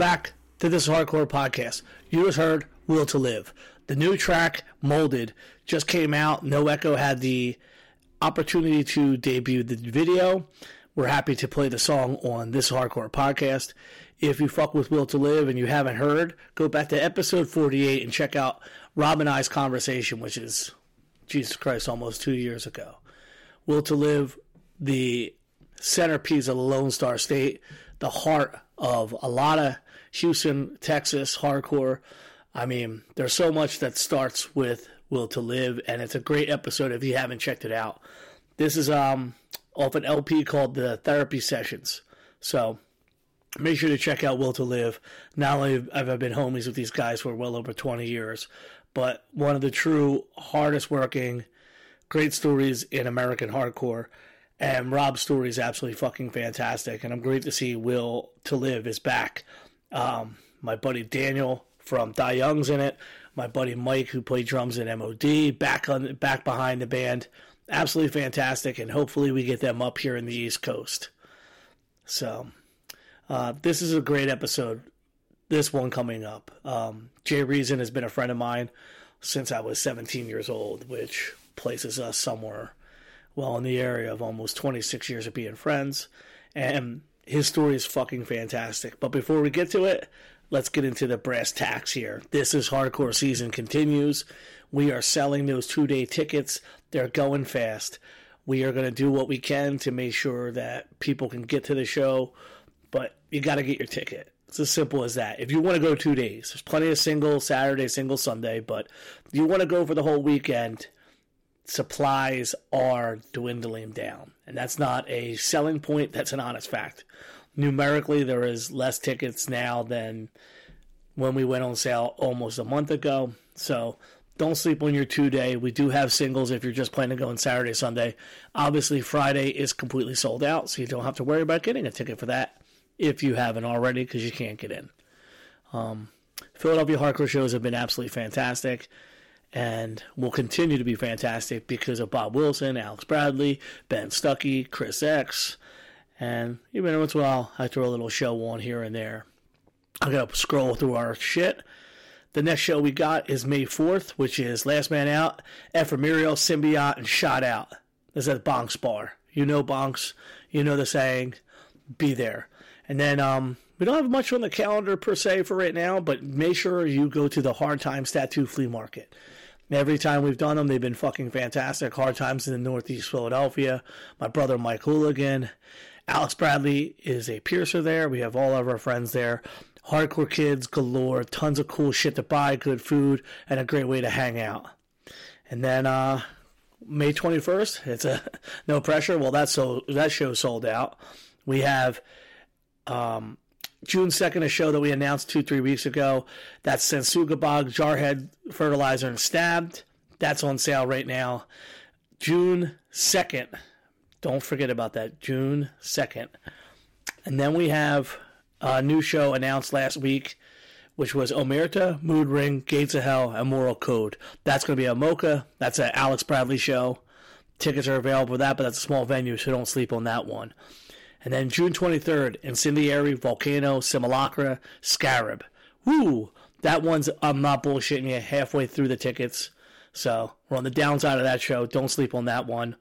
Back to this hardcore podcast. You just heard Will to Live. The new track, Molded, just came out. No Echo had the opportunity to debut the video. We're happy to play the song on this hardcore podcast. If you fuck with Will to Live and you haven't heard, go back to episode 48 and check out Rob and I's conversation, which is, Jesus Christ, almost two years ago. Will to Live, the centerpiece of the Lone Star State, the heart of a lot of Houston, Texas hardcore. I mean, there's so much that starts with Will to Live, and it's a great episode if you haven't checked it out. This is um off an LP called the Therapy Sessions. So make sure to check out Will to Live. Not only have I been homies with these guys for well over 20 years, but one of the true hardest working, great stories in American hardcore. And Rob's story is absolutely fucking fantastic. And I'm great to see Will to Live is back. Um, my buddy Daniel from Die Young's in it. My buddy Mike, who played drums in MOD, back on back behind the band. Absolutely fantastic. And hopefully we get them up here in the East Coast. So uh, this is a great episode. This one coming up. Um, Jay Reason has been a friend of mine since I was 17 years old, which places us somewhere well in the area of almost 26 years of being friends. And his story is fucking fantastic. But before we get to it, let's get into the brass tacks here. This is hardcore season continues. We are selling those two day tickets. They're going fast. We are going to do what we can to make sure that people can get to the show, but you got to get your ticket. It's as simple as that. If you want to go two days, there's plenty of single Saturday, single Sunday, but you want to go for the whole weekend, supplies are dwindling down. And that's not a selling point, that's an honest fact. Numerically, there is less tickets now than when we went on sale almost a month ago. So don't sleep on your two day. We do have singles if you're just planning to go on Saturday, Sunday. Obviously, Friday is completely sold out, so you don't have to worry about getting a ticket for that if you haven't already because you can't get in. Um, Philadelphia hardcore shows have been absolutely fantastic and will continue to be fantastic because of Bob Wilson, Alex Bradley, Ben Stuckey, Chris X, and even once in a while I throw a little show on here and there. I'm gonna scroll through our shit. The next show we got is May 4th, which is Last Man Out, Ephemeral, Symbiote, and Shot Out. This is at Bonks Bar. You know Bonks, you know the saying, be there. And then um, we don't have much on the calendar per se for right now, but make sure you go to the Hard Times Tattoo Flea Market. Every time we've done them, they've been fucking fantastic. Hard times in the Northeast Philadelphia. My brother Mike Hooligan. Alex Bradley is a piercer there. We have all of our friends there. Hardcore kids galore. Tons of cool shit to buy, good food, and a great way to hang out. And then uh, May 21st, it's a no pressure. Well, that's so that show sold out. We have um, June 2nd, a show that we announced two, three weeks ago. That's Sensuga Bog, Jarhead, Fertilizer, and Stabbed. That's on sale right now. June 2nd. Don't forget about that. June 2nd. And then we have a new show announced last week, which was Omerta, Mood Ring, Gates of Hell, and Moral Code. That's going to be a Mocha. That's an Alex Bradley show. Tickets are available for that, but that's a small venue, so don't sleep on that one. And then June 23rd, Incendiary, Volcano, Simulacra, Scarab. Woo! That one's, I'm not bullshitting you, halfway through the tickets. So we're on the downside of that show. Don't sleep on that one.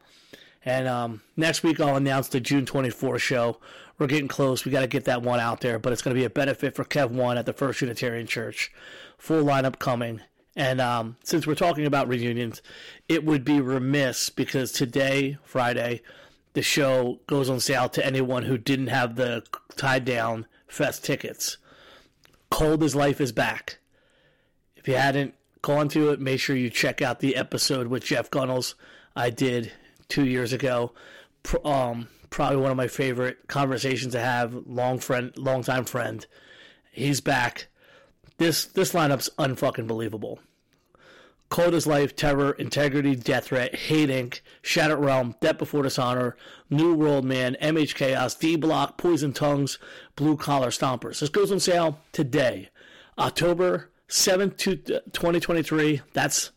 And um, next week, I'll announce the June 24th show. We're getting close. We got to get that one out there, but it's going to be a benefit for Kev One at the First Unitarian Church. Full lineup coming. And um, since we're talking about reunions, it would be remiss because today, Friday, the show goes on sale to anyone who didn't have the tied down fest tickets. Cold as Life is back. If you hadn't gone to it, make sure you check out the episode with Jeff Gunnels I did two years ago. Um, probably one of my favorite conversations to have. Long friend, long time friend. He's back. This this lineup's unfucking believable. Cold as Life, Terror, Integrity, Death Threat, Hate Inc., Shattered Realm, Death Before Dishonor, New World Man, MH Chaos, D Block, Poison Tongues, Blue Collar Stompers. This goes on sale today, October 7th, 2023. That's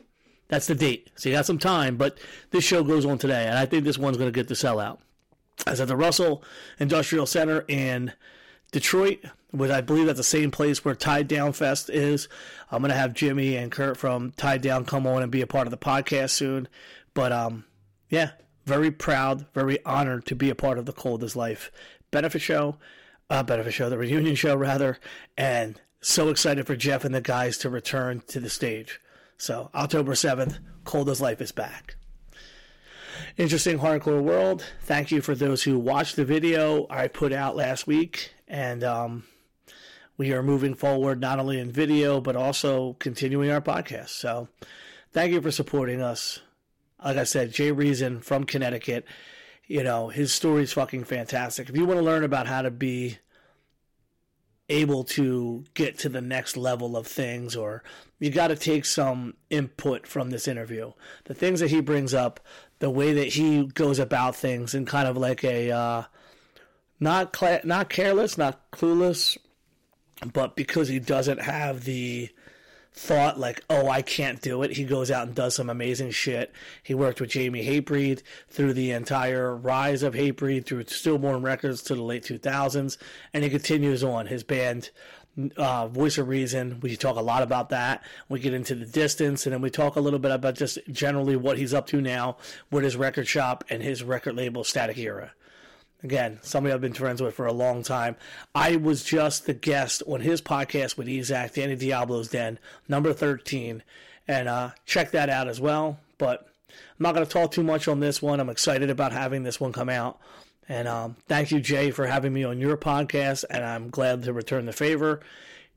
that's the date. So you got some time, but this show goes on today, and I think this one's going to get the sellout. As at the Russell Industrial Center in Detroit, which I believe that's the same place where Tied Down Fest is. I'm gonna have Jimmy and Kurt from Tied Down come on and be a part of the podcast soon. But um, yeah, very proud, very honored to be a part of the Cold Life benefit show, uh, benefit show, the reunion show rather, and so excited for Jeff and the guys to return to the stage. So October 7th, Cold as Life is back. Interesting hardcore world. Thank you for those who watched the video I put out last week, and um, we are moving forward not only in video but also continuing our podcast. So, thank you for supporting us. Like I said, Jay Reason from Connecticut. You know his story is fucking fantastic. If you want to learn about how to be able to get to the next level of things or you got to take some input from this interview. The things that he brings up the way that he goes about things and kind of like a uh, not cla- not careless not clueless but because he doesn't have the thought like, oh, I can't do it. He goes out and does some amazing shit. He worked with Jamey Hatebreed through the entire rise of Hatebreed, through Stillborn Records to the late 2000s, and he continues on. His band, uh, Voice of Reason, we talk a lot about that. We get into the distance, and then we talk a little bit about just generally what he's up to now with his record shop and his record label, Static Era. Again, somebody I've been friends with for a long time. I was just the guest on his podcast with Ezec, Danny Diablo's Den, number 13. And uh, check that out as well. But I'm not going to talk too much on this one. I'm excited about having this one come out. And um, thank you, Jay, for having me on your podcast. And I'm glad to return the favor.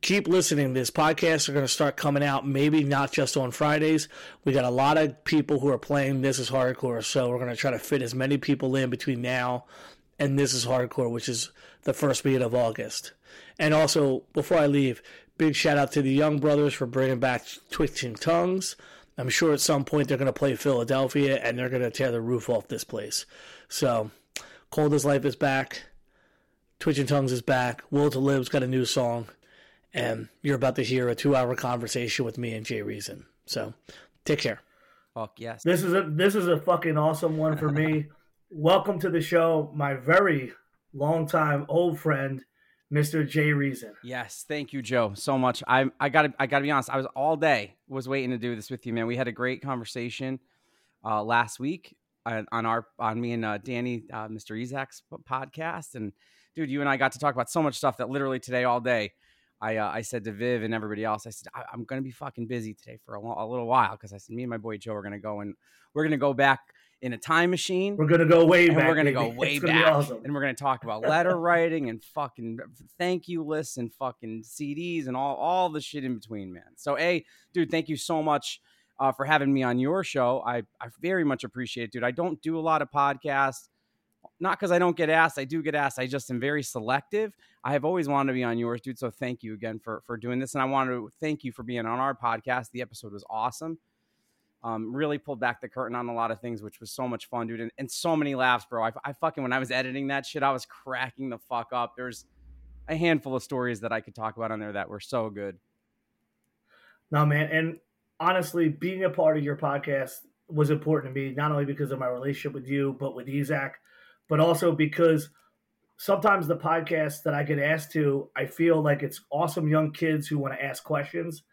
Keep listening. This podcasts are going to start coming out, maybe not just on Fridays. We got a lot of people who are playing This is Hardcore. So we're going to try to fit as many people in between now and This is Hardcore, which is the first week of August. And also, before I leave, big shout out to the Young Brothers for bringing back Twitching Tongues. I'm sure at some point they're going to play Philadelphia and they're going to tear the roof off this place. So, Cold as Life is back. Twitching Tongues is back. Will to Live's got a new song. And you're about to hear a two hour conversation with me and Jay Reason. So, take care. Fuck yes. This is a this is a fucking awesome one for me. welcome to the show, my very longtime old friend, Mr. Jay Reason. Yes, thank you, Joe, so much. I I got to I got to be honest. I was all day was waiting to do this with you, man. We had a great conversation uh, last week on, on, our on me and uh, Danny, uh, Mr. Ezec's podcast, and dude, you and I got to talk about so much stuff that literally today all day. I, uh, I said to Viv and everybody else, I said, I- am going to be fucking busy today for a, a little while because I said, me and my boy Joe are going to go and we're going to go back in a time machine. We're gonna go way and back. We're gonna go way back, awesome. and we're gonna talk about letter writing and fucking thank you lists and fucking CDs and all all the shit in between, man. So, a dude, thank you so much uh, for having me on your show. I I very much appreciate it, dude. I don't do a lot of podcasts. Not because I don't get asked, I do get asked. I just am very selective. I have always wanted to be on yours, dude. So thank you again for for doing this, and I want to thank you for being on our podcast. The episode was awesome. Um, really pulled back the curtain on a lot of things, which was so much fun, dude, and, and so many laughs, bro. I, I fucking when I was editing that shit, I was cracking the fuck up. There's a handful of stories that I could talk about on there that were so good. No, man, and honestly, being a part of your podcast was important to me, not only because of my relationship with you, but with Ezec, but also because sometimes the podcasts that I get asked to, I feel like it's awesome young kids who want to ask questions,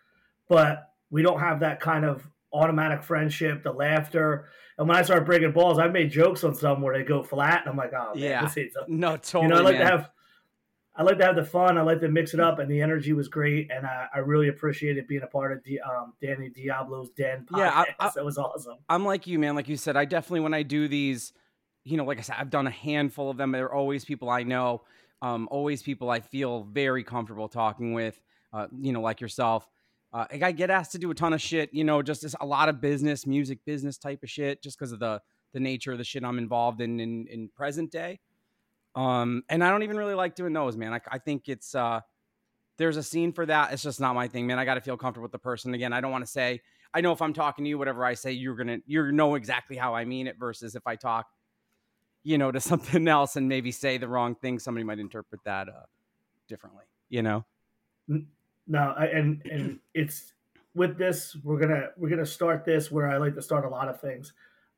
but we don't have that kind of automatic friendship, the laughter. And when I start breaking balls, I've made jokes on some where they go flat, and I'm like, oh man, yeah, this ain't no, totally. You know, I like man. to have, I like to have the fun. I like to mix it up, and the energy was great, and I, I really appreciated being a part of the um, Danny Diablo's Den. Podcast. Yeah, I, I, that was awesome. I'm like you, man. Like you said, I definitely when I do these, you know, like I said, I've done a handful of them. They're always people I know, um, always people I feel very comfortable talking with. Uh, you know, like yourself. Uh, I get asked to do a ton of shit, you know, just a lot of business, music business type of shit, just because of the the nature of the shit I'm involved in in, in present day. Um, and I don't even really like doing those, man. I, I think it's uh, there's a scene for that. It's just not my thing, man. I got to feel comfortable with the person. Again, I don't want to say. I know if I'm talking to you, whatever I say, you're gonna you know exactly how I mean it. Versus if I talk, you know, to something else and maybe say the wrong thing, somebody might interpret that uh, differently. You know. No, and and it's with this we're gonna we're gonna start this where I like to start a lot of things.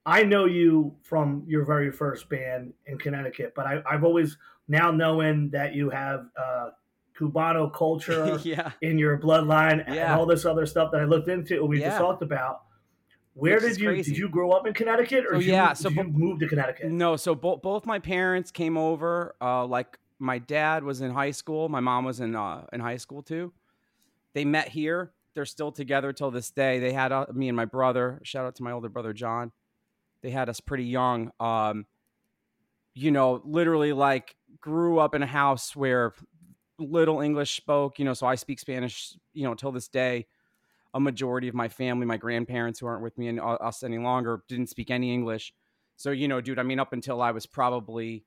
I know you from your very first band in Connecticut, but I, have always now knowing that you have uh, Cubano culture yeah. in your bloodline and all this other stuff that I looked into and we Yeah. just talked about. Where Which did you crazy. did you grow up in Connecticut or So, did you, yeah, so did you bo- move to Connecticut? No, so both both my parents came over. Uh, like my dad was in high school, my mom was in uh, in high school too. They met here. They're still together till this day. They had uh, me and my brother. Shout out to my older brother John. They had us pretty young. Um, you know, literally like grew up in a house where little English spoke. You know, so I speak Spanish. You know, till this day. A majority of my family, my grandparents who aren't with me and uh, us any longer, didn't speak any English. So, you know, dude, I mean, up until I was probably,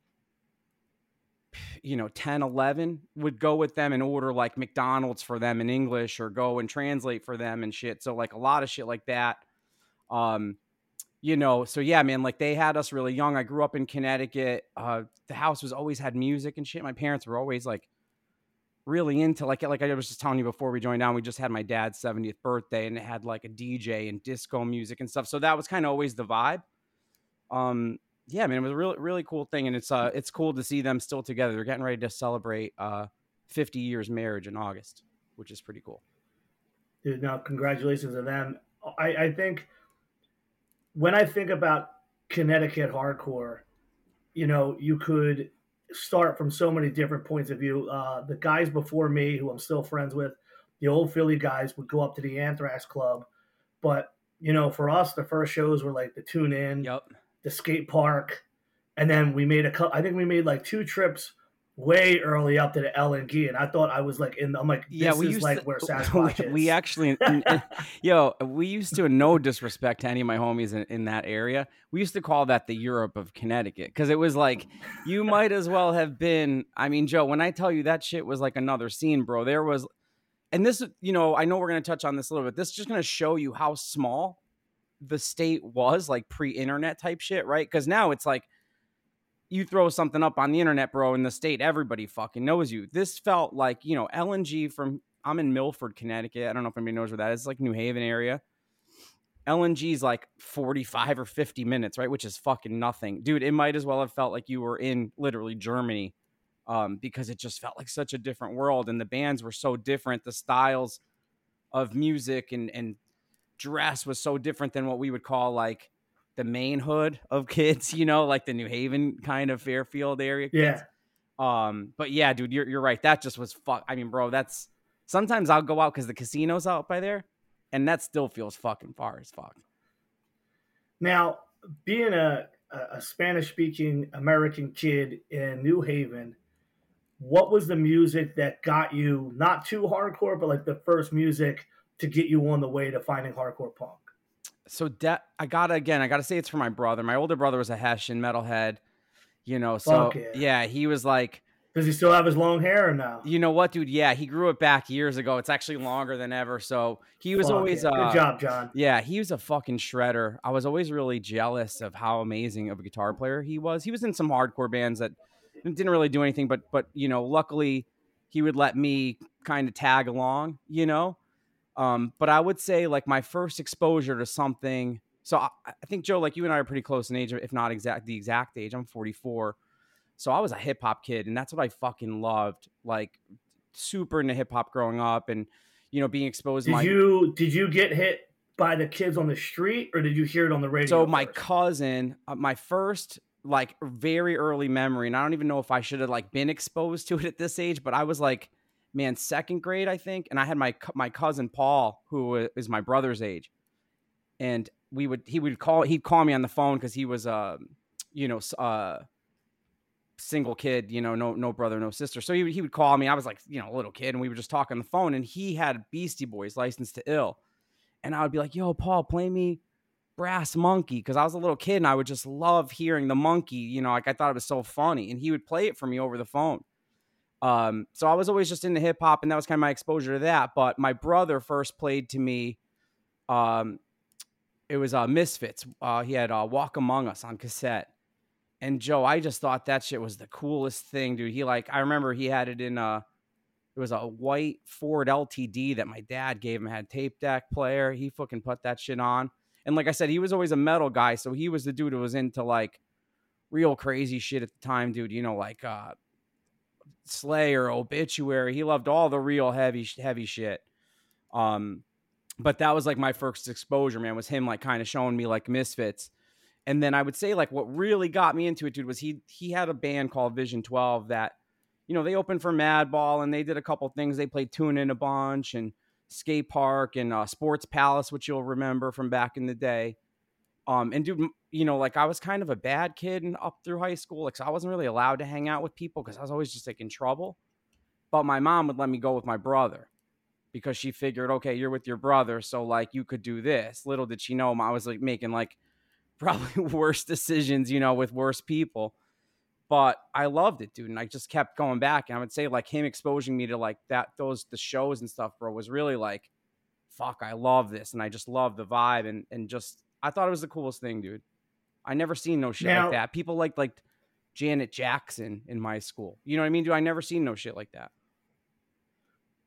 you know, 10, 11, would go with them and order like McDonald's for them in English or go and translate for them and shit. So, like, a lot of shit like that. Um, you know, so yeah, man, like they had us really young. I grew up in Connecticut. Uh, the house was always had music and shit. My parents were always like really into like like I was just telling you before we joined on. We just had my dad's 70th birthday and it had like a DJ and disco music and stuff. So that was kind of always the vibe um yeah man it was a really really cool thing and it's uh it's cool to see them still together they're getting ready to celebrate uh 50 years marriage in august which is pretty cool Dude, no, congratulations to them. I, I think when I think about Connecticut hardcore, you know, you could start from so many different points of view. Uh, the guys before me, who I'm still friends with, the old Philly guys would go up to the Anthrax Club, but you know, for us, the first shows were like the Tune In, yep the skate park, and then we made a couple. I think we made like two trips way early up to the L and G, and I thought I was like in. I'm like, this yeah we is used like to, where Sasquatch we, is. we actually yo we used to no disrespect to any of my homies in, in that area we used to call that the europe of connecticut because it was like you might as well have been i mean joe when i tell you that shit was like another scene bro there was and this you know i know we're going to touch on this a little bit this is just going to show you how small the state was like pre-internet type shit right? Because now it's like you throw something up on the internet bro in the state everybody fucking knows you. This felt like you know lng from i'm in milford connecticut. I don't know if anybody knows where that is. It's like new haven area. Lng is like 45 or 50 minutes right? Which is fucking nothing. Dude it might as well have felt like you were in literally germany um, because it just felt like such a different world and the bands were so different. The styles of music and and dress was so different than what we would call like the main hood of kids you know like the new haven kind of fairfield area kids. yeah. um but yeah dude you're, you're right that just was fuck i mean bro that's sometimes i'll go out because the casino's out by there and that still feels fucking far as fuck Now, being a, a Spanish speaking American kid in New Haven, what was the music that got you not too hardcore, but like the first music to get you on the way to finding hardcore punk? so de- i gotta again i gotta say it's for my brother my older brother was a hessian metalhead you know so yeah. yeah he was like Does he still have his long hair or no? You know what, dude? Yeah, he grew it back years ago. It's actually longer than ever. So he was Fuck always yeah. uh, Good job, John. Yeah, he was a fucking shredder. I was always really jealous of how amazing of a guitar player he was. He was in some hardcore bands that didn't really do anything, but but you know, luckily he would let me kind of tag along. You know, um, but I would say like my first exposure to something. So I, I think Joe, like you and I are pretty close in age, if not exact the exact age. I'm 44. So I was a hip hop kid, and that's what I fucking loved. Like super into hip hop growing up, and you know being exposed. to Did my, you did you get hit by the kids on the street, or did you hear it on the radio? so my first? cousin, uh, my first like very early memory, and I don't even know if I should have like been exposed to it at this age, but I was like, man, second grade, I think, and I had my my cousin Paul, who is my brother's age, and we would he would call he'd call me on the phone because he was uh you know uh single kid you know no no brother no sister. So he, he would call me i was like you know a little kid and we would just talk on the phone and he had beastie boys licensed to ill. And i would be like yo paul play me brass monkey because i was a little kid and i would just love hearing the monkey you know like i thought it was so funny and he would play it for me over the phone um so i was always just into hip hop and that was kind of my exposure to that but my brother first played to me um it was uh misfits. Uh he had uh walk among us on cassette. And joe i just thought that shit was the coolest thing dude. He like i remember he had it in uh it was a white ford ltd that my dad gave him had tape deck player. He fucking put that shit on. And like I said, he was always a metal guy, so he was the dude who was into like real crazy shit at the time, dude. You know, like uh Slayer, Obituary. He loved all the real heavy heavy shit. Um but that was like my first exposure, man, was him like kind of showing me like Misfits. And then I would say like what really got me into it, dude, was he he had a band called Vision 12 that, you know, they opened for Madball and they did a couple things. They played Tune in a bunch and Skate Park and uh, Sports Palace, which you'll remember from back in the day. Um, and dude, you know, like I was kind of a bad kid and up through high school. Like, so I wasn't really allowed to hang out with people because I was always just like in trouble. But my mom would let me go with my brother because she figured, okay, you're with your brother, so like you could do this. Little did she know I was like making like probably worse decisions, you know, with worse people. But I loved it, dude, and I just kept going back. And I would say like him exposing me to like that, those the shows and stuff, bro, was really like, fuck, I love this, and I just love the vibe, and and just I thought it was the coolest thing, dude. I never seen no shit now, like that. People like like Janet Jackson in my school. You know what I mean? Dude, I never seen no shit like that?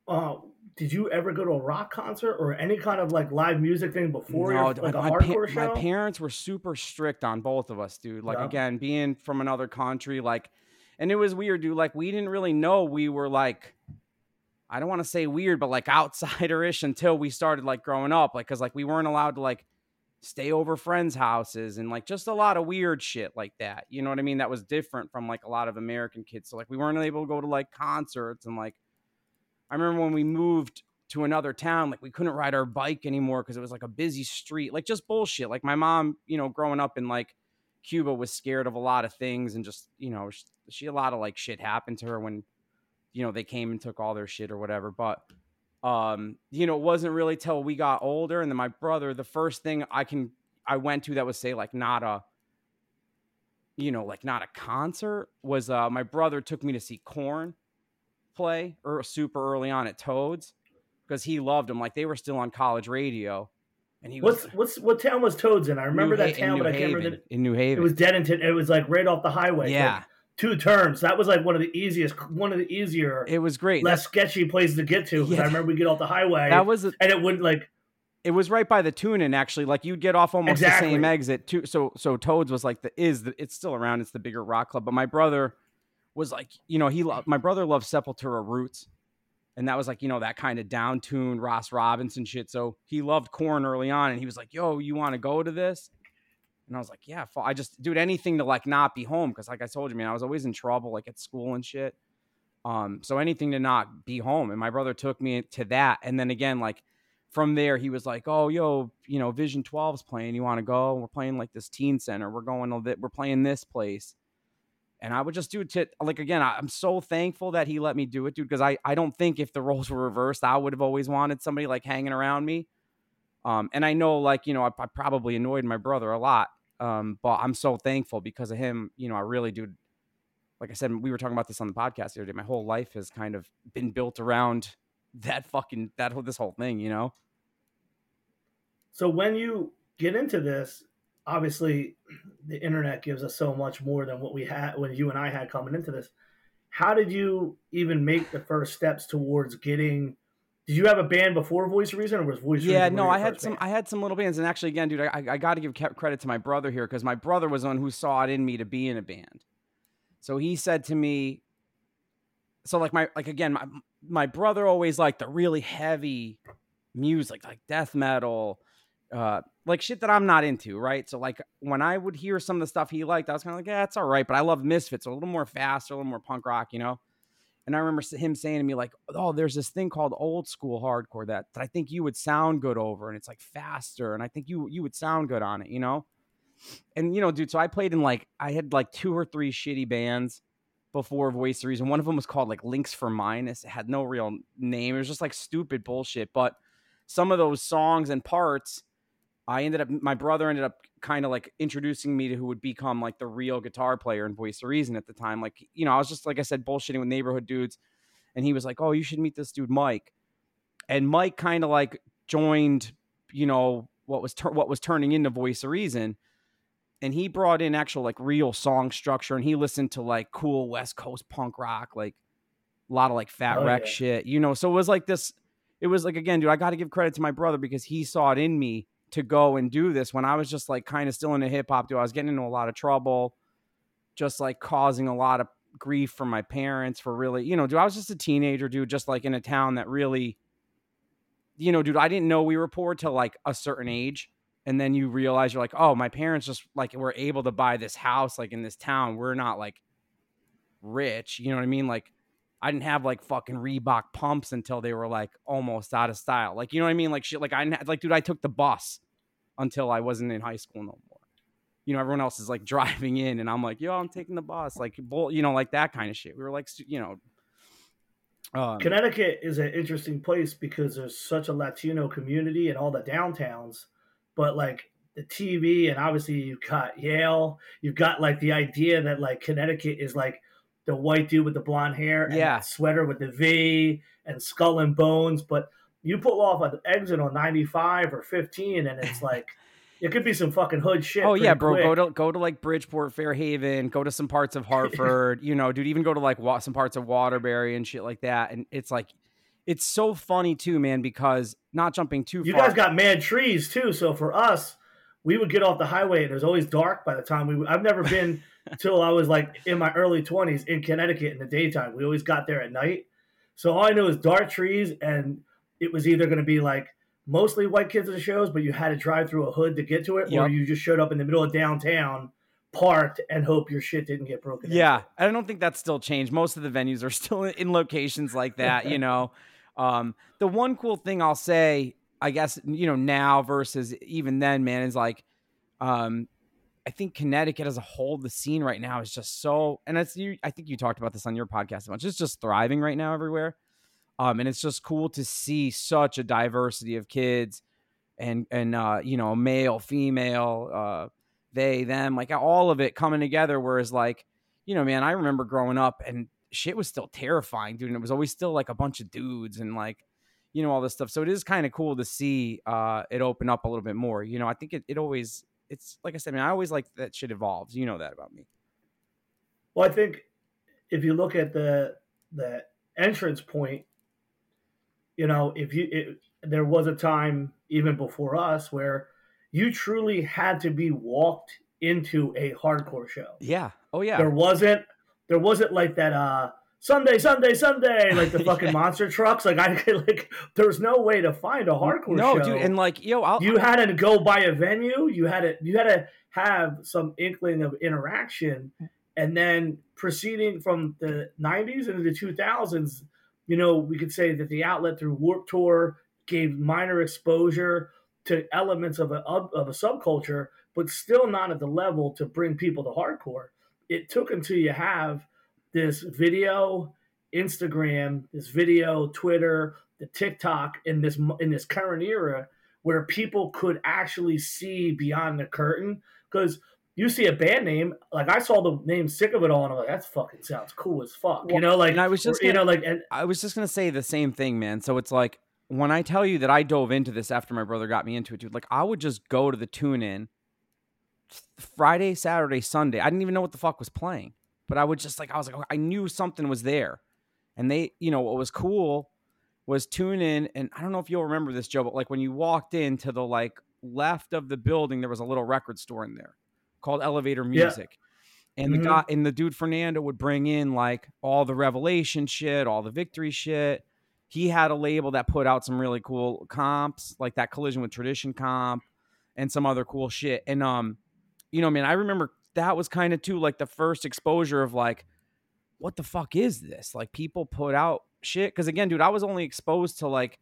Uh, did you ever go to a rock concert or any kind of like live music thing before? No, like a hardcore pa- show? My parents were super strict on both of us, dude. Like yeah. again, being from another country, like, and it was weird, dude. Like we didn't really know we were like, I don't want to say weird, but like outsiderish until we started like growing up, like because like we weren't allowed to like stay over friends' houses and like just a lot of weird shit like that. You know what I mean? That was different from like a lot of American kids. So like we weren't able to go to like concerts and like I remember when we moved to another town, like we couldn't ride our bike anymore because it was like a busy street, like just bullshit. Like my mom, you know, growing up in like Cuba was scared of a lot of things and just, you know, she, she a lot of like shit happened to her when, you know, they came and took all their shit or whatever. But, um, you know, it wasn't really till we got older. And then my brother, the first thing I can, I went to that was say like not a, you know, like not a concert was, uh, my brother took me to see Korn play or super early on at Toads because he loved them. Like they were still on college radio. And he what's was, what's what town was Toads in? I remember New that town, but I can't remember the, in New Haven. It was Denton. It was like right off the highway. Yeah. Two turns. That was like one of the easiest, one of the easier. It was great. Less sketchy places to get to. Yeah. I remember we get off the highway. That was, a, and it wouldn't like. It was right by the tune-in, actually. Like you'd get off almost exactly. the same exit. Too. So so Toads was like the is the, it's still around. It's the bigger rock club. But my brother was like, you know, he loved, my brother loved Sepultura Roots. And that was like, you know, that kind of down tuned Ross Robinson shit. So he loved Korn early on and he was like, yo, you want to go to this? And I was like, yeah, I just do anything to like not be home. Cause like I told you, man, I was always in trouble, like at school and shit. Um, so anything to not be home. And my brother took me to that. And then again, like from there, he was like, oh, yo, you know, Vision 12's playing. You want to go? We're playing like this teen center. We're going to, we're playing this place and I would just do it to like again. I'm so thankful that he let me do it, dude. Because I I don't think if the roles were reversed, I would have always wanted somebody like hanging around me. Um, and I know like you know I, I probably annoyed my brother a lot. Um, but I'm so thankful because of him. You know, I really do. Like I said, we were talking about this on the podcast the other day. My whole life has kind of been built around that fucking that whole this whole thing. You know. So when you get into this, obviously the internet gives us so much more than what we had when you and I had coming into this. How did you even make the first steps towards getting? Did you have a band before Voice Reason, or was Voice? Reason? Yeah, Reason no, I had some. Band? I had some little bands, and actually, again, dude, I, I got to give credit to my brother here because my brother was one who saw it in me to be in a band. So he said to me, so like my like again, my my brother always liked the really heavy music, like death metal, uh, like shit that I'm not into, right? So like when I would hear some of the stuff he liked, I was kind of like, yeah, it's all right, but I love Misfits, a little more fast, a little more punk rock, you know. And I remember him saying to me like, "Oh, there's this thing called old school hardcore that, that I think you would sound good over, and it's like faster, and I think you you would sound good on it, you know." And you know, dude, so I played in like I had like two or three shitty bands before Voice Reason. One of them was called like Links for Minus. It had no real name. It was just like stupid bullshit. But some of those songs and parts I ended up, my brother ended up kind of like introducing me to who would become like the real guitar player in Voice of Reason at the time. Like, you know, I was just, like I said, bullshitting with neighborhood dudes. And he was like, oh, you should meet this dude, Mike. And Mike kind of like joined, you know, what was, what was turning into Voice of Reason. And he brought in actual like real song structure and he listened to like cool West Coast punk rock, like a lot of like Fat oh, Wreck yeah. shit, you know. So it was like this, it was like, again, dude, I got to give credit to my brother because he saw it in me to go and do this when I was just like kind of still into hip hop. Dude, I was getting into a lot of trouble, just like causing a lot of grief from my parents for really, you know, dude, I was just a teenager, dude, just like in a town that really, you know, dude, I didn't know we were poor till like a certain age. And then you realize you're like, oh, my parents just like were able to buy this house like in this town. We're not like rich. You know what I mean? Like I didn't have like fucking Reebok pumps until they were like almost out of style. Like, you know what I mean? Like shit, like I didn't like, dude, I took the bus until I wasn't in high school no more. You know, everyone else is like driving in and I'm like, yo, I'm taking the bus. Like, bull, you know, like that kind of shit. We were like, you know, um, Connecticut is an interesting place because there's such a Latino community in all the downtowns, but like the TV and obviously you've got Yale, you've got like the idea that like Connecticut is like the white dude with the blonde hair, and yeah, sweater with the V and skull and bones. But you pull off an exit on 95 or 15, and it's like it could be some fucking hood shit. Oh yeah, bro. Quick. Go to go to like Bridgeport, Fairhaven. Go to some parts of Hartford. you know, dude. Even go to like some parts of Waterbury and shit like that. And it's like, it's so funny too, man. Because not jumping too. Far. You far. guys got mad trees too. So for us, we would get off the highway and it was always dark by the time we. I've never been until I was like in my early 20s in Connecticut in the daytime. We always got there at night. So all I knew is dark trees, and it was either going to be like mostly white kids at the shows, but you had to drive through a hood to get to it, yep. or you just showed up in the middle of downtown, parked, and hope your shit didn't get broken. Yeah, into. I don't think that's still changed. Most of the venues are still in locations like that, you know. Um, the one cool thing I'll say, I guess, you know, now versus even then, man, is like, um, I think Connecticut as a whole, the scene right now is just so, and it's you. I think you talked about this on your podcast a bunch. It's just thriving right now everywhere, um, and it's just cool to see such a diversity of kids, and and uh, you know, male, female, uh, they, them, like all of it coming together. Whereas, like, you know, man, I remember growing up and shit was still terrifying, dude, and it was always still like a bunch of dudes and like, you know, all this stuff. So it is kind of cool to see uh, it open up a little bit more. You know, I think it, it always it's like I said, I mean, I always like that shit evolves. You know that about me. Well, I think if you look at the the entrance point, you know, if you it, there was a time even before us where you truly had to be walked into a hardcore show. Yeah. Oh yeah. There wasn't there wasn't like that uh Sunday, Sunday, Sunday, like the fucking yeah. monster trucks. Like I like, there's no way to find a hardcore no, show. dude, and like, yo, I'll, you had to go by a venue. You had to, you had to have some inkling of interaction, and then proceeding from the '90s into the 2000s, you know, we could say that the outlet through Warped Tour gave minor exposure to elements of a of a subculture, but still not at the level to bring people to hardcore. It took until you have this video, Instagram, this video, Twitter, the TikTok in this in this current era where people could actually see beyond the curtain because you see a band name like I saw the name "Sick of It All" and I'm like, that fucking sounds cool as fuck. Well, you know, like I was just or, you know like and, I was just gonna say the same thing, man. So it's like when I tell you that I dove into this after my brother got me into it, dude. Like I would just go to the tune in Friday, Saturday, Sunday. I didn't even know what the fuck was playing but I would just like I was like I knew something was there, and they you know what was cool was tune in and I don't know if you'll remember this Joe, but like when you walked into the like left of the building, there was a little record store in there called Elevator Music. Yeah. And mm-hmm. the guy and the dude Fernando would bring in like all the revelation shit, all the victory shit. He had a label that put out some really cool comps, like that collision with tradition comp and some other cool shit. And um, you know, man, I remember that was kind of too like the first exposure of like, what the fuck is this? Like people put out shit. Cause again, dude, I was only exposed to like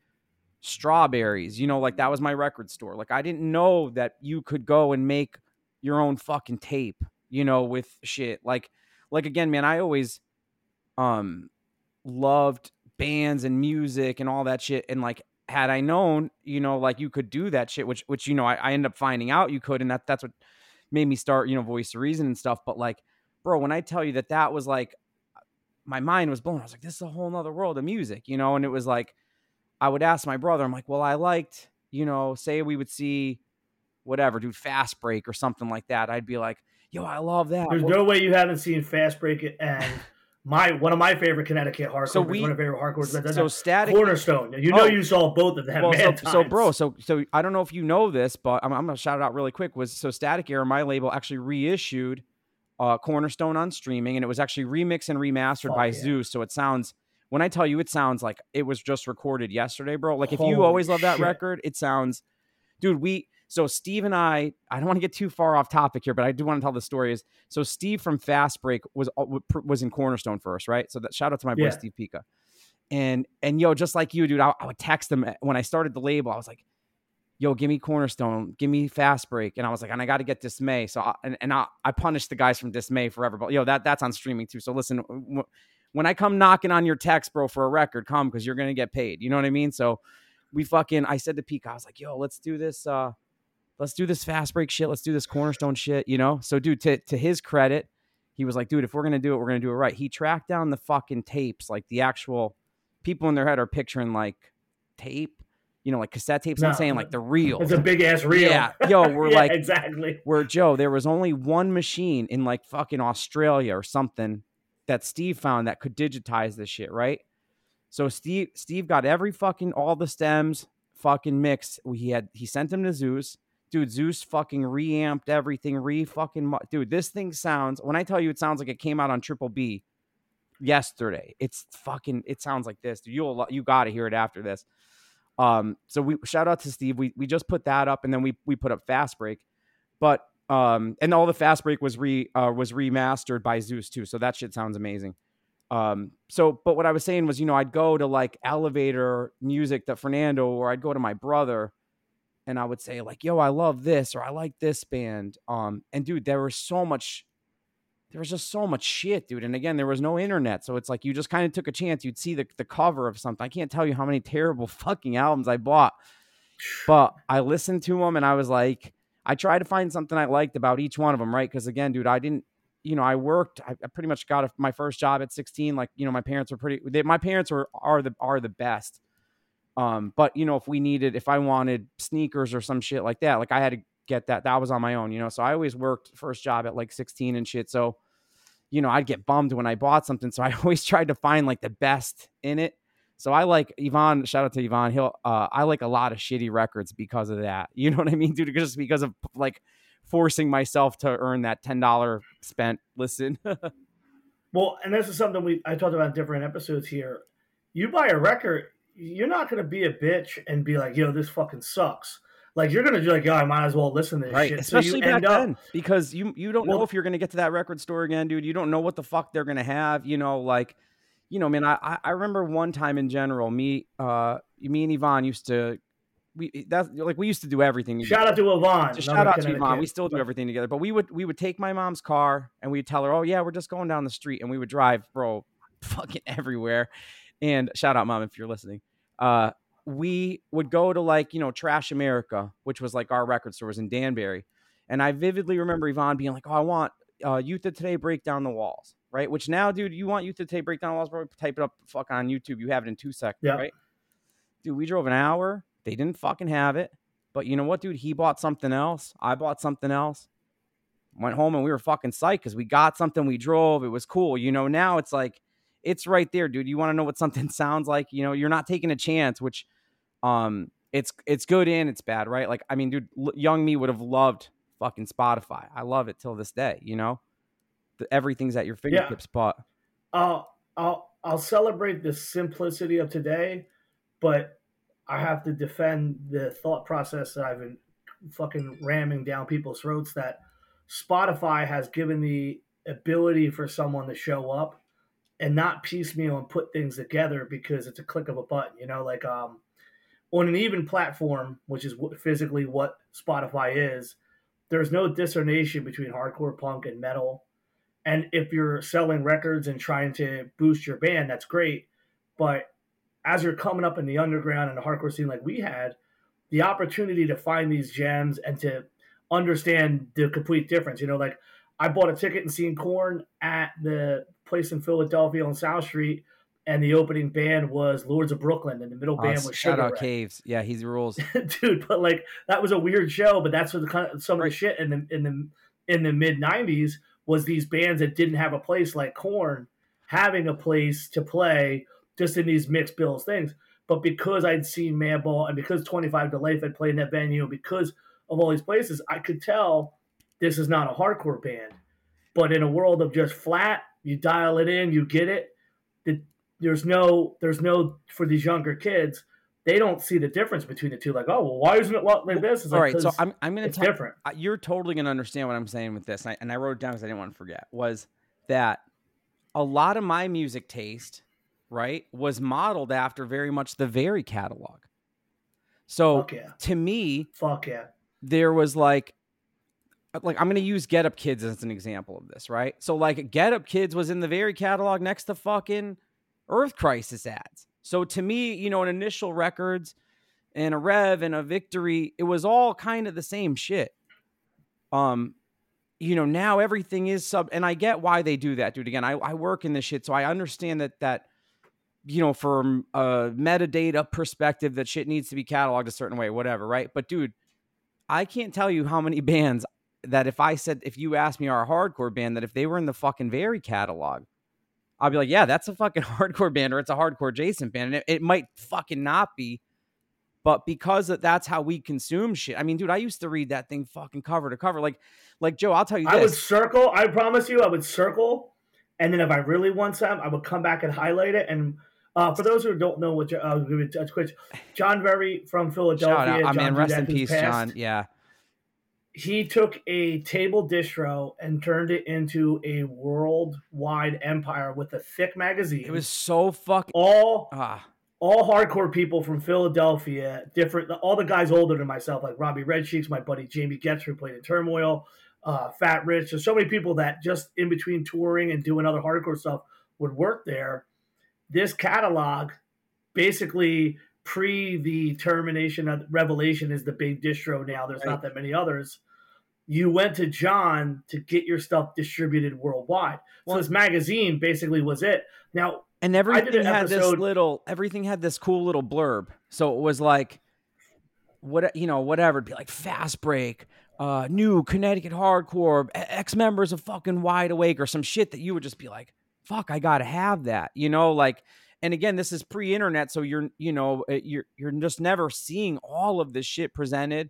strawberries, you know, like that was my record store. Like I didn't know that you could go and make your own fucking tape, you know, with shit. Like, like again, man, I always um loved bands and music and all that shit. And like had I known, you know, like you could do that shit, which which, you know, I, I end up finding out you could, and that that's what made me start, you know, voice of reason and stuff. But like, bro, when I tell you that that was like, my mind was blown. I was like, this is a whole nother world of music, you know? And it was like, I would ask my brother, I'm like, well, I liked, you know, say we would see whatever, dude, fast break or something like that. I'd be like, yo, I love that. There's what? no way you haven't seen fast break and my one of my favorite Connecticut hardcore. So we- one of my favorite hardcore. bands. so static Cornerstone. You know, Oh. you saw both of them. well, so, so bro, so so I don't know if you know this, but I'm, I'm gonna shout it out really quick. Was so Static Era, my label, actually reissued uh, Cornerstone on streaming, and it was actually remixed and remastered Fuck by yeah. Zeuss. So it sounds when I tell you, it sounds like it was just recorded yesterday, bro. Like if you always love that record, it sounds, dude. We so Steve and I, I don't want to get too far off topic here, but I do want to tell the story. Is so Steve from Fast Break was was in Cornerstone first, right? So that shout out to my boy Yeah. Steve Pika. And and yo, just like you, dude, I, I would text him when I started the label. I was like, "Yo, give me Cornerstone, give me Fast Break," and I was like, "And I got to get Dismay." So I, and and I, I punished the guys from Dismay forever. But yo, that that's on streaming too. So listen, w- when I come knocking on your text, bro, for a record, come because you're gonna get paid. You know what I mean? So we fucking. I said to Pika, I was like, "Yo, let's do this. uh Let's do this Fast Break shit. Let's do this Cornerstone shit." You know? So dude, to to his credit, he was like, "Dude, if we're gonna do it, we're gonna do it right." He tracked down the fucking tapes, like the actual people in their head are picturing like tape, you know, like cassette tapes. I'm saying like the real. it's a big ass reel. Yeah, yo, we're Yeah, like exactly. where Joe, there was only one machine in like fucking Australia or something that Steve found that could digitize this shit, right? So Steve Steve got every fucking all the stems fucking mixed. He had he sent them to Zeuss. Dude, Zeuss fucking reamped everything, re fucking mu- dude. This thing sounds when I tell you it sounds like it came out on Triple B yesterday. It's fucking it sounds like this. Dude, you'll you got to hear it after this. Um, so we shout out to Steve. We we just put that up, and then we we put up Fast Break, but um, and all the Fast Break was re uh, was remastered by Zeuss too. So that shit sounds amazing. Um, so but what I was saying was, you know, I'd go to like elevator music that Fernando, or I'd go to my brother, and I would say like, "Yo, I love this," or "I like this band." Um, and dude, there was so much. There was just so much shit, dude. And again, there was no internet. So it's like you just kind of took a chance. You'd see the, the cover of something. I can't tell you how many terrible fucking albums I bought. But I listened to them and I was like, I tried to find something I liked about each one of them, right? Because again, dude, I didn't, you know, I worked. I, pretty much got a, my first job at 16. Like, you know, my parents were pretty. They, my parents were are the are the best. Um, but you know, if we needed, if I wanted sneakers or some shit like that, like I had to get that. That was on my own, you know. So I always worked first job at like 16 and shit. So, you know, I'd get bummed when I bought something. So I always tried to find like the best in it. So I like Yvonne. Shout out to Yvonne. He'll. Uh, I like a lot of shitty records because of that. You know what I mean, dude? Just because of like forcing myself to earn that ten dollar spent listen. Well, and this is something we I talked about in different episodes here. You buy a record, you're not gonna be a bitch and be like, "Yo, this fucking sucks." Like you're gonna be like, "Yo, I might as well listen to this right shit." especially so back end up, then because you you don't know if you're gonna get to that record store again dude you don't know what the fuck they're gonna have you know like you know man i I- remember one time in general me uh me and yvonne used to we that's like we used to do everything Shout out to Yvonne. Just shout out to. Yvonne. We still do everything together. But we would we would take my mom's car and we'd tell her, "Oh yeah, we're just going down the street," and we would drive, bro, fucking everywhere. And shout out, mom, if you're listening. Uh, we would go to like you know Trash America, which was like our record store was in Danbury, and I vividly remember Yvonne being like, "Oh, I want uh, Youth of Today break down the walls." Right, which now, dude, you want Youth of Today break down the walls, bro? Type it up, fuck on YouTube. You have it in two seconds, Yeah. right? Dude, we drove an hour. They didn't fucking have it. But you know what, dude? He bought something else. I bought something else. Went home and we were fucking psyched because we got something. We drove. It was cool. You know, now it's like it's right there, dude. You want to know what something sounds like? You know, you're not taking a chance, which um it's it's good and it's bad, right? Like, I mean, dude, l- young me would have loved fucking Spotify. I love it till this day, you know? The, everything's at your fingertips, but I'll I'll I'll celebrate the simplicity of today, but I have to defend the thought process that I've been fucking ramming down people's throats that Spotify has given the ability for someone to show up and not piecemeal and put things together because it's a click of a button, you know, like um on an even platform, which is physically what Spotify is, there's no discernation between hardcore punk and metal and if you're selling records and trying to boost your band, that's great. But as you're coming up in the underground and the hardcore scene like we had, the opportunity to find these gems and to understand the complete difference. You know, like I bought a ticket and seen Korn at the place in Philadelphia on South Street, and the opening band was Lords of Brooklyn, and the middle band was shout Sugar out Ray. Caves. Yeah, he's rules. dude. But like that was a weird show. But that's what the kind of some of the shit in the in the in the mid '90s was these bands that didn't have a place like Korn having a place to play just in these mixed bills things. But because I'd seen Madball and because 25 to Life had played in that venue, because of all these places, I could tell this is not a hardcore band. But in a world of just flat, you dial it in, you get it. There's no, there's no for these younger kids. They don't see the difference between the two. Like, oh, well, why isn't it like this? It's All like, right, so I'm I'm gonna it's tell different. you're totally gonna understand what I'm saying with this, and I, and I wrote it down because I didn't want to forget. Was that a lot of my music taste, right, was modeled after very much the very catalog. So yeah. to me, Fuck yeah. there was like like I'm gonna use Get Up Kids as an example of this, right? So like Get Up Kids was in the very catalog next to fucking Earth Crisis ads. So to me, you know, an initial records and a Rev and a Victory, it was all kind of the same shit. Um, you know, now everything is sub, and I get why they do that, dude. Again, I, I work in this shit, so I understand that that you know, from a metadata perspective, that shit needs to be cataloged a certain way, whatever, right? But dude, I can't tell you how many bands that if I said if you asked me our hardcore band that if they were in the fucking very catalog, I'll be like, yeah, that's a fucking hardcore band or it's a hardcore Jason band. And it, it might fucking not be, but because that- that's how we consume shit. I mean, dude, I used to read that thing fucking cover to cover. Like, like Joe, I'll tell you I would circle. I promise you, I would circle, and then if I really want some, I would come back and highlight it. And uh, for those who don't know what, uh, give it a quick, John Very from Shout Philadelphia. out, I mean, rest in peace, passed, John. Yeah, He took a table distro and turned it into a worldwide empire with a thick magazine. it was so fucking. all Ah, all hardcore people from Philadelphia, different, all the guys older than myself, like Robbie Redcheeks, my buddy Jamie Getz, who played in Turmoil, uh, Fat Rich. There's so many people that just in between touring and doing other hardcore stuff would work there. This catalog, basically pre the termination of Revelation, is the big distro now. There's Right. not that many others. You went to John to get your stuff distributed worldwide. Well- so this magazine basically was it. Now, and everything an had this little. Everything had this cool little blurb. So it was like, what you know, whatever. It'd be like fast break. Uh, new Connecticut hardcore, ex members of fucking Wide Awake, or some shit that you would just be like, "Fuck, I gotta have that," you know, like. And again, this is pre-internet, so you're, you know, you're you're just never seeing all of this shit presented,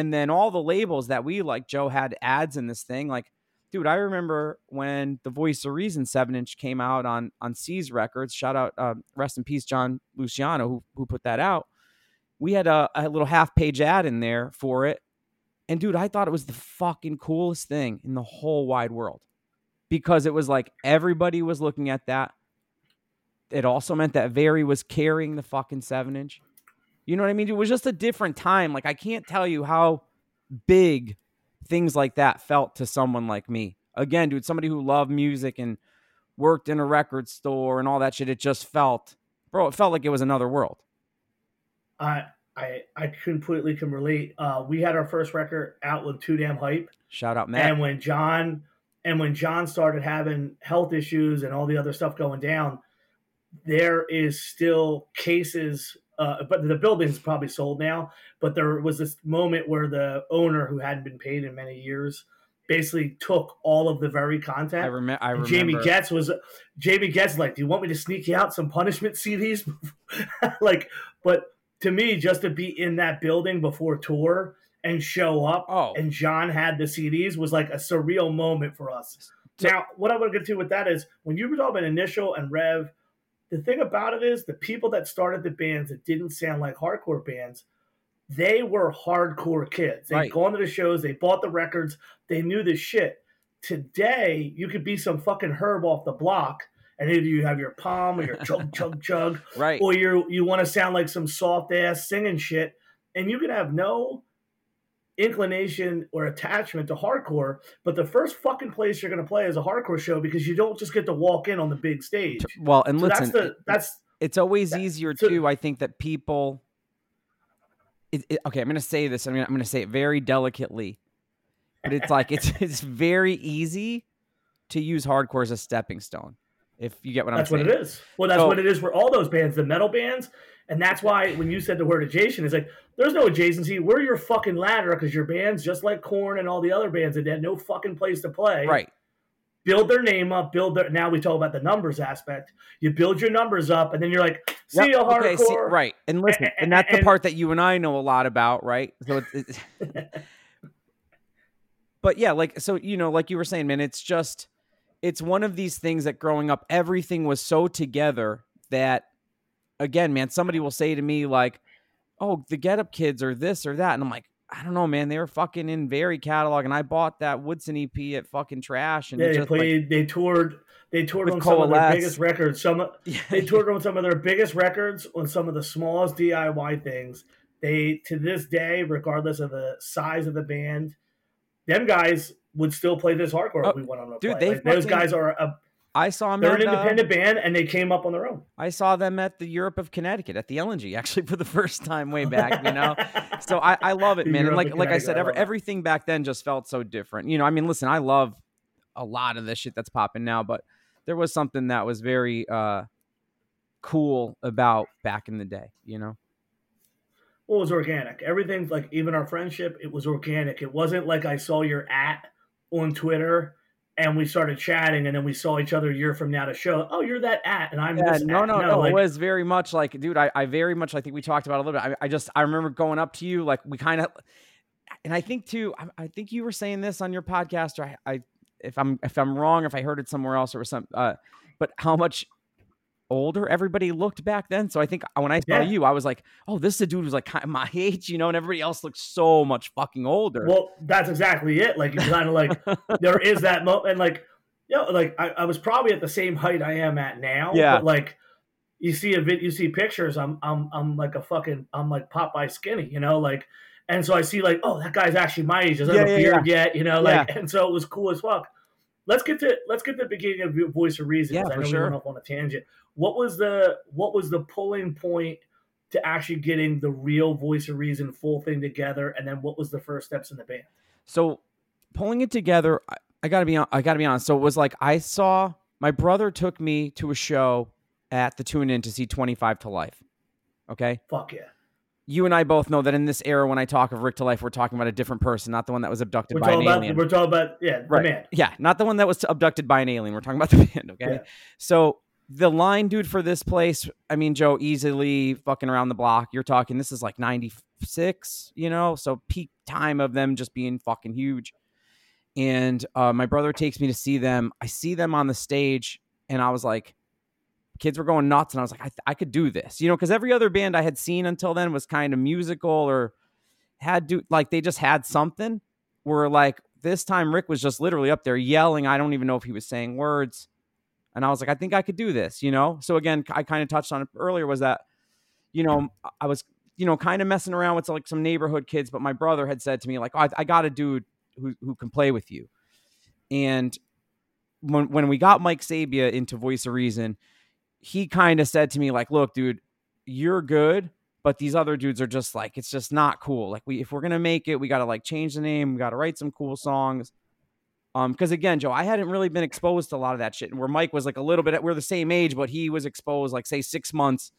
and then all the labels that we like. Joe had ads in this thing, like, dude, I remember when the Voice of Reason seven inch came out on on C's Records. Shout out, uh, rest in peace, John Luciano, who who put that out. We had a, a little half page ad in there for it, and dude, I thought it was the fucking coolest thing in the whole wide world because it was like everybody was looking at that. It also meant that Very was carrying the fucking seven inch. You know what I mean? It was just a different time. Like I can't tell you how big things like that felt to someone like me. Again, dude, somebody who loved music and worked in a record store and all that shit. It just felt, bro, it felt like it was another world. I I I completely can relate. Uh, we had our first record out with Too Damn Hype, Shout out, Matt. and when John and when John started having health issues and all the other stuff going down, there is still cases. Uh, but the building's probably sold now. But there was this moment where the owner, who hadn't been paid in many years, basically took all of the very content. I, rem- I remember. Jamie Getz was Jamie Getz like, do you want me to sneak you out some punishment CDs? like, but to me, just to be in that building before tour and show up, Oh. and John had the CDs was like a surreal moment for us. now, what I want to get to with that is when you were talking about initial and Rev, the thing about it is the people that started the bands that didn't sound like hardcore bands, they were hardcore kids. They'd Right. gone to the shows, they bought the records, they knew the shit. Today, you could be some fucking herb off the block, and either you have your palm or your chug chug chug, right. or you you want to sound like some soft ass singing shit, and you can have no inclination or attachment to hardcore. But the first fucking place you're going to play is a hardcore show because you don't just get to walk in on the big stage. Well, and So listen, that's the that's it's always that- easier so- too. I think that people. It, it- okay, I'm going to say this. I'm going to say it very delicately, but it's like it's it's very easy to use hardcore as a stepping stone. If you get what I'm saying. That's what it is. Well, that's So- what it is for all those bands, the metal bands. And that's why when you said the word adjacent, it's like there's no adjacency. We're your fucking ladder because your band's just like Korn and all the other bands that had no fucking place to play. Right. build their name up, build their. Now we talk about the numbers aspect. You build your numbers up, and then you're like, see yep, a hardcore, okay, see, right? And listen, and, and that's and, the part that you and I know a lot about, right? So it's. it's but yeah, like so, you know, like you were saying, man, it's just, it's one of these things that growing up, everything was so together that, again, man, somebody will say to me like, "Oh, the Get Up Kids or this or that," and I'm like, I don't know, man. They were fucking in very catalog, and I bought that Woodson EP at fucking trash. And yeah, they played. Like, they toured. They toured on some of their biggest records. Some yeah. they toured on some of their biggest records on some of the smallest DIY things. They to this day, regardless of the size of the band, them guys would still play this hardcore oh, if we went on a dude, play. Like, those guys are a I saw them. They're at, an uh, independent uh, band, and they came up on their own. I saw them at the Europe of Connecticut at the LNG, actually for the first time way back. You know, so I, I love it, man. and like like I said, every, everything back then just felt so different. You know, I mean, listen, I love a lot of this shit that's popping now, but there was something that was very uh, cool about back in the day. You know. Well, it was organic. Everything's like even our friendship, it was organic. It wasn't like I saw your at on Twitter and we started chatting and then we saw each other a year from now to show oh you're that at and i'm yeah, no, no no no like, it was very much like dude I, I very much i think we talked about a little bit. I, I just i remember going up to you like we kind of and i think too I, I, think you were saying this on your podcast or I, I if i'm if i'm wrong if i heard it somewhere else or some uh but how much older everybody looked back then. So I think uh, when I saw yeah. you, I was like, oh, this is a dude who's like kind of my age, you know, and everybody else looks so much fucking older. Well, that's exactly it. Like, kind of like there is that moment, and like, you know, like I, I, was probably at the same height I am at now. Yeah. But like, you see a vid, you see pictures. I'm, I'm, I'm like a fucking, I'm like Popeye skinny, you know, like. And so I see like, oh, that guy's actually my age. Doesn't yeah, have a yeah, beard yet, you know, like. And so it was cool as fuck let's get to let's get to the beginning of Voice of Reason. Yeah, I know sure. we went off on a tangent. What was the what was the pulling point to actually getting the real voice of reason full thing together, and then what was the first steps in the band? So pulling it together, I, I gotta be I gotta be honest. So it was like I saw my brother took me to a show at the Tune Inn to see Twenty Five to Life. Okay. Fuck yeah. You and I both know that in this era, when I talk of Rick to Life, we're talking about a different person, not the one that was abducted we're by an about, alien. We're talking about yeah, right. man. Yeah, not the one that was abducted by an alien. We're talking about the band. Okay. Yeah. So the line dude for this place, I mean, Joe, easily fucking around the block. You're talking, this is like 96, you know? So peak time of them just being fucking huge. And uh, my brother takes me to see them. I see them on the stage, and I was like, kids were going nuts. And I was like, I, th- I could do this, you know? Because every other band I had seen until then was kind of musical or had do like they just had something where like this time Rick was just literally up there yelling. I don't even know if he was saying words and I was like, I think I could do this, you know? So again, I kind of touched on it earlier was that, you know, I was, you know, kind of messing around with like some neighborhood kids, but my brother had said to me, like, oh, I, I got a dude who, who can play with you. And when, when we got Mike Sabia into Voice of Reason, he kind of said to me, like, look, dude, you're good, but these other dudes are just like, it's just not cool. Like, we, if we're going to make it, we got to like change the name, we got to write some cool songs um, because again, Joe, I hadn't really been exposed to a lot of that shit. And where Mike was like a little bit, we're the same age, but he was exposed like say six months,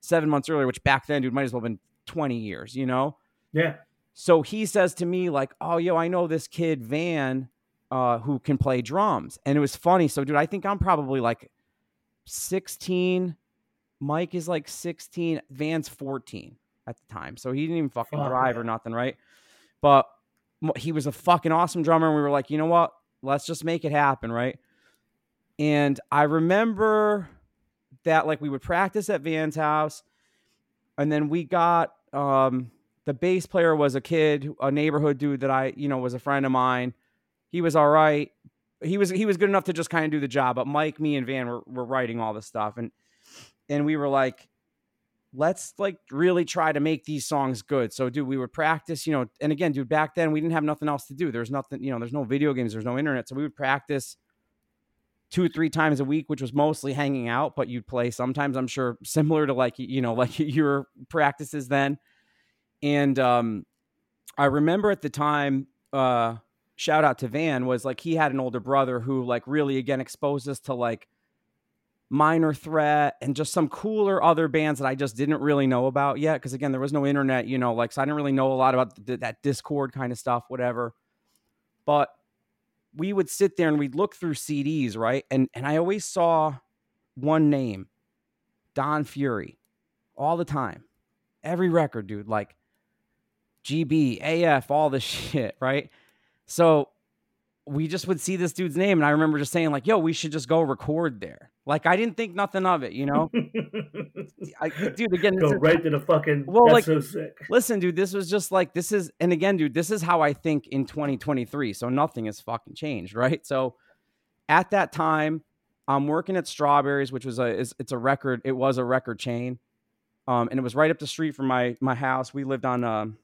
seven months earlier, which back then, dude, might as well have been 20 years, you know? Yeah. So he says to me, like, oh, yo, I know this kid, Van, uh, who can play drums. And it was funny. So, dude, I think I'm probably like 16. Mike is like 16. Van's 14 at the time. So he didn't even fucking Fuck drive or nothing, right? But he was a fucking awesome drummer. And we were like, you know what? Let's just make it happen, right? And I remember that like we would practice at Van's house, and then we got um, the bass player was a kid, a neighborhood dude that I, you know, was a friend of mine. He was all right. He was he was good enough to just kind of do the job. But Mike, me, and Van were, were writing all this stuff, and and we were like, let's like really try to make these songs good. So, dude, we would practice, you know, and again, dude, back then we didn't have nothing else to do. There's nothing, you know, there's no video games, there's no internet. So we would practice two or three times a week, which was mostly hanging out, but you'd play sometimes, I'm sure, similar to like, you know, like your practices then. And um, I remember at the time, uh, shout out to Van was like he had an older brother who like really again exposed us to like Minor Threat and just some cooler other bands that I just didn't really know about yet. Because again, there was no internet, you know, like so I didn't really know a lot about that Dischord kind of stuff, whatever. But we would sit there and we'd look through CDs, right? And and I always saw one name, Don Fury, all the time. Every record, dude, like GB, AF, all this shit, right? So we just would see this dude's name and I remember just saying like, "Yo, we should just go record there." Like I didn't think nothing of it, you know. I, dude, again, go right is, to the fucking. Well, like, so sick. Listen, dude, this was just like this is, and again, dude, this is how I think in 2023. So nothing has fucking changed, right? So at that time, I'm working at Strawberries, which was a it's a record. It was a record chain, um, and it was right up the street from my my house. We lived on um,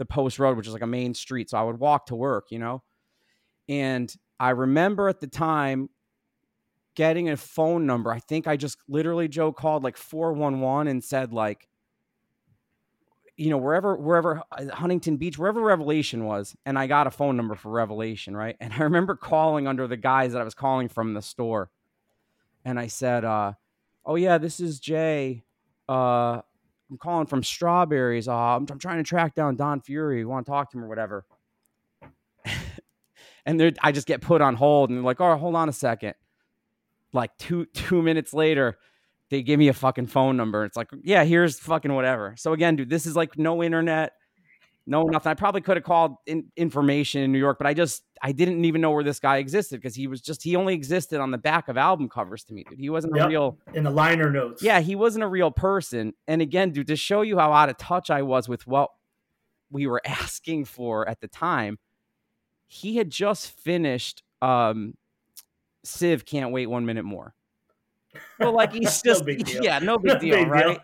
the Post Road, which is like a main street, so I would walk to work, you know. And I remember at the time getting a phone number. I think I just literally Joe called like 411 and said like you know wherever wherever uh, Huntington Beach wherever Revelation was and I got a phone number for Revelation, right? And I remember calling under the guys that I was calling from the store. And I said uh oh yeah, this is Jay. Uh I'm calling from Strawberries. Uh, I'm, I'm trying to track down Don Fury. You want to talk to him or whatever? and I just get put on hold and they're like, "Oh, hold on a second like two two minutes later, they give me a fucking phone number. It's like, yeah, here's fucking whatever. So again, dude, this is like no internet, no nothing. I probably could have called in information in New York, but I just I didn't even know where this guy existed because he was just he only existed on the back of album covers to me, dude. He wasn't yep, a real in the liner notes. Yeah, he wasn't a real person. And again, dude, to show you how out of touch I was with what we were asking for at the time, he had just finished um Civ can't wait one minute more. Well, like he's just no yeah, no big no deal, big right? Deal.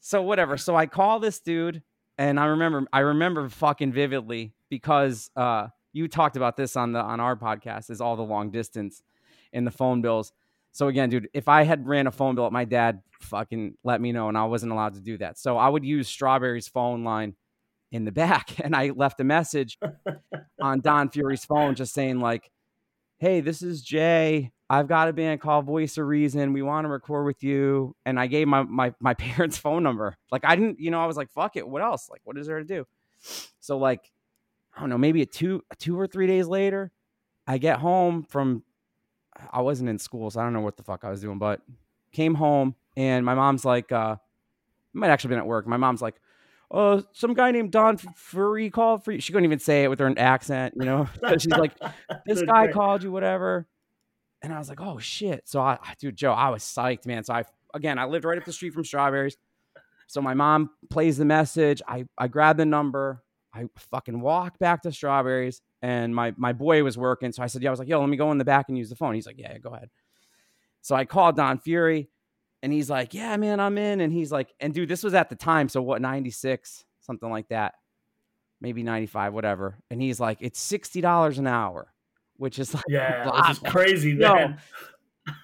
So whatever. So I call this dude, and I remember I remember fucking vividly because uh, you talked about this on the on our podcast is all the long distance in the phone bills. So again, dude, if I had ran a phone bill, my dad fucking let me know, and I wasn't allowed to do that. So I would use Strawberry's phone line in the back, and I left a message on Don Fury's phone, just saying like, hey, this is Jay. I've got a band called Voice of Reason. We want to record with you. And I gave my my my parents' phone number. Like I didn't, you know, I was like, fuck it. What else? Like, what is there to do? So like, I don't know, maybe a two a two or three days later, I get home from I wasn't in school, so I don't know what the fuck I was doing, but came home and my mom's like, uh, might actually been at work. My mom's like, uh, some guy named Don Fury called for you. She couldn't even say it with her accent, you know. She's like, this guy called you, whatever. And I was like, oh shit. So I, dude, Joe, I was psyched, man. So I, again, I lived right up the street from Strawberries. So my mom plays the message. I, I grab the number. I fucking walk back to Strawberries, and my my boy was working. So I said, yeah, I was like, yo, let me go in the back and use the phone. He's like, yeah, go ahead. So I called Don Fury. And he's like, Yeah, man, I'm in. And he's like, and dude, this was at the time. So what, 96, something like that, maybe 95, whatever. And he's like, It's $60 an hour, which is like, yeah, is crazy, man.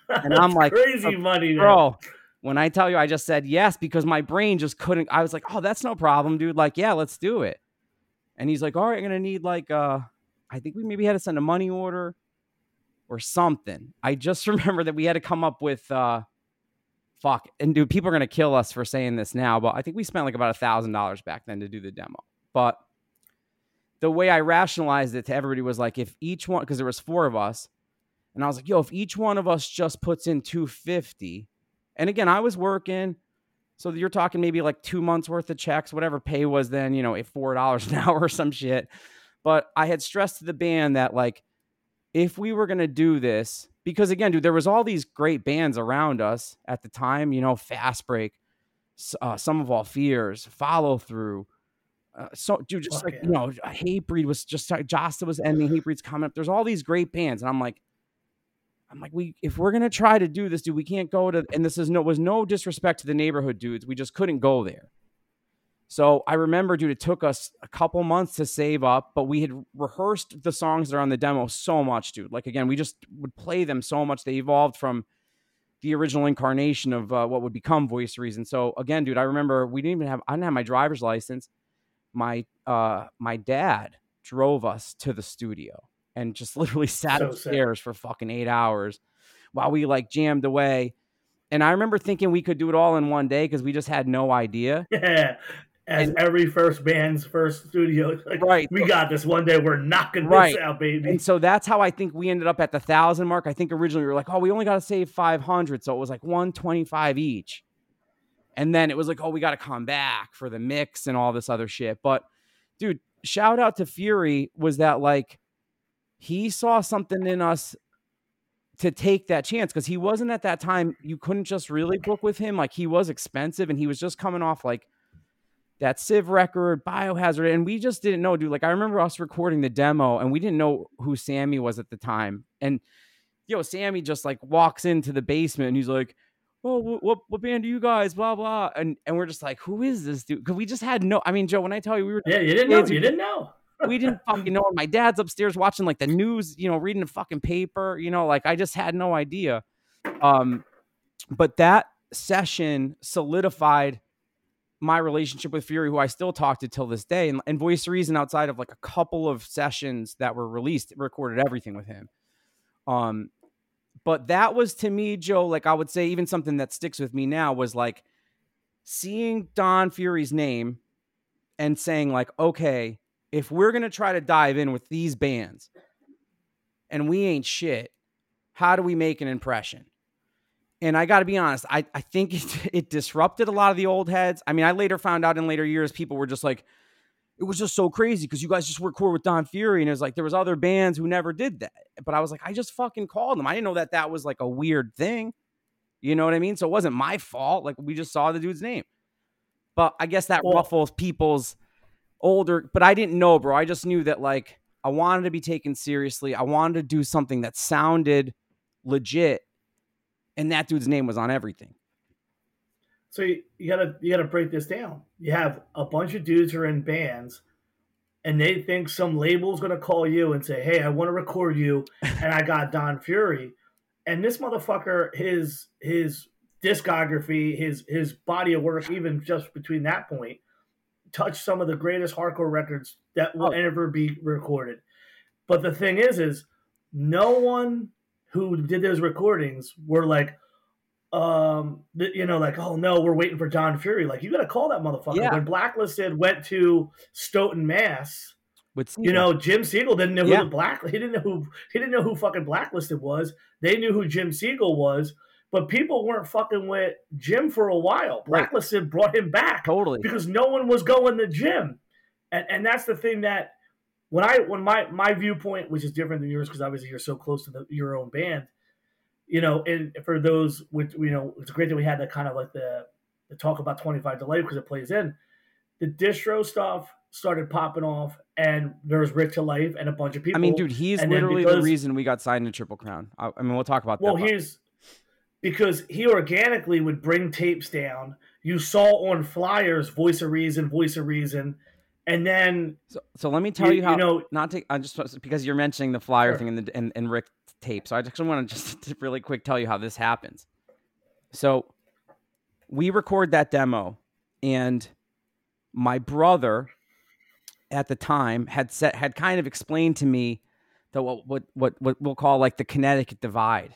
and I'm like, crazy money, bro. Man. When I tell you, I just said yes because my brain just couldn't. I was like, Oh, that's no problem, dude. Like, yeah, let's do it. And he's like, All right, I'm going to need like, uh, I think we maybe had to send a money order or something. I just remember that we had to come up with, uh, fuck. And dude, people are gonna kill us for saying this now, but I think we spent like about a thousand dollars back then to do the demo. But the way I rationalized it to everybody was like, if each one, because there was four of us, and I was like, yo, if each one of us just puts in 250, and again, I was working. So you're talking maybe like two months worth of checks, whatever pay was then, you know, at four dollars an hour or some shit. But I had stressed to the band that like if we were gonna do this, because again, dude, there was all these great bands around us at the time. You know, Fast Break, uh, Sum of All Fears, Follow Through. Uh, so, dude, just like yeah. you know, Hatebreed was just Jasta was ending. Hatebreed's coming up. There's all these great bands, and I'm like, I'm like, we if we're gonna try to do this, dude, we can't go to. And this is no was no disrespect to the neighborhood dudes. We just couldn't go there. So I remember, dude, it took us a couple months to save up, but we had rehearsed the songs that are on the demo so much, dude. Like again, we just would play them so much. They evolved from the original incarnation of uh, what would become Voice Reason. So again, dude, I remember we didn't even have I didn't have my driver's license. My uh my dad drove us to the studio and just literally sat so upstairs sick. for fucking eight hours while we like jammed away. And I remember thinking we could do it all in one day because we just had no idea. Yeah as and, every first band's first studio. Like, right. We got this one day. We're knocking right. this out, baby. And so that's how I think we ended up at the thousand mark. I think originally we were like, oh, we only got to save 500. So it was like 125 each. And then it was like, oh, we got to come back for the mix and all this other shit. But dude, shout out to Fury was that like he saw something in us to take that chance because he wasn't at that time. You couldn't just really book with him. Like he was expensive and he was just coming off like that Civ record, Biohazard, and we just didn't know, dude. Like I remember us recording the demo and we didn't know who Sammy was at the time. And yo, Sammy just like walks into the basement and he's like, "Oh, what what band are you guys?" Blah blah, and and we're just like, "Who is this dude?" Because we just had no. I mean, Joe, when I tell you we were, yeah, you didn't know, you didn't know we didn't fucking know. My dad's upstairs watching like the news, you know, reading the fucking paper, you know, like I just had no idea. Um, but that session solidified my relationship with Fury, who I still talk to till this day, and, and Voice Reason outside of like a couple of sessions that were released, recorded everything with him. Um, but that was to me, Joe, like I would say, even something that sticks with me now was like seeing Don Fury's name and saying, like, okay, if we're going to try to dive in with these bands and we ain't shit, how do we make an impression? And I got to be honest, I, I think it, it disrupted a lot of the old heads. I mean, I later found out in later years, people were just like, it was just so crazy because you guys just record with Don Fury. And it was like, there was other bands who never did that. But I was like, I just fucking called them. I didn't know that that was like a weird thing. You know what I mean? So it wasn't my fault. Like we just saw the dude's name. But I guess that well, ruffles people's older, but I didn't know, bro. I just knew that like I wanted to be taken seriously. I wanted to do something that sounded legit, and that dude's name was on everything. So you, you gotta you gotta break this down. You have a bunch of dudes who are in bands, and they think some label's gonna call you and say, "Hey, I want to record you," and I got Don Fury, and this motherfucker, his his discography, his his body of work, even just between that point, touched some of the greatest hardcore records that will oh. ever be recorded. But the thing is, is no one who did those recordings were like, um, you know, like, oh no, we're waiting for Don Fury. Like, you got to call that motherfucker. Yeah. When Blacklisted went to Stoughton, Mass, with you know, Jim Siegel didn't know who yeah. the black he didn't know who he didn't know who fucking Blacklisted was. They knew who Jim Siegel was, but people weren't fucking with Jim for a while. Blacklisted right. brought him back totally because no one was going to Jim, and and that's the thing that when I when my my viewpoint, which is different than yours, because obviously you're so close to the, your own band, you know, and for those which you know, it's great that we had that kind of like the the talk about 25 delay because it plays in. The distro stuff started popping off, and there was Rick to Life and a bunch of people. I mean, dude, he's literally because, the reason we got signed to Triple Crown. I, I mean, we'll talk about well, that. Well, here's because he organically would bring tapes down. You saw on flyers "Voice of Reason," "Voice of Reason," and then. So, so let me tell you, you how. You know, not to. I just because you're mentioning the flyer sure. thing and the and, and Rick tape. So I just want to just really quick tell you how this happens. So we record that demo, and my brother at the time had set had kind of explained to me that what what what what we'll call like the Connecticut divide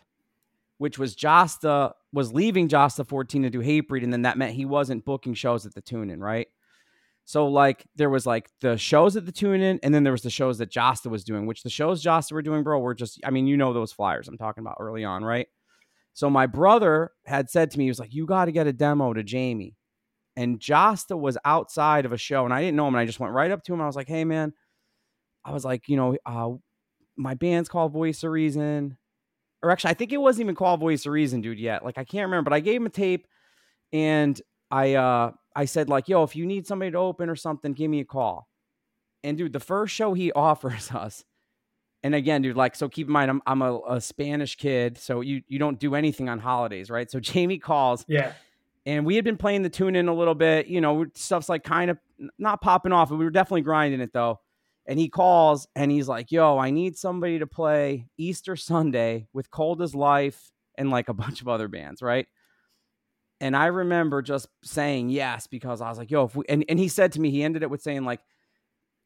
which was Jasta was leaving Jasta 14 to do Hatebreed, and then that meant he wasn't booking shows at the tune in, right? So like there was like the shows at the tune in, and then there was the shows that Jasta was doing, which the shows Jasta were doing, bro, were just I mean, you know those flyers I'm talking about early on, right? So my brother had said to me, he was like, You gotta get a demo to Jamie. And Jasta was outside of a show, and I didn't know him, and I just went right up to him. I was like, Hey man, I was like, you know, uh, my band's called Voice of Reason or actually, I think it wasn't even called Voice of Reason, dude, yet. Like, I can't remember, but I gave him a tape and I, uh, I said, like, yo, if you need somebody to open or something, give me a call. And dude, the first show he offers us, and again, dude, like, so keep in mind, I'm, I'm a, a Spanish kid, so you, you don't do anything on holidays, right? So Jamie calls. Yeah. And we had been playing the tune in a little bit, you know, stuff's like kind of not popping off, but we were definitely grinding it though and he calls and he's like, "Yo, I need somebody to play Easter Sunday with Cold as Life and like a bunch of other bands, right?" And I remember just saying yes because I was like, "Yo, if we," and, and he said to me, he ended it with saying like,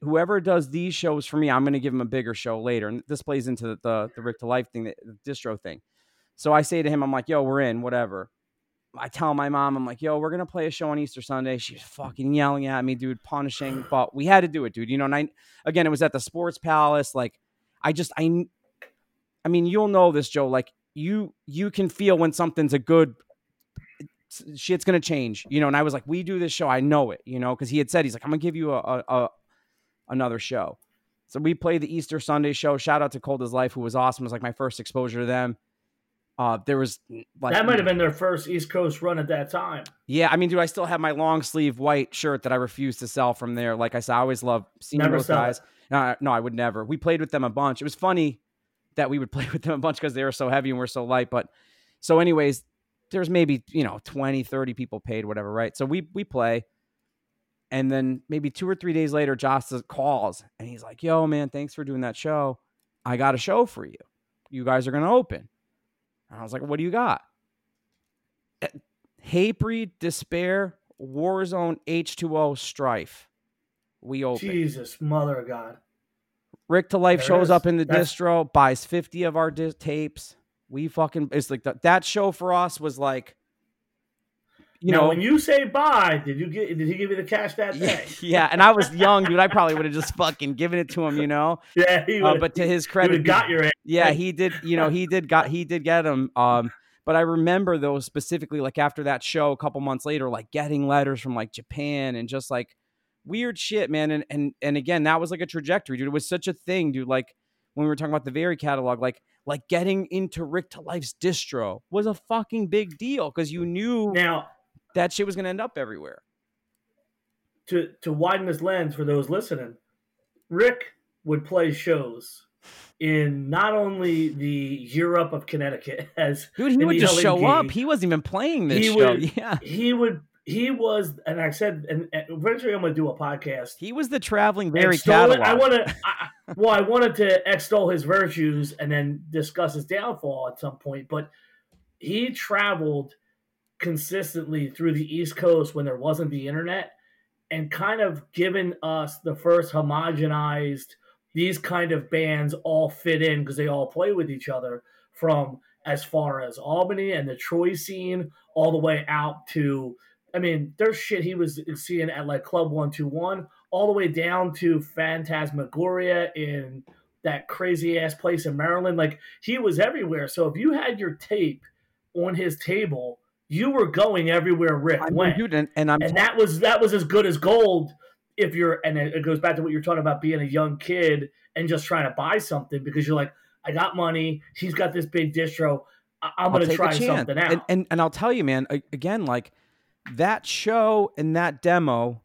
"Whoever does these shows for me, I'm going to give him a bigger show later." And this plays into the the, the Rick to Life thing, the, the distro thing. So I say to him, "I'm like, yo, we're in, whatever." I tell my mom, I'm like, yo, we're gonna play a show on Easter Sunday. She's fucking yelling at me, dude, punishing, but we had to do it, dude. You know, and I again, it was at the Sports Palace. Like, I just, I, I mean, you'll know this, Joe. Like, you, you can feel when something's a good shit's gonna change, you know. And I was like, we do this show, I know it, you know, because he had said he's like, I'm gonna give you a, a, a another show. So we played the Easter Sunday show. Shout out to Cold as Life, who was awesome. It was like my first exposure to them. Uh, there was like that might have been their first East Coast run at that time. Yeah, I mean, dude, I still have my long sleeve white shirt that I refuse to sell from there. Like I said, I always love seeing never those guys. No, no, I would never. We played with them a bunch. It was funny that we would play with them a bunch because they were so heavy and we're so light. But so, anyways, there's maybe you know 20, 30 people paid, whatever, right? So we we play, and then maybe two or three days later, Josh calls and he's like, "Yo, man, thanks for doing that show. I got a show for you. You guys are gonna open." And I was like, what do you got? Eh, Hatebreed, Despair, Warzone, H2O, Strife. We open. Jesus, mother of God. Rick to Life there shows is. up in the That's... distro, buys 50 of our tapes. We fucking, it's like the, that show for us was like, you now, know, when you say buy, did you get? Did he give you the cash that day? Yeah, and I was young, dude. I probably would have just fucking given it to him, you know. Yeah, he uh, but to his credit, got your. Yeah, he did. You know, he did got he did get him. Um, but I remember though specifically, like after that show, a couple months later, like getting letters from like Japan and just like weird shit, man. And and and again, that was like a trajectory, dude. It was such a thing, dude. Like when we were talking about the very catalog, like like getting into Rick to Life's distro was a fucking big deal because you knew now that shit was going to end up everywhere. To to widen this lens for those listening, Rick would play shows in not only the Europe of Connecticut as dude, he would just show up. He wasn't even playing this he show. Would, yeah, he would. He was, and I said, and, and eventually I'm going to do a podcast. He was the traveling very catalog. I want to. well, I wanted to extol his virtues and then discuss his downfall at some point, but he traveled consistently through the East Coast when there wasn't the internet and kind of given us the first homogenized these kind of bands all fit in because they all play with each other from as far as Albany and the Troy scene all the way out to I mean, there's shit he was seeing at like Club 121 all the way down to Phantasmagoria in that crazy ass place in Maryland. Like he was everywhere. So if you had your tape on his table you were going everywhere Rick I went, dude, and, and, and that was that was as good as gold. If you're, and it goes back to what you're talking about being a young kid and just trying to buy something because you're like, I got money. He's got this big distro. I- am going to try something out. And, and and I'll tell you, man. Again, like that show and that demo.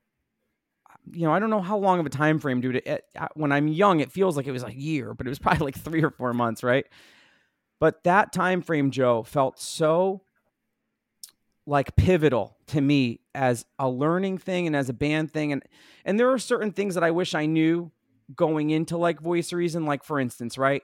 You know, I don't know how long of a time frame, dude. It, it, when I'm young, it feels like it was a year, but it was probably like three or four months, right? But that time frame, Joe, felt so like pivotal to me as a learning thing and as a band thing and and there are certain things that I wish I knew going into like voice reason like for instance right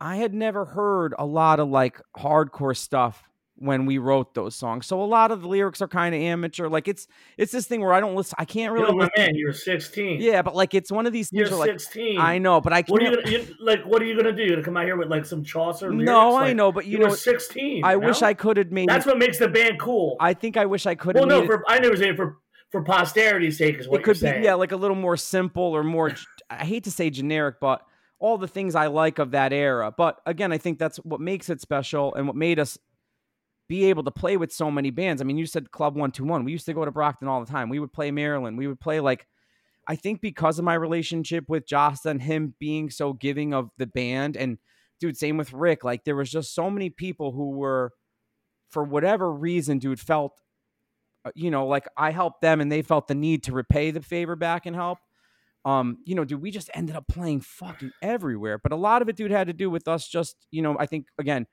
I had never heard a lot of like hardcore stuff when we wrote those songs. So a lot of the lyrics are kind of amateur. Like it's it's this thing where I don't listen. I can't really. Yo, my man, you're 16. Yeah, but like it's one of these things. You're like, 16. I know, but I can't. What are you, gonna, you like? What are you gonna do? You gonna come out here with like some Chaucer? Lyrics? No, like, I know, but you, you know, 16. I you wish know? I could have made. That's what makes the band cool. I think I wish I could. Well, no, for I never say for for posterity's sake is what it could saying. be. Yeah, like a little more simple or more. I hate to say generic, but all the things I like of that era. But again, I think that's what makes it special and what made us be able to play with so many bands. I mean, you said Club 121. We used to go to Brockton all the time. We would play Maryland. We would play like I think because of my relationship with Joss and him being so giving of the band and dude, same with Rick. Like there was just so many people who were for whatever reason, dude, felt uh, you know, like I helped them and they felt the need to repay the favor back and help. Um, you know, dude, we just ended up playing fucking everywhere. But a lot of it, dude, had to do with us just, you know, I think again,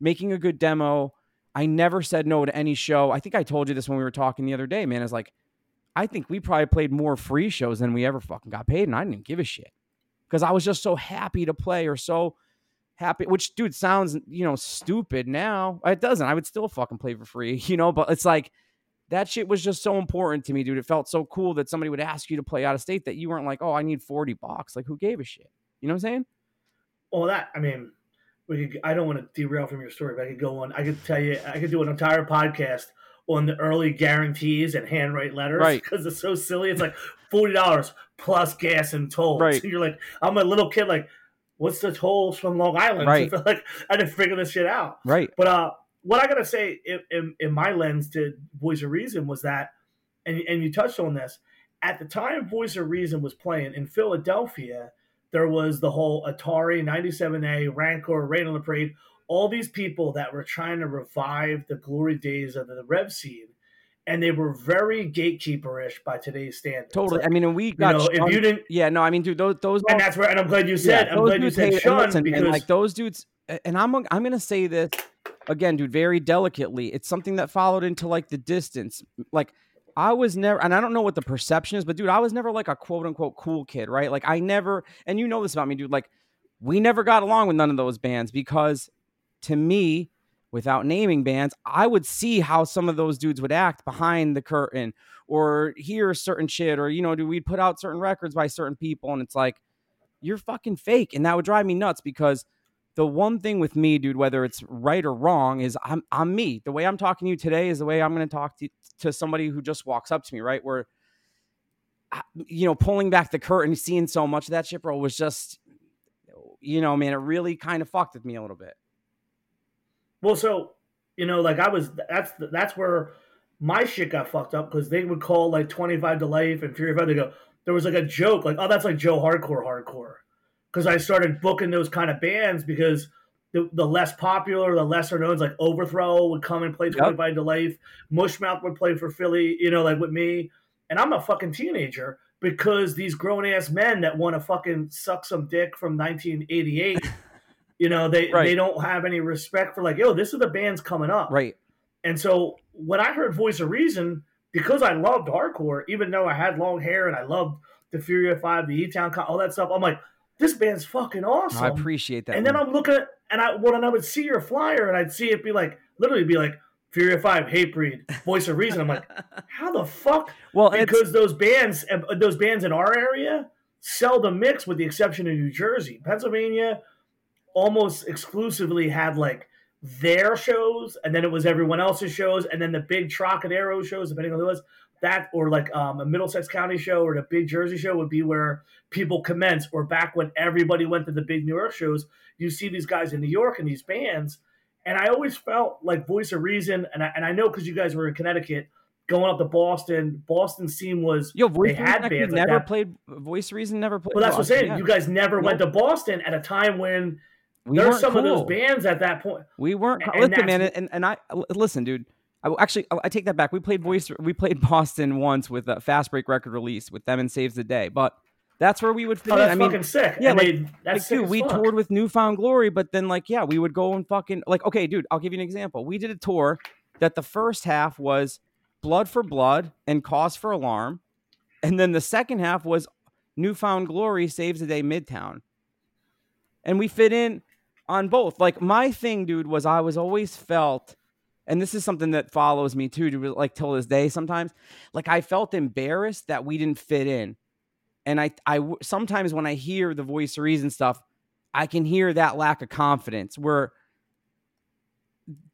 making a good demo, I never said no to any show. I think I told you this when we were talking the other day, man. Is like, I think we probably played more free shows than we ever fucking got paid, and I didn't give a shit because I was just so happy to play or so happy. Which, dude, sounds you know stupid now. It doesn't. I would still fucking play for free, you know. But it's like that shit was just so important to me, dude. It felt so cool that somebody would ask you to play out of state that you weren't like, oh, I need forty bucks. Like, who gave a shit? You know what I'm saying? Well, that I mean, we could, I don't want to derail from your story, but I could go on. I could tell you, I could do an entire podcast on the early guarantees and handwrite letters Right. because it's so silly. It's like forty dollars plus gas and tolls. Right. And you're like, I'm a little kid, like, what's the tolls from Long Island? Right. So, like, I didn't figure this shit out. Right. But uh, what I gotta say in, in, in my lens to Voice of Reason was that, and and you touched on this at the time Voice of Reason was playing in Philadelphia. There was the whole Atari 97A, Rancor, Rain on the Parade, all these people that were trying to revive the glory days of the Rev scene, and they were very gatekeeperish by today's standards. Totally. Like, I mean, and we you got know, if you didn't, yeah, no, I mean, dude, those those and that's where, and I'm glad you said, I'm those glad you said and Sean because like those dudes, and I'm I'm gonna say this again, dude, very delicately. It's something that followed into like the distance. Like I was never, and I don't know what the perception is, but dude, I was never like a quote unquote cool kid, right? Like I never, and you know this about me, dude. Like we never got along with none of those bands because, to me, without naming bands, I would see how some of those dudes would act behind the curtain or hear certain shit, or you know, do we'd put out certain records by certain people, and it's like you're fucking fake, and that would drive me nuts because the one thing with me, dude, whether it's right or wrong, is I'm I'm me. The way I'm talking to you today is the way I'm going to talk to to somebody who just walks up to me, right? Where you know, pulling back the curtain, seeing so much of that shit, bro, was just, you know, man, it really kind of fucked with me a little bit. Well, so you know, like I was. That's that's where my shit got fucked up because they would call like twenty five to life and Fury Five. They go, there was like a joke, like, oh, that's like Joe Hardcore, Hardcore, because I started booking those kind of bands because the, the less popular, the lesser known, like Overthrow would come and play twenty five to life. Mushmouth would play for Philly, you know, like with me, and I'm a fucking teenager because these grown ass men that want to fucking suck some dick from 1988. You know, they, Right. they don't have any respect for like, yo, this is the band's coming up. Right. And so when I heard Voice of Reason, because I loved hardcore, even though I had long hair and I loved the Fury of Five, the E Town, all that stuff, I'm like, this band's fucking awesome. I appreciate that. and then. I'm looking at, and I when I would see your flyer and I'd see it be like, literally be like, Fury of Five, Hatebreed, Voice of Reason. I'm like, how the fuck? well, Because those bands, uh, those bands in our area, seldom mix, with the exception of New Jersey, Pennsylvania, almost exclusively had like their shows, and then it was everyone else's shows, and then the big Trocadero shows, depending on who it was. That or like um, a Middlesex County show or the big Jersey show would be where people commence. Or back when everybody went to the big New York shows, you see these guys in New York and these bands. And I always felt like Voice of Reason, and I, and I know because you guys were in Connecticut, going up to Boston. Boston scene was yo, voice they had bands never played. Voice reason never played. Well, that's what I'm saying. yeah. You guys never went to Boston at a time when we there's some of those bands at that point. We weren't. And listen, man, and, and I listen, dude. I actually I take that back. We played voice. We played Boston once with a fast break record release with them and Saves the Day, but that's where we would fit Oh, in. that's I mean, fucking sick. yeah, I like- mean, that's like, sick dude, we fuck. toured with Newfound Glory, but then like, yeah, we would go and fucking like, okay, dude, I'll give you an example. We did a tour that the first half was Blood for Blood and Cause for Alarm, and then the second half was Newfound Glory Saves the Day Midtown, and we fit in on both. Like my thing, dude, was I was always felt. And this is something that follows me too, to like till this day. Sometimes, like I felt embarrassed that we didn't fit in, and i i sometimes when I hear the voice of reason stuff, I can hear that lack of confidence. Where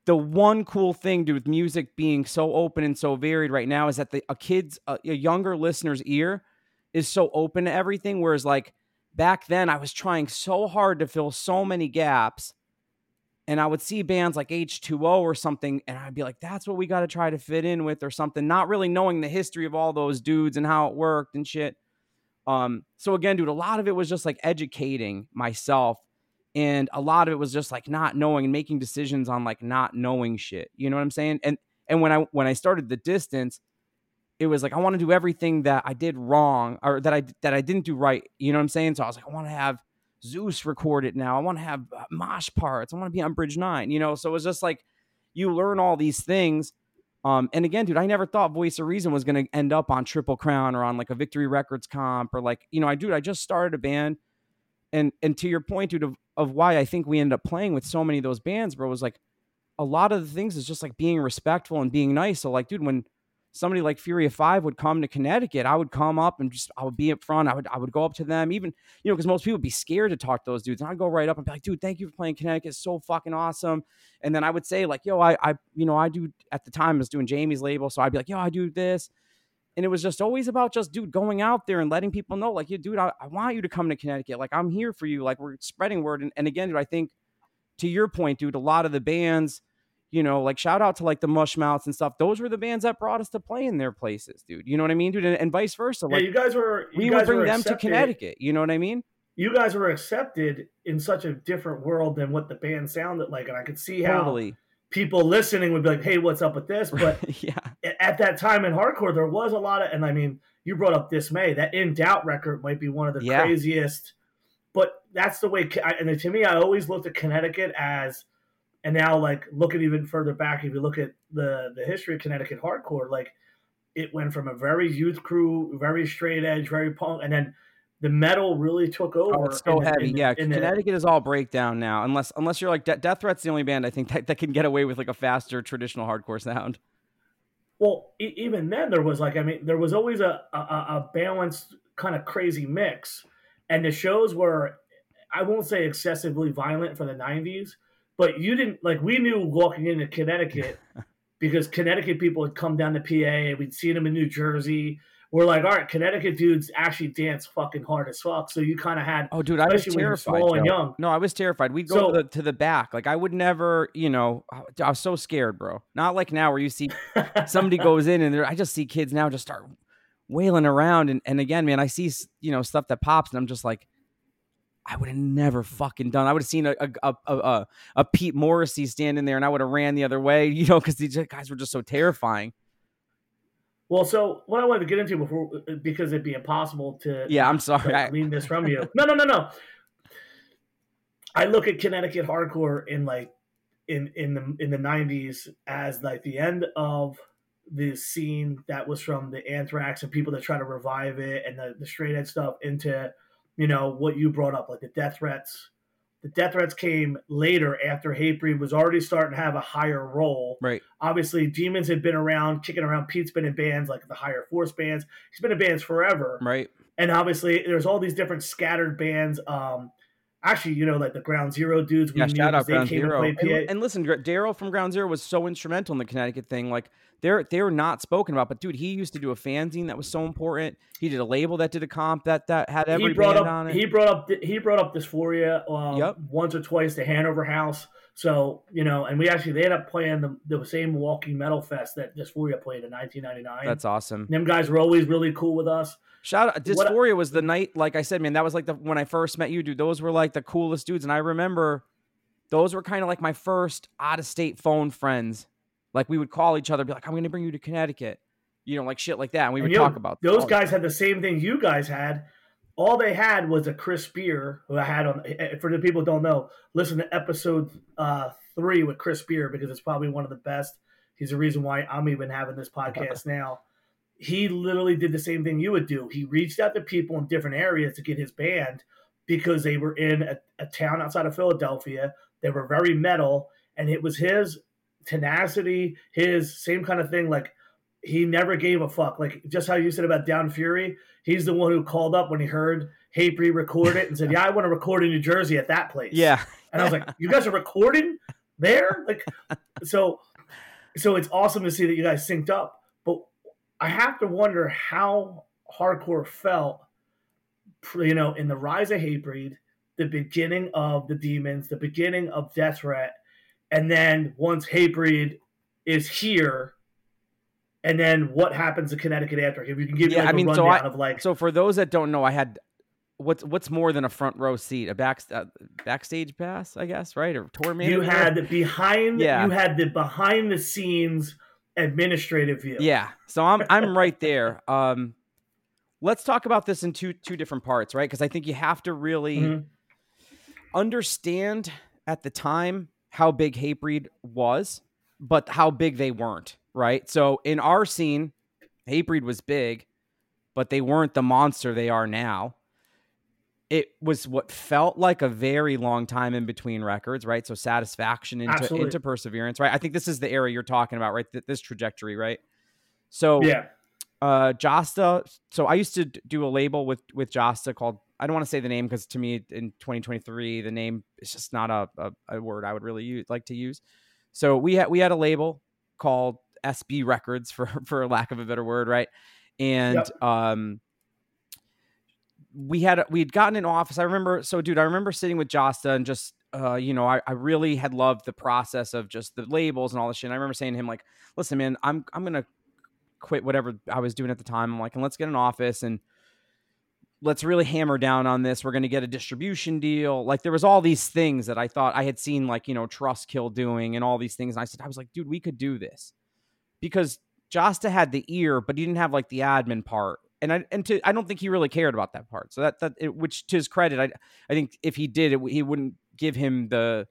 the one cool thing, dude, with music being so open and so varied right now is that the a kid's a, a younger listener's ear is so open to everything. Whereas like back then, I was trying so hard to fill so many gaps. And I would see bands like H2O or something, and I'd be like, that's what we got to try to fit in with or something, not really knowing the history of all those dudes and how it worked and shit. Um, so again, dude, a lot of it was just like educating myself, and a lot of it was just like not knowing and making decisions on like not knowing shit. You know what I'm saying? And and when I when I started the distance, it was like I want to do everything that I did wrong or that I that I didn't do right. You know what I'm saying? So I was like, I want to have Zeuss record it now. I want to have uh, mosh parts. I want to be on Bridge Nine. You know, so it was just like you learn all these things. Um, and again, dude, I never thought Voice of Reason was going to end up on Triple Crown or on like a Victory Records comp or like you know, I dude, I just started a band, and and to your point, dude, of, of why I think we ended up playing with so many of those bands, bro, was like a lot of the things is just like being respectful and being nice. So like, dude, when somebody like Fury of Five would come to Connecticut, I would come up and just I would be up front. I would I would go up to them, even you know, because most people would be scared to talk to those dudes. And I'd go right up and be like, dude, thank you for playing Connecticut. It's so fucking awesome. And then I would say, like, yo, I I you know, I do at the time I was doing Jamey's label. So I'd be like, yo, I do this. And it was just always about just dude going out there and letting people know, like, yeah, dude, I, I want you to come to Connecticut. Like, I'm here for you. Like, we're spreading word. And, and again, dude, I think to your point, dude, a lot of the bands you know, like shout out to like the Mushmouths and stuff. Those were the bands that brought us to play in their places, dude. You know what I mean, dude, and, and vice versa. Like, yeah, you guys were. You we guys would bring them accepted. to Connecticut. You know what I mean? You guys were accepted in such a different world than what the band sounded like, and I could see how totally. people listening would be like, "Hey, what's up with this?" But yeah, at that time in hardcore, there was a lot of, and I mean, you brought up Dismay. That In Doubt record might be one of the yeah. craziest. But that's the way, and to me, I always looked at Connecticut as and now like looking even further back if you look at the the history of connecticut hardcore like it went from a very youth crew very straight edge very punk and then the metal really took over. Oh, it's so heavy. Yeah, in Connecticut the, is all breakdown now. Unless unless you're like De- Death Threat's the only band I think that, that can get away with like a faster traditional hardcore sound. Well, e- even then there was like I mean there was always a, a, a balanced kind of crazy mix, and the shows were I won't say excessively violent for the '90s, but you didn't like we knew walking into Connecticut because Connecticut people had come down to PA. And we'd seen them in New Jersey. We're like, all right, Connecticut dudes actually dance fucking hard as fuck. So you kind of had, oh, dude, I was terrified. Small and young. No, I was terrified. We'd go so, to, the, to the back. Like I would never, you know, I was so scared, bro. Not like now where you see somebody goes in and I just see kids now just start wailing around. And and again, man, I see you know stuff that pops, and I'm just like, I would have never fucking done. I would have seen a a, a a, a Pete Morrissey standing there, and I would have ran the other way, you know, because these guys were just so terrifying. Well, so what I wanted to get into before, because it'd be impossible to yeah, I'm sorry, I lean this from you. No, no, no, no. I look at Connecticut hardcore in like in in the in the '90s as like the end of the scene that was from the Anthrax and people that try to revive it and the, the straight edge stuff into you know what you brought up, like the death threats. The death threats came later after Hatebreed was already starting to have a higher role. Right. Obviously, Demons had been around, kicking around. Pete's been in bands like the Higher Force bands. He's been in bands forever. Right. And obviously, there's all these different scattered bands. Um, actually, you know, like the Ground Zero dudes. We yeah, shout out Ground Zero. And, and, listen, Daryl from Ground Zero was so instrumental in the Connecticut thing. Like they're they're not spoken about, but dude, he used to do a fanzine that was so important. He did a label that did a comp that that had every he brought band up, on it. He brought up he brought up Dysphoria um, yep. once or twice to Hanover House. So you know, and we actually they ended up playing the, the same Milwaukee Metal Fest that Dysphoria played in 1999. That's awesome. them guys were always really cool with us. Shout out Dysphoria was the night, like I said, man. That was like the when I first met you, dude. Those were like the coolest dudes, and I remember those were kind of like my first out of state phone friends. Like we would call each other, be like, "I'm going to bring you to Connecticut," you know, like shit like that, and we would talk know, about those guys had the same thing you guys had. All they had was a Chris Beer who I had on. Eh, eh, for the people who don't know, listen to episode uh, three with Chris Beer because it's probably one of the best. He's the reason why I'm even having this podcast now he literally did the same thing you would do. He reached out to people in different areas to get his band because they were in a, a, town outside of Philadelphia. They were very metal, and it was his tenacity, his same kind of thing. Like he never gave a fuck. Like just how you said about Down Fury, he's the one who called up when he heard Hatebreed record it and said, "Yeah, I want to record in New Jersey at that place." Yeah, and I was like, "You guys are recording there?" Like, so, so it's awesome to see that you guys synced up But I have to wonder how hardcore felt, you know, in the rise of Hatebreed, the beginning of the demons, the beginning of Death Threat, and then once Hatebreed is here, and then what happens to Connecticut after? If you can give yeah, me like I mean, so I, of like, so for those that don't know, I had what's what's more than a front row seat, a back uh, backstage pass, I guess, right, or tour manager. You had the behind, yeah. you had the behind the scenes administrative view. Yeah. So I'm I'm right there. Um let's talk about this in two two different parts, right? Because I think you have to really mm-hmm. understand at the time how big Hatebreed was, but how big they weren't, right? So in our scene, Hatebreed was big, but they weren't the monster they are now it was what felt like a very long time in between records, right? So satisfaction into Absolutely. into perseverance, right? I think this is the era you're talking about, right? This trajectory, right? So Yeah. uh Jasta so I used to do a label with with Jasta called I don't want to say the name because to me in 2023 the name is just not a, a, a word I would really use like to use. So we had we had a label called SB Records for for lack of a better word, right? And um we had we had gotten an office. I remember so dude, I remember sitting with Jasta and just uh, you know, I, I really had loved the process of just the labels and all this shit. And I remember saying to him, like, listen, man, I'm I'm gonna quit whatever I was doing at the time. I'm like, and let's get an office and let's really hammer down on this. We're going to get a distribution deal. Like there was all these things that I thought I had seen like, you know, Trustkill doing and all these things. And I said, I was like, dude, we could do this because Jasta had the ear, but he didn't have like the admin part. And I, and to, I don't think he really cared about that part. So that, that, it, which to his credit, I, I think if he did it, he wouldn't give him the,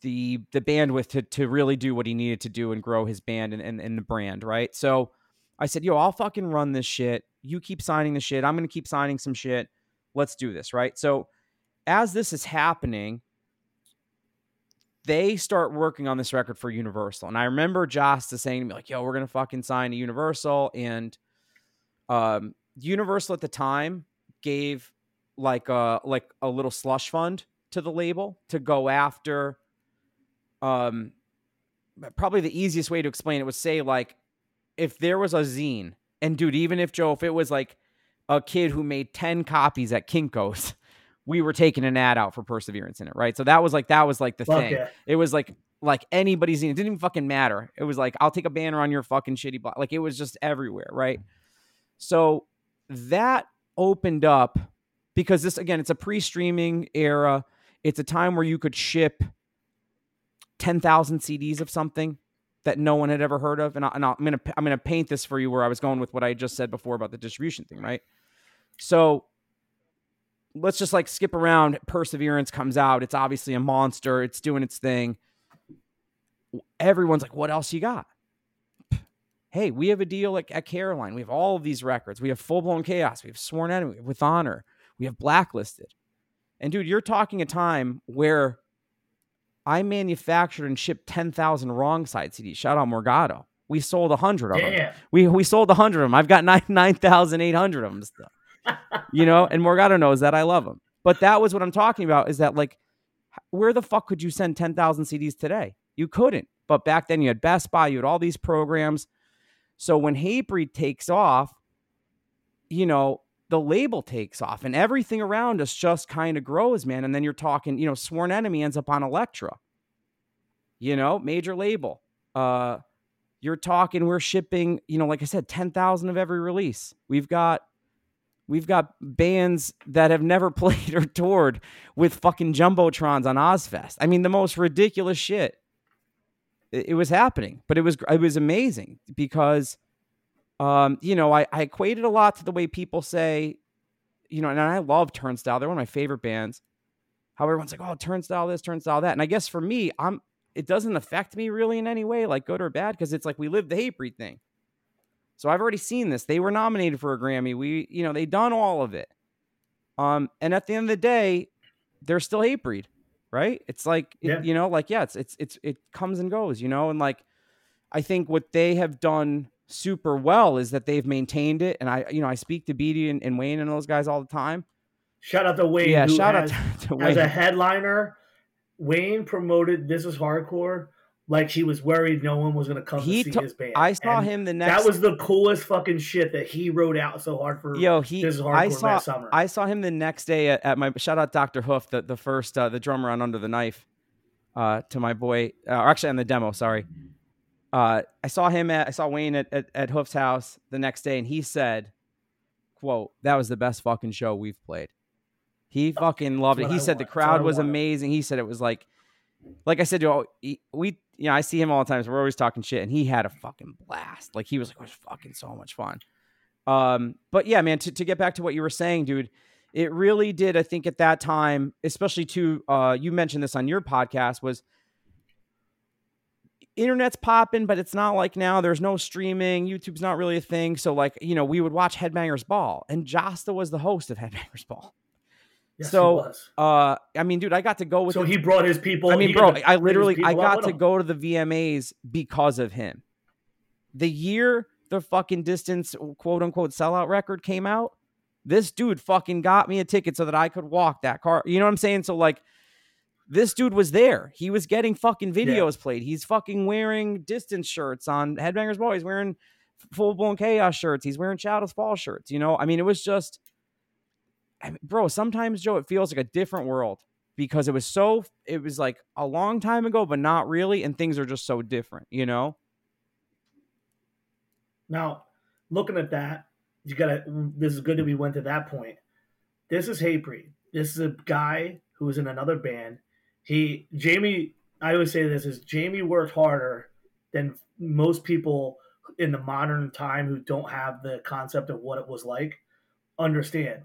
the, the bandwidth to, to really do what he needed to do and grow his band and, and, and the brand. Right. So I said, yo, I'll fucking run this shit you keep signing the shit. I'm going to keep signing some shit. Let's do this, right? So, as this is happening, they start working on this record for Universal. And I remember Jasta saying to me, like, yo, we're to fucking sign to Universal. And um, Universal at the time gave like a like a little slush fund to the label to go after um probably the easiest way to explain it was say like if there was a zine and dude, even if Joe, if it was like a kid who made 10 copies at Kinko's, we were taking an ad out for perseverance in it, right? So that was like that was like the Fuck thing. yeah. It was like like anybody's zine. it didn't even fucking matter. It was like I'll take a banner on your fucking shitty block. Like it was just everywhere, right? So that opened up because this again, it's a pre-streaming era. It's a time where you could ship 10,000 CDs of something that no one had ever heard of. And, I, am gonna I'm gonna paint this for you where I was going with what I just said before about the distribution thing, right? So let's just like skip around. Perseverance comes out. It's obviously a monster. It's doing its thing. Everyone's like, "What else you got?" Hey, we have a deal at Caroline. We have all of these records. We have Full Blown Chaos. We have Sworn Enemy with Honor. We have Blacklisted. And dude, you're talking a time where I manufactured and shipped 10,000 wrong side CDs. Shout out Morgado. We sold 100 of them. We we sold 100 of them. I've got 9 9,800 of them still. you know, and Morgado knows that I love them. But that was what I'm talking about is that like where the fuck could you send 10,000 CDs today? You couldn't. But back then you had Best Buy, you had all these programs. So when Hatebreed takes off, you know, the label takes off and everything around us just kind of grows, man. And then you're talking, you know, Sworn Enemy ends up on Elektra, you know, major label. Uh, you're talking, we're shipping, you know, like I said, 10,000 of every release. We've got, we've got bands that have never played or toured with fucking Jumbotrons on Ozzfest. I mean, the most ridiculous shit. It, it was happening, but it was, it was amazing because, um, you know, I, I equated a lot to the way people say, you know, and I love Turnstile. They're one of my favorite bands. How everyone's like, oh, Turnstile this, Turnstile that. And I guess for me, I'm it doesn't affect me really in any way, like good or bad, because it's like we live the Hatebreed thing. So I've already seen this. They were nominated for a Grammy. We, you know, they done all of it. Um, and at the end of the day, they're still Hatebreed, right? It's like it- you know, like yeah, it's it's it's it comes and goes, you know, and like I think what they have done super well is that they've maintained it. And I, you know, I speak to Beattie and, and Wayne and those guys all the time. Shout out to Wayne. yeah, shout has, out to, to as a headliner. Wayne promoted This Is Hardcore like he was worried no one was going to come He to see to- his band. I saw And him the next. That was the coolest fucking shit that he wrote out so hard for Yo, he. This Is Hardcore I saw. last summer. I saw him the next day at, at my shout out Doctor Hoof, the the first uh, the drummer on Under the Knife, uh, to my boy. Uh, or actually, on the demo. Sorry. Uh, I saw him at I saw Wayne at, at at Hoof's house the next day, and he said, "quote That was the best fucking show we've played." He fucking loved it. He I said the want. I crowd was wanted. amazing. He said it was like, like I said, yo, he- we, you know, I see him all the time. So we're always talking shit, and he had a fucking blast. Like he was like, it was fucking so much fun. Um, but yeah, man, to, to get back to what you were saying, dude, it really did. I think at that time, especially to, uh, you mentioned this on your podcast, was internet's popping, but it's not like now. There's no streaming. YouTube's not really a thing. So like, you know, we would watch Headbangers Ball, and Jasta was the host of Headbangers Ball. Yes, so. Uh, I mean, dude, I got to go with. So the- he brought his people. I mean, bro, I literally I got to him. go to the VMAs because of him. The year the fucking distance quote unquote sellout record came out, this dude fucking got me a ticket so that I could walk that car. You know what I'm saying? So like this dude was there. He was getting fucking videos yeah. played. He's fucking wearing distance shirts on Headbangers Ball. He's wearing full blown chaos shirts. He's wearing Shadows Fall shirts. You know, I mean, it was just, I mean, bro. Sometimes Joe, it feels like a different world because it was so. It was like a long time ago, but not really, and things are just so different. You know. Now, looking at that, you gotta. This is good that we went to that point. This is Hatebreed. This is a guy who was in another band. He Jamey. I always say this is Jamey worked harder than most people in the modern time who don't have the concept of what it was like understand.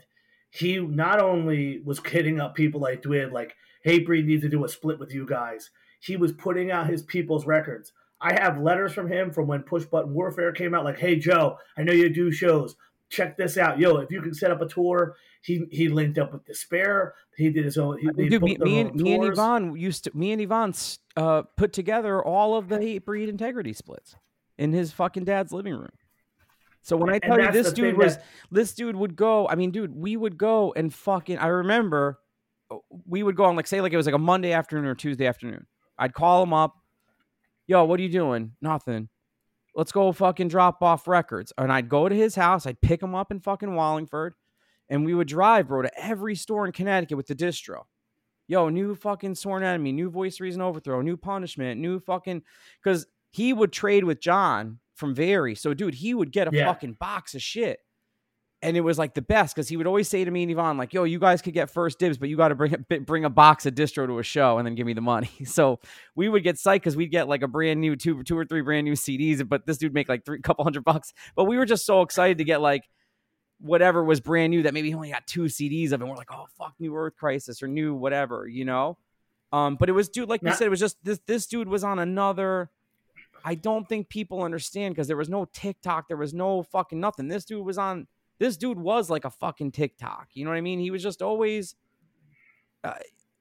He not only was hitting up people like Dwid, like, Hatebreed needs to do a split with you guys. He was putting out his people's records. I have letters from him from when Push Button Warfare came out, like, hey Joe, I know you do shows. Check this out. Yo, if you can set up a tour, he he linked up with Despair. He did his own. He, Dude, me, me, and, me and Yvonne used to. Me and Yvonne uh, put together all of the Hatebreed integrity splits in his fucking dad's living room. So when I tell you this dude was that... this dude would go, I mean, dude, we would go and fucking I remember uh, we would go on like say like it was like a Monday afternoon or Tuesday afternoon. I'd call him up. Yo, what are you doing? Nothing. Let's go fucking drop off records. And I'd go to his house, I'd pick him up in fucking Wallingford, and we would drive, bro, to every store in Connecticut with the distro. Yo, new fucking sworn enemy, new voice reason overthrow, new punishment, new fucking because he would trade with John from Very. So, dude, he would get a yeah. fucking box of shit. And it was like the best because he would always say to me and Yvonne, like, yo, you guys could get first dibs, but you got to bring a, bring a box of distro to a show and then give me the money. So we would get psyched because we'd get like a brand new two, two or three brand new CDs, but this dude make like three couple hundred bucks. But we were just so excited to get like whatever was brand new that maybe he only got two CDs of, and we're like, oh fuck, new Earth Crisis or new whatever, you know. Um, but it was dude, like you said, it was just this this dude was on another I don't think people understand because there was no TikTok, there was no fucking nothing. This dude was on. This dude was like a fucking TikTok. You know what I mean? He was just always, uh,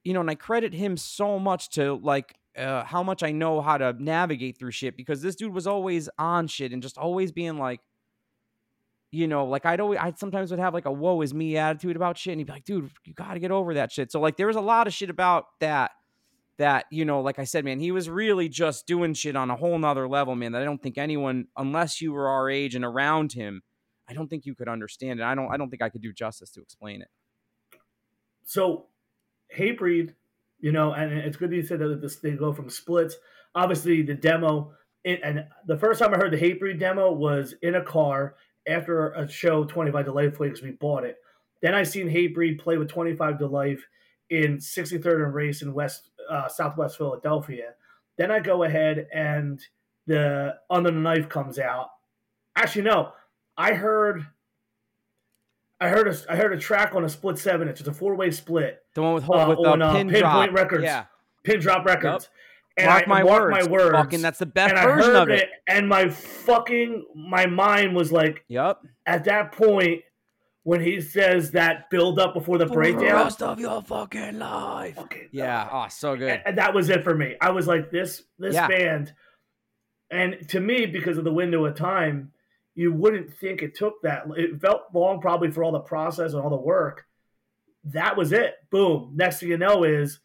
you know, and I credit him so much to like uh, how much I know how to navigate through shit because this dude was always on shit and just always being like, you know, like I'd always, I sometimes would have like a woe is me attitude about shit, and he'd be like, dude, you got to get over that shit. So like, there was a lot of shit about that that, you know, like I said, man, he was really just doing shit on a whole nother level, man, that I don't think anyone, unless you were our age and around him, I don't think you could understand it. I don't I don't think I could do justice to explain it. So Hatebreed, you know, and it's good that you said that this, they go from splits. Obviously, the demo, it, and the first time I heard the Hatebreed demo was in a car after a show, 25 to Life, because we bought it. Then I seen Hatebreed play with 25 to Life in 63rd and Race in West uh, Southwest Philadelphia. Then I go ahead and the Under the Knife comes out. Actually, no, I heard. I heard a I heard a track on a split seven inch. It's a four way split. The one with uh, with on, uh, pin Pinpoint drop. Records. Yeah, Pin Drop Records. Yep. And mark I, my mark words. my words. Fucking, that's the best and version of it. it. And my fucking my mind was like, "Yep." At that point, when he says that build up before the for breakdown. The rest of your fucking life. Fucking yeah. Oh, so good. And, and, that was it for me. I was like, this this yeah. band, and to me, because of the window of time, you wouldn't think it took that. It felt long, probably for all the process and all the work. That was it. Boom. Next thing you know is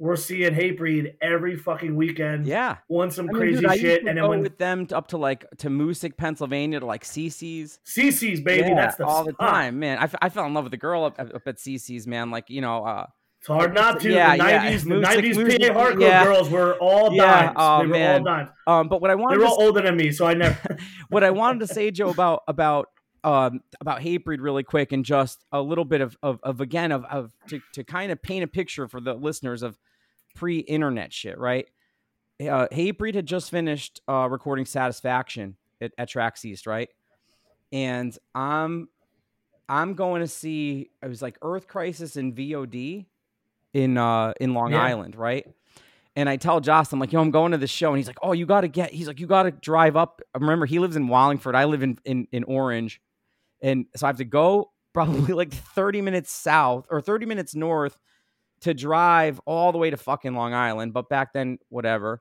we're seeing Hatebreed every fucking weekend. Yeah, on some I mean, crazy dude, shit, and then when, with them to, up to like to Moosic, Pennsylvania, to like CC's. CC's, baby, yeah, that's the all the time, man. I, I fell in love with the girl up, up at CC's, man. Like you know, uh, it's hard not to. Yeah, the 90s, yeah. the Moosic, 90s PA hardcore yeah. girls were all yeah. dimes. Oh, they were man. all dimes. Um, but what I wanted they were all older than me, so I never. what I wanted to say, Joe, about about um, about Hatebreed really quick and just a little bit of, of, of again of, of to, to kind of paint a picture for the listeners of pre-internet shit, right? Uh, Hatebreed had just finished uh, recording Satisfaction at, at Tracks East, right? And I'm I'm going to see it was like Earth Crisis and VOD in uh in Long yeah. Island, right? And I tell Joss, I'm like, yo, I'm going to this show. And he's like, oh, you got to get, he's like, you got to drive up. Remember, he lives in Wallingford. I live in, in, in Orange. And so I have to go probably like 30 minutes south or 30 minutes north to drive all the way to fucking Long Island, but back then, whatever.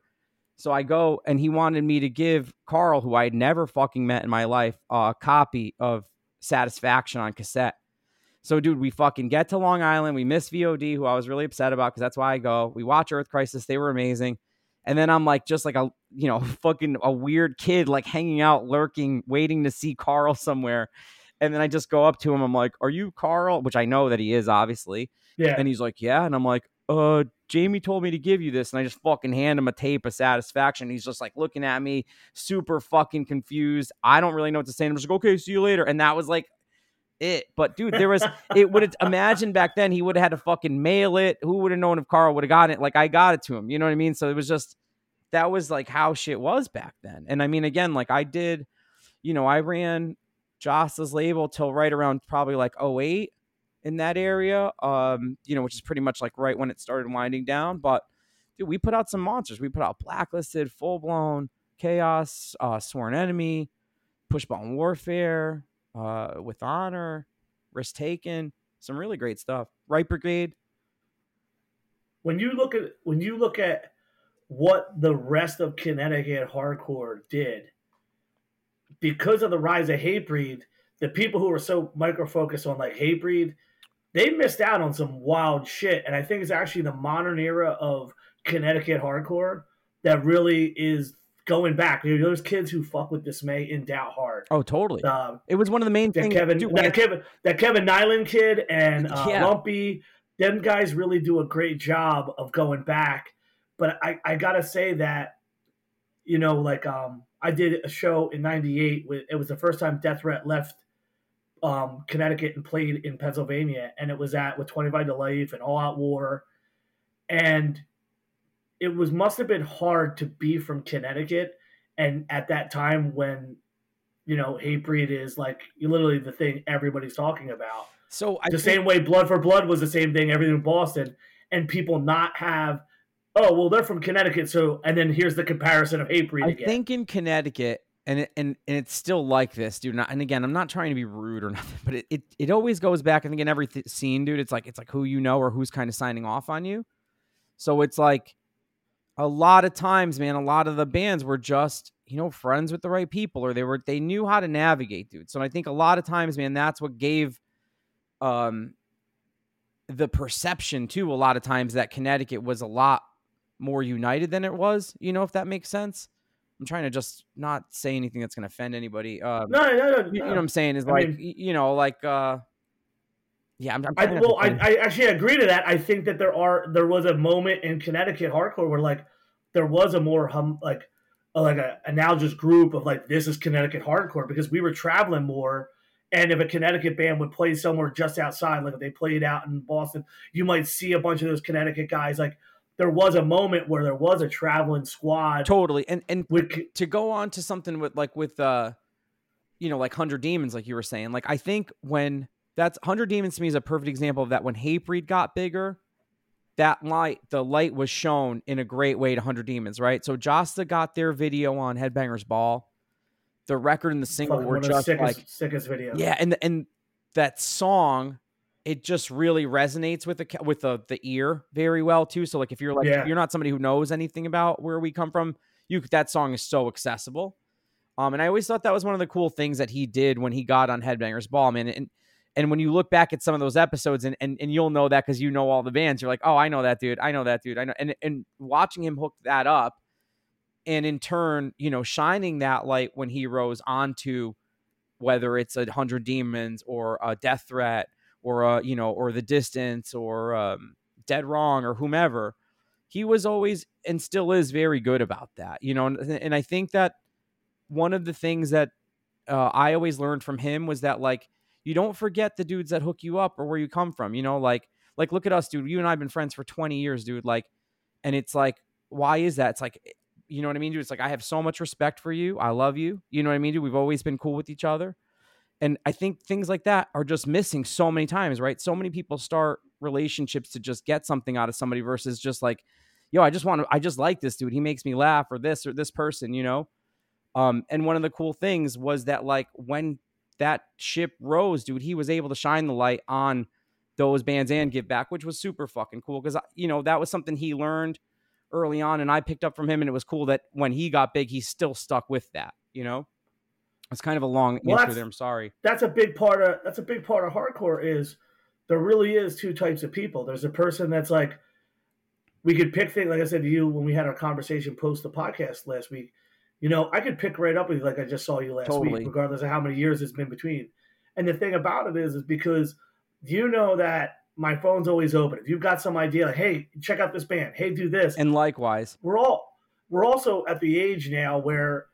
So I go and he wanted me to give Karl, who I had never fucking met in my life, a copy of Satisfaction on cassette. So, dude, we fucking get to Long Island. We miss VOD, who I was really upset about because that's why I go. We watch Earth Crisis. They were amazing. And then I'm like, just like a, you know, fucking a weird kid, like hanging out, lurking, waiting to see Karl somewhere. And then I just go up to him. I'm like, Are you Karl? Which I know that he is, obviously. Yeah. And he's like, Yeah. And I'm like, uh, Jamey told me to give you this. And I just fucking hand him a tape of satisfaction. He's just like looking at me, super fucking confused. I don't really know what to say. And I'm just like, okay, see you later. And that was like it. But dude, there was it would have imagine back then he would have had to fucking mail it. Who would have known if Karl would have gotten it? Like I got it to him. You know what I mean? So it was just that was like how shit was back then. And I mean, again, like I did, you know, I ran Joss's label till right around probably like 08 in that area. Um, you know, which is pretty much like right when it started winding down. But dude, we put out some monsters. We put out Blacklisted, Full Blown, Chaos, uh, Sworn Enemy, Push Button Warfare, uh, With Honor, Risk Taken, some really great stuff. Right Brigade. When you look at when you look at what the rest of Connecticut hardcore did, because of the rise of Hatebreed, the people who were so micro focused on like Hatebreed, they missed out on some wild shit. And I think it's actually the modern era of Connecticut hardcore that really is going back. You know, those kids who fuck with dismay in doubt hard. Oh, totally. Um, it was one of the main things. Kevin, dude, that Kevin, that Kevin Nyland kid and uh, yeah. Lumpy, them guys really do a great job of going back. But I, I gotta say that, you know, like um, I did a show in '98. It was the first time Death Threat left um, Connecticut and played in Pennsylvania, and it was at with 25 to Life and All Out War, and it was must have been hard to be from Connecticut, and at that time when you know Hatebreed is like literally the thing everybody's talking about. So I the think- same way Blood for Blood was the same thing, everything in Boston, and people not have. Oh well, they're from Connecticut, so and then here's the comparison of Hatebreed. I again. I think in Connecticut, and it, and and it's still like this, dude. And again, I'm not trying to be rude or nothing, but it it, it always goes back. I think in every th- scene, dude, it's like it's like who you know or who's kind of signing off on you. So it's like a lot of times, man. A lot of the bands were just you know friends with the right people, or they were they knew how to navigate, dude. So I think a lot of times, man, that's what gave um the perception too. A lot of times that Connecticut was a lot more united than it was. You know, if that makes sense. I'm trying to just not say anything that's going to offend anybody. Um, no, no, no, no, You know what I'm saying is I like, mean, you know, like, uh, yeah. I'm, I'm I, well, I, I actually agree to that. I think that there are there was a moment in Connecticut hardcore where like there was a more hum like a, like a analogous group of like this is Connecticut hardcore because we were traveling more. And if a Connecticut band would play somewhere just outside, like if they played out in Boston, you might see a bunch of those Connecticut guys like there was a moment where there was a traveling squad. Totally. And and with, to go on to something with like with uh you know, like Hundred Demons, like you were saying. Like I think when that's Hundred Demons to me is a perfect example of that when Hatebreed got bigger, that light, the light was shown in a great way to Hundred Demons, right? So Jasta got their video on Headbangers Ball. The record and the single Fucking were just sickest, like sickest video. Yeah, and and that song it just really resonates with the with the the ear very well too. So like if you're like yeah. you're not somebody who knows anything about where we come from, you that song is so accessible. Um, and I always thought that was one of the cool things that he did when he got on Headbangers Ball, man. And and when you look back at some of those episodes, and and, and you'll know that because you know all the bands, you're like, oh, I know that dude, I know that dude, I know. And and watching him hook that up, and in turn, you know, shining that light when he rose onto whether it's a hundred demons or a death threat or uh, you know, or the distance or um, dead wrong or whomever. He was always and still is very good about that, you know. And, and I think that one of the things that uh, I always learned from him was that like you don't forget the dudes that hook you up or where you come from, you know. Like like look at us, dude. You and I've been friends for twenty years, dude. Like, and it's like, why is that? It's like you know what I mean, dude? It's like I have so much respect for you. I love you. You know what I mean, dude? We've always been cool with each other. And I think things like that are just missing so many times, right? So many people start relationships to just get something out of somebody versus just like, yo, I just want to, I just like this dude. He makes me laugh or this or this person, you know? Um, and one of the cool things was that like when that ship rose, dude, he was able to shine the light on those bands and give back, which was super fucking cool because you know that was something he learned early on, and I picked up from him, and it was cool that when he got big, he still stuck with that. You know, it's kind of a long well, answer there. I'm sorry. That's a big part of that's a big part of hardcore is there really is two types of people. There's a person that's like we could pick things like I said to you when we had our conversation post the podcast last week. You know, I could pick right up with you like I just saw you last totally. week, regardless of how many years it's been between. And the thing about it is, is because you know that my phone's always open. If you've got some idea, like, hey, check out this band. Hey, do this. And likewise, we're all we're also at the age now where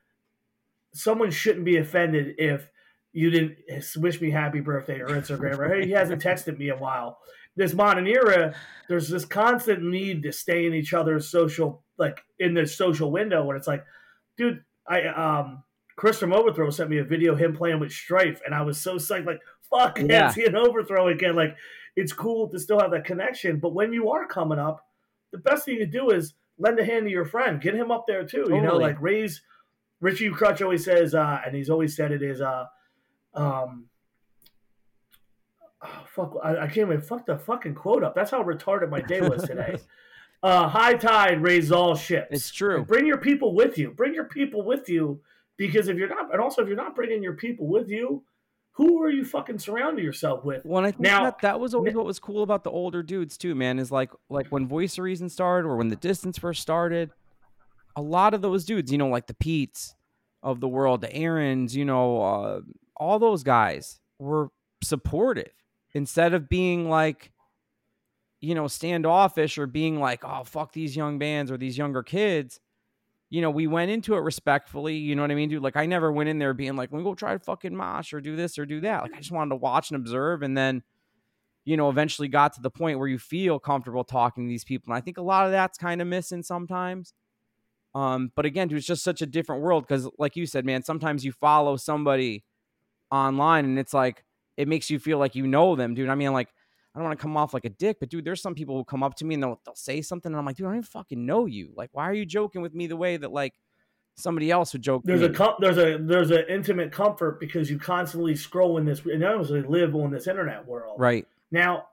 someone shouldn't be offended if you didn't wish me happy birthday or Instagram or hey, he hasn't texted me a while. This modern era, there's this constant need to stay in each other's social, like in the social window, when it's like, dude, I um Chris from Overthrow sent me a video of him playing with Strife, and I was so psyched, like, fuck, yeah, see an Overthrow again. Like, it's cool to still have that connection. But when you are coming up, the best thing to do is lend a hand to your friend, get him up there too. Totally. You know, like raise. Richie Crutch always says, uh, and he's always said it is, uh, um, oh, fuck, I, I, can't even fuck the fucking quote up. That's how retarded my day was today. uh, high tide raises all ships. It's true. And bring your people with you. Bring your people with you because if you're not, and also if you're not bringing your people with you, who are you fucking surrounding yourself with? Well, I think now, that, that was always what was cool about the older dudes too, man. Is like like when Voice of Reason started or when the Distance first started, a lot of those dudes, you know, like the Pete's of the world, the Aaron's, you know, uh, all those guys were supportive. Instead of being like you know standoffish or being like oh fuck these young bands or these younger kids you know we went into it respectfully you know what i mean dude? Like i never went in there being like let me go try to fucking mosh or do this or do that. Like i just wanted to watch and observe and then you know eventually got to the point where you feel comfortable talking to these people. And i think a lot of that's kind of missing sometimes um but again it was just such a different world because like you said man sometimes you follow somebody online and it's like it makes you feel like you know them, dude. I mean, like I don't want to come off like a dick, but dude, there's some people who come up to me and they'll, they'll say something, and I'm like, dude, I don't even fucking know you. Like, why are you joking with me the way that like somebody else would joke? There's a com- there's a there's an intimate comfort because you constantly scroll in this and obviously live on this internet world. Right now,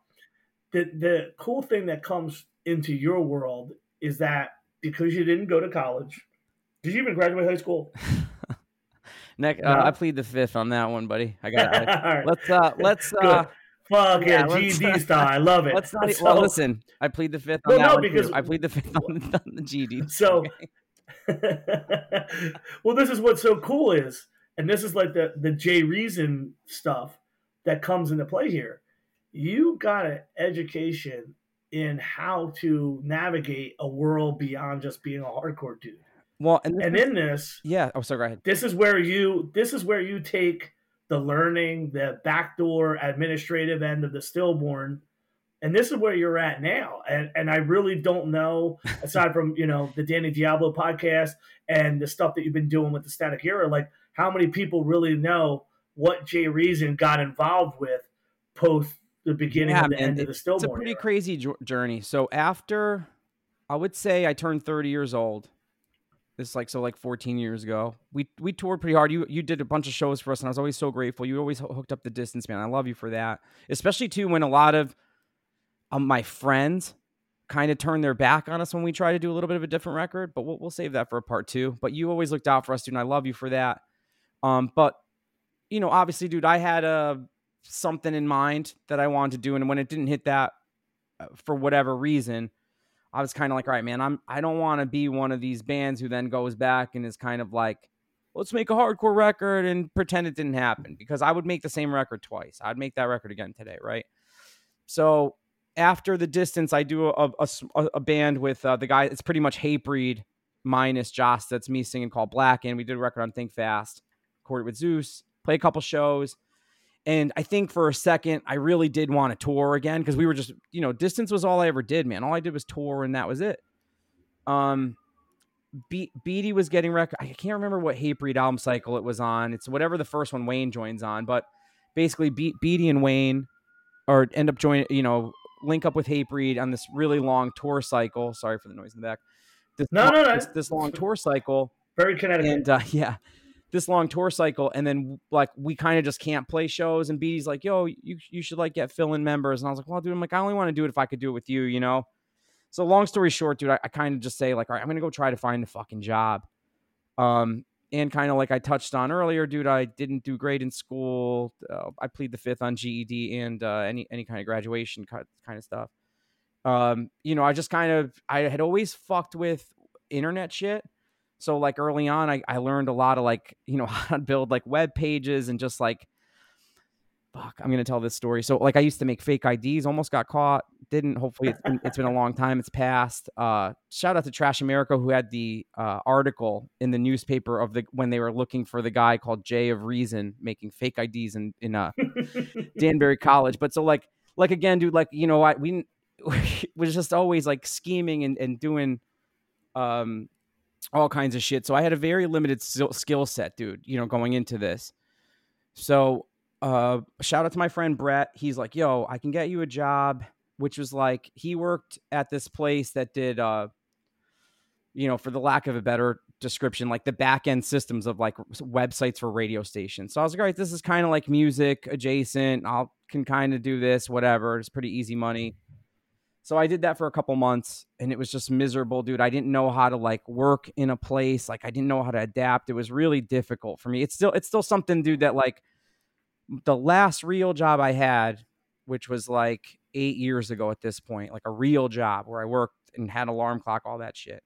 the the cool thing that comes into your world is that because you didn't go to college, did you even graduate high school? Next, uh, I plead the fifth on that one, buddy. I got it. right. Let's uh, let's uh, Fuck yeah, yeah GD style. I love it. Let's not. So, well, listen. I plead the fifth on well, that no, one because too. I plead the fifth on the, on the GD. So, well, this is what's so cool is, and this is like the the Jay Reason stuff that comes into play here. You got an education in how to navigate a world beyond just being a hardcore dude. Well, and, and is, in this, yeah. Oh, sorry. Go ahead. This is where you. This is where you take the learning, the backdoor administrative end of the stillborn, and this is where you're at now. And and I really don't know, aside from you know the Danny Diablo podcast and the stuff that you've been doing with the Static Era, like how many people really know what Jay Reason got involved with post the beginning yeah, of the man, end of the stillborn. It's a pretty era. crazy journey. So after, I would say I turned 30 years old this like so like 14 years ago. We we toured pretty hard. You you did a bunch of shows for us, and I was always so grateful. You always hooked up the distance, man. I love you for that. Especially too when a lot of um, my friends kind of turned their back on us when we try to do a little bit of a different record. But we'll we'll save that for a part two. But you always looked out for us, dude. And I love you for that. Um, but you know, obviously, dude, I had a something in mind that I wanted to do, and when it didn't hit that uh, for whatever reason I was kind of like, all right, man, I'm I don't want to be one of these bands who then goes back and is kind of like, let's make a hardcore record and pretend it didn't happen because I would make the same record twice. I'd make that record again today, right? So after the distance, I do a a, a band with uh, the guy. It's pretty much Hatebreed minus Joss. That's me singing called Black, and we did a record on Think Fast, recorded with Zeuss, play a couple shows. And I think for a second, I really did want to tour again because we were just, you know, distance was all I ever did, man. All I did was tour, and that was it. Um, Be- Beattie was getting record. I can't remember what Hatebreed album cycle it was on. It's whatever the first one Wayne joins on, but basically, Be- Beattie and Wayne or end up joining, you know, link up with Hatebreed on this really long tour cycle. Sorry for the noise in the back. This no, long, no, no. This, this long tour cycle. Very kinetic. And uh, yeah, this long tour cycle and then like we kind of just can't play shows and Beattie's like, yo, you you should like get fill in members. And I was like, well, dude, I'm like, I only want to do it if I could do it with you, you know? So long story short, dude, I, I kind of just say like, all right, I'm gonna go try to find a fucking job. Um, and kind of like I touched on earlier, dude, I didn't do great in school. Uh, I plead the fifth on GED and uh, any any kind of graduation kind of stuff. Um, you know, I just kind of I had always fucked with internet shit. So like early on, I, I learned a lot of like you know how to build like web pages and just like fuck, I'm gonna tell this story. So like I used to make fake IDs, almost got caught, didn't. Hopefully it's been, it's been a long time. It's passed. Uh, shout out to Trash America who had the uh, article in the newspaper of the when they were looking for the guy called Jay of Reason making fake IDs in in uh, Danbury College. But so like like again, dude, like you know, I we was just always like scheming and, and doing um all kinds of shit. So I had a very limited skill set, dude. You know, going into this. So uh, shout out to my friend Brett. He's like, yo, I can get you a job, which was like, he worked at this place that did, uh, you know, for the lack of a better description, like the back end systems of like websites for radio stations. So I was like, all right, this is kind of like music adjacent. I can kind of do this, whatever. It's pretty easy money. So I did that for a couple months and it was just miserable, dude. I didn't know how to like work in a place. Like I didn't know how to adapt. It was really difficult for me. It's still it's still something, dude, that like the last real job I had, which was like eight years ago at this point, like a real job where I worked and had alarm clock, all that shit.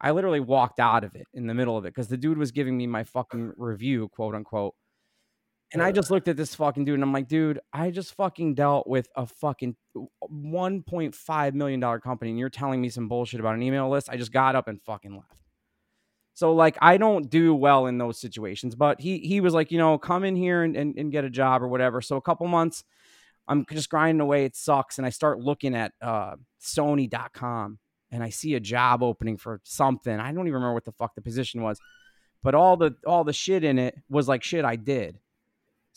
I literally walked out of it in the middle of it because the dude was giving me my fucking review, quote unquote. And I just looked at this fucking dude and I'm like, dude, I just fucking dealt with a fucking $1.5 million company and you're telling me some bullshit about an email list. I just got up and fucking left. So like I don't do well in those situations, but he he was like, you know, come in here and, and, and get a job or whatever. So a couple months, I'm just grinding away. It sucks. And I start looking at uh, Sony.com and I see a job opening for something. I don't even remember what the fuck the position was, but all the all the shit in it was like shit I did.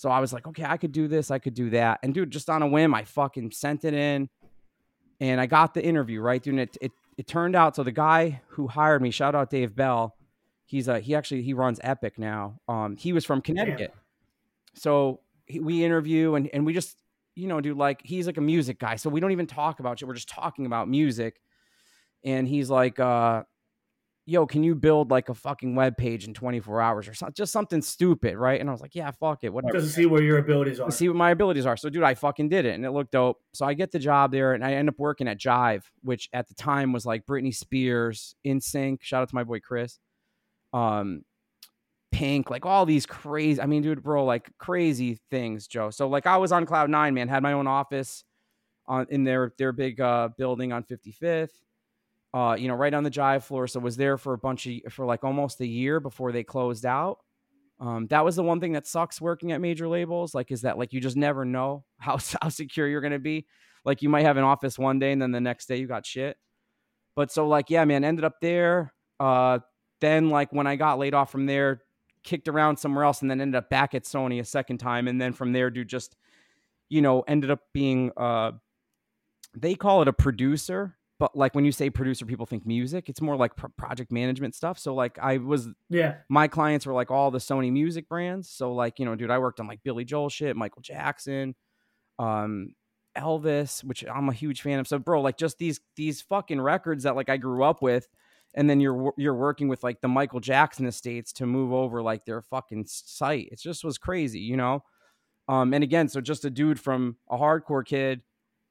So I was like, okay, I could do this, I could do that. And dude, just on a whim, I fucking sent it in and I got the interview, right? Dude, it, it, it turned out so the guy who hired me, shout out Dave Bell, He's a he actually he runs Epic now. Um, he was from Connecticut, Damn. so he, we interview and and we just you know do like he's like a music guy, so we don't even talk about shit. We're just talking about music, and he's like, uh, "Yo, can you build like a fucking web page in 24 hours or something? Just something stupid, right?" And I was like, "Yeah, fuck it, whatever." Just see where your abilities are. See what my abilities are. So, dude, I fucking did it, and it looked dope. So I get the job there, and I end up working at Jive, which at the time was like Britney Spears, NSYNC. Shout out to my boy Chris um, Pink, like all these crazy. I mean, dude, bro, like crazy things, Joe. So like I was on cloud nine, man. Had my own office on in their their big uh, building on 55th. Uh, you know, right on the jive floor. So was there for a bunch of for like almost a year before they closed out. Um, that was the one thing that sucks working at major labels. Like, is that like you just never know how how secure you're gonna be. Like, you might have an office one day and then the next day you got shit. But so like, yeah, man, ended up there. Uh, then, like when I got laid off from there, kicked around somewhere else, and then ended up back at Sony a second time, and then from there, dude, just you know, ended up being uh, they call it a producer, but like when you say producer, people think music. It's more like project management stuff. So like I was, yeah, my clients were like all the Sony music brands. So like you know, dude, I worked on like Billy Joel shit, Michael Jackson, um, Elvis, which I'm a huge fan of. So bro, like just these these fucking records that like I grew up with and then you're you're working with like the Michael Jackson estates to move over like their fucking site. It just was crazy, you know. Um, and again, so just a dude from a hardcore kid,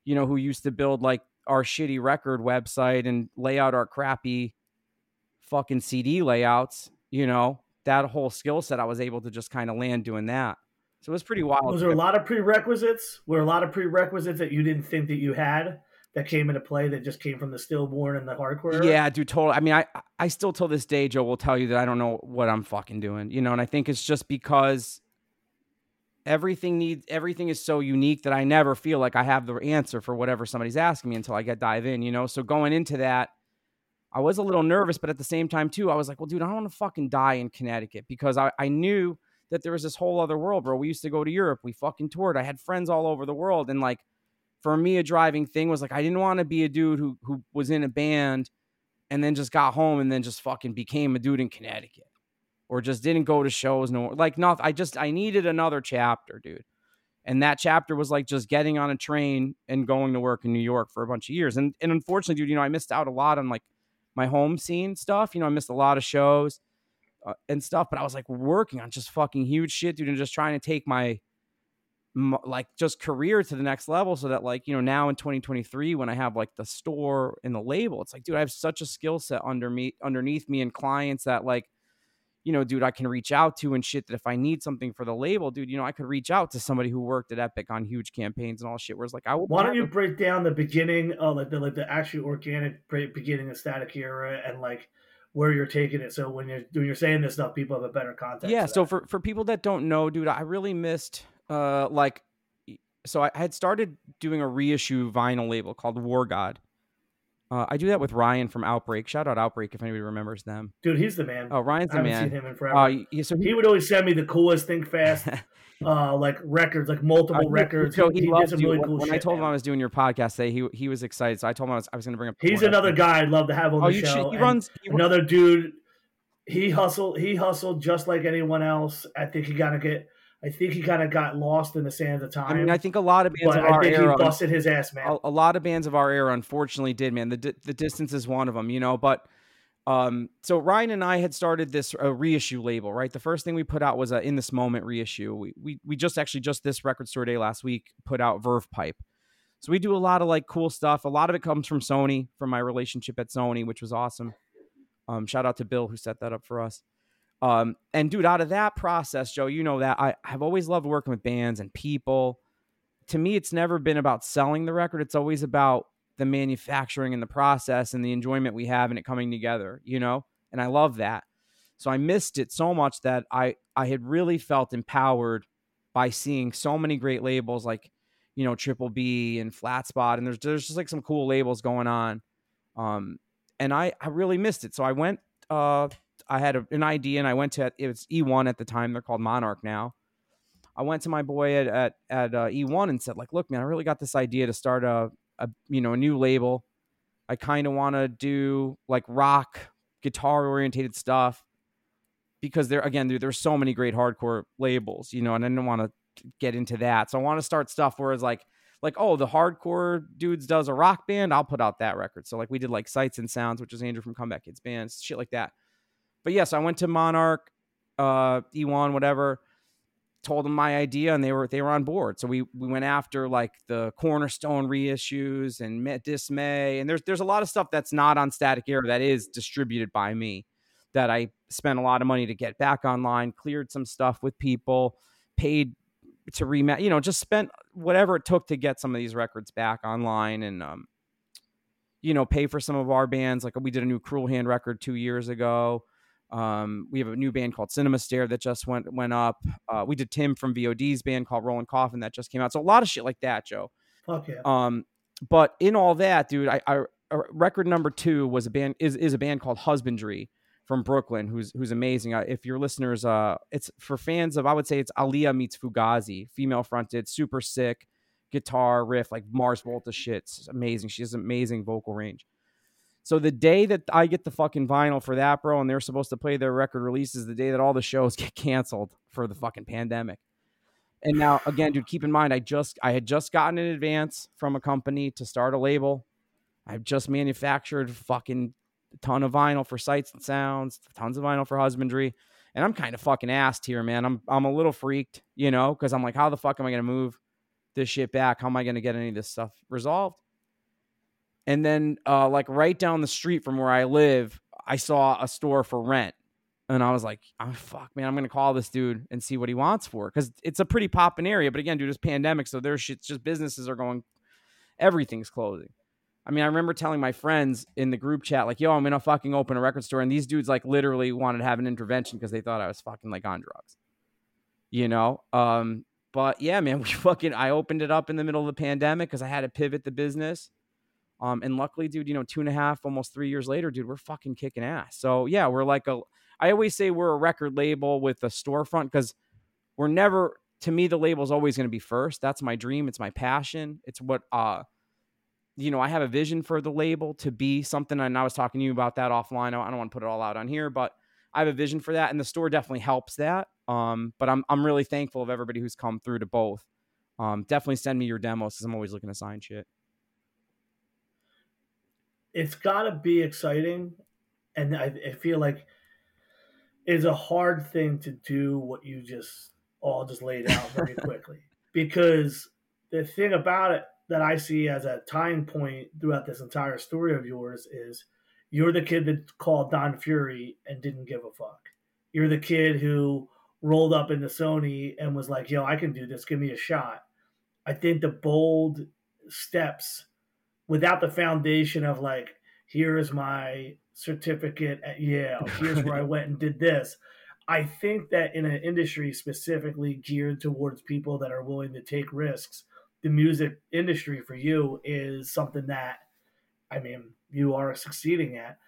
you know, who used to build like our shitty record website and lay out our crappy fucking CD layouts, you know, that whole skill set I was able to just kind of land doing that. So it was pretty wild. Was there a lot of prerequisites? Were a lot of prerequisites that you didn't think that you had? that came into play that just came from the stillborn and the hardcore. Yeah, dude, totally. I mean, I I still till this day, Joe will tell you that I don't know what I'm fucking doing, you know, and I think it's just because everything needs everything is so unique that I never feel like I have the answer for whatever somebody's asking me until I get dive in, you know. So going into that, I was a little nervous, but at the same time too, I was like, well, dude, I don't want to fucking die in Connecticut because I, I knew that there was this whole other world, bro. We used to go to Europe, we fucking toured. I had friends all over the world, and like for me a driving thing was like I didn't want to be a dude who who was in a band and then just got home and then just fucking became a dude in Connecticut or just didn't go to shows no like nothing. I just I needed another chapter, dude. And that chapter was like just getting on a train and going to work in New York for a bunch of years. And and unfortunately, dude, you know, I missed out a lot on like my home scene stuff. You know, I missed a lot of shows uh, and stuff, but I was like working on just fucking huge shit, dude, and just trying to take my like just career to the next level so that like you know now in 2023 when i have like the store and the label it's like dude i have such a skill set under me underneath me and clients that like you know dude i can reach out to and shit that if i need something for the label dude you know i could reach out to somebody who worked at epic on huge campaigns and all shit whereas like i would why don't you break down the beginning of like the like the actually organic beginning of static era and like where you're taking it so when you're when you're saying this stuff people have a better context yeah so for for people that don't know dude i really missed uh like so I had started doing a reissue vinyl label called War God. Uh, I do that with Ryan from Outbreak. Shout out Outbreak if anybody remembers them. Dude, he's the man. Oh, Ryan's the I man. Seen him in forever. Uh, yeah, so he, he, would always send me the coolest Think Fast, uh, like records, like multiple records. So he, he, some really cool when shit, I told man. him I was doing your podcast today, he he was excited. So I told him I was, I was going to bring up. He's another guy I'd love to have on oh, the show. Should, he runs. He another dude. He hustled. He hustled just like anyone else. I think he got to get I think he kind of got lost in the sands of time. I mean, I think a lot of bands of our I think era he busted his ass, man. A, a, lot of bands of our era, unfortunately, did, man. The the distance is one of them, you know. But um, so Ryan and I had started this uh, reissue label, right? The first thing we put out was a in this moment reissue. We we we just actually just this record store day last week put out Verve Pipe. So we do a lot of like cool stuff. A lot of it comes from Sony, from my relationship at Sony, which was awesome. Um, shout out to Bill who set that up for us. Um, and dude, out of that process, Joe, you know that I have always loved working with bands and people. To me, it's never been about selling the record. It's always about the manufacturing and the process and the enjoyment we have in it coming together, you know? And I love that. So I missed it so much that I I had really felt empowered by seeing so many great labels like, you know, Triple B and Flat Spot and there's there's just like some cool labels going on. Um and I I really missed it. So I went uh I had a, an idea and I went to it was E1 at the time. They're called Monarch now. I went to my boy at at, at uh, E1 and said like, look, man, I really got this idea to start a, a you know a new label. I kind of want to do like rock guitar orientated stuff because there again there, there's so many great hardcore labels, you know, and I didn't want to get into that. So I want to start stuff where it's like like oh the hardcore dudes does a rock band, I'll put out that record. So like we did like Sights and Sounds, which is Andrew from Comeback Kids bands, shit like that but yes, I went to Monarch, uh, E1, whatever. Told them my idea, and they were they were on board. So we we went after like the Cornerstone reissues and Dismay, and there's there's a lot of stuff that's not on Static Era that is distributed by me. That I spent a lot of money to get back online, cleared some stuff with people, paid to rematch, you know, just spent whatever it took to get some of these records back online, and um, you know, pay for some of our bands. Like we did a new Cruel Hand record two years ago. Um, we have a new band called Cinema Stare that just went went up. Uh, we did Tim from VOD's band called Rolling Coffin that just came out. So a lot of shit like that, Joe. Fuck yeah. Um, but in all that, dude, I, I record number two was a band is is a band called Husbandry from Brooklyn, who's who's amazing. Uh, if your listeners, uh, it's for fans of I would say it's Aaliyah meets Fugazi, female fronted, super sick guitar riff like Mars Volta shit. It's amazing. She has amazing vocal range. So the day that I get the fucking vinyl for that, bro, and they're supposed to play their record releases, the day that all the shows get canceled for the fucking pandemic. And now again, dude, keep in mind, I just I had just gotten an advance from a company to start a label. I've just manufactured fucking ton of vinyl for sights and sounds, tons of vinyl for husbandry. And I'm kind of fucking assed here, man. I'm I'm a little freaked, you know, because I'm like, how the fuck am I gonna move this shit back? How am I gonna get any of this stuff resolved? And then, uh, like right down the street from where I live, I saw a store for rent. And I was like, oh, fuck, man, I'm going to call this dude and see what he wants for. Cause it's a pretty popping area. But again, dude, it's pandemic. So there's shit, just businesses are going, everything's closing. I mean, I remember telling my friends in the group chat, like, yo, I'm going to fucking open a record store. And these dudes, like, literally wanted to have an intervention because they thought I was fucking like on drugs, you know? Um, but yeah, man, we fucking, I opened it up in the middle of the pandemic because I had to pivot the business. Um, and luckily, dude, you know, two and a half, almost three years later, dude, we're fucking kicking ass. So yeah, we're like a. I always say we're a record label with a storefront because we're never. To me, the label is always going to be first. That's my dream. It's my passion. It's what uh, you know. I have a vision for the label to be something, and I was talking to you about that offline. I don't want to put it all out on here, but I have a vision for that, and the store definitely helps that. Um, but I'm I'm really thankful of everybody who's come through to both. um, definitely send me your demos because I'm always looking to sign shit. It's got to be exciting, and I, I feel like it's a hard thing to do what you just all just laid out very quickly because the thing about it that I see as a tying point throughout this entire story of yours is you're the kid that called Don Fury and didn't give a fuck. You're the kid who rolled up into Sony and was like, yo, I can do this. Give me a shot. I think the bold steps without the foundation of like, here's my certificate at Yale, here's where I went and did this. I think that in an industry specifically geared towards people that are willing to take risks, the music industry for you is something that, I mean, you are succeeding at.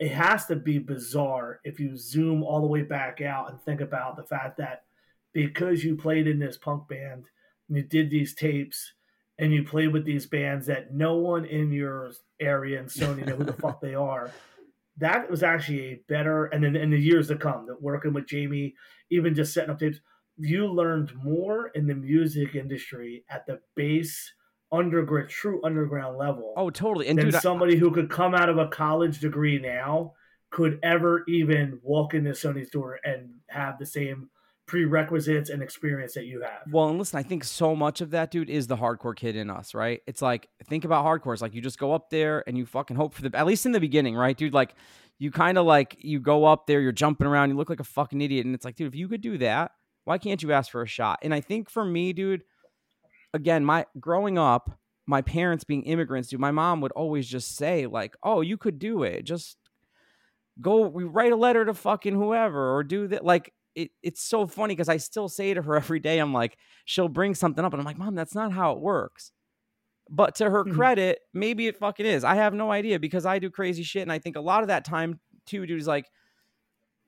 It has to be bizarre if you zoom all the way back out and think about the fact that because you played in this punk band, and you did these tapes, and you played with these bands that no one in your area in Sony know who the fuck they are. That was actually a better, and then in the years to come, that working with Jamey, even just setting up tapes, you learned more in the music industry at the base underground, true underground level. Oh, totally. And than dude, somebody I, who could come out of a college degree now could ever even walk into Sony's door and have the same prerequisites and experience that you have. Well, and listen, I think so much of that, dude, is the hardcore kid in us, right? It's like think about hardcore. It's like you just go up there and you fucking hope for the at least in the beginning, right, dude? Like you kind of like you go up there, you're jumping around, you look like a fucking idiot, and it's like, dude, if you could do that, why can't you ask for a shot? And I think for me, dude, again, my growing up, my parents being immigrants, dude, my mom would always just say, like, oh, you could do it. Just go We write a letter to fucking whoever or do that. Like, it, it's so funny because I still say to her every day, I'm like, she'll bring something up, and I'm like, Mom, that's not how it works. But to her mm-hmm. credit, maybe it fucking is. I have no idea because I do crazy shit. And I think a lot of that time, too, dude, is like,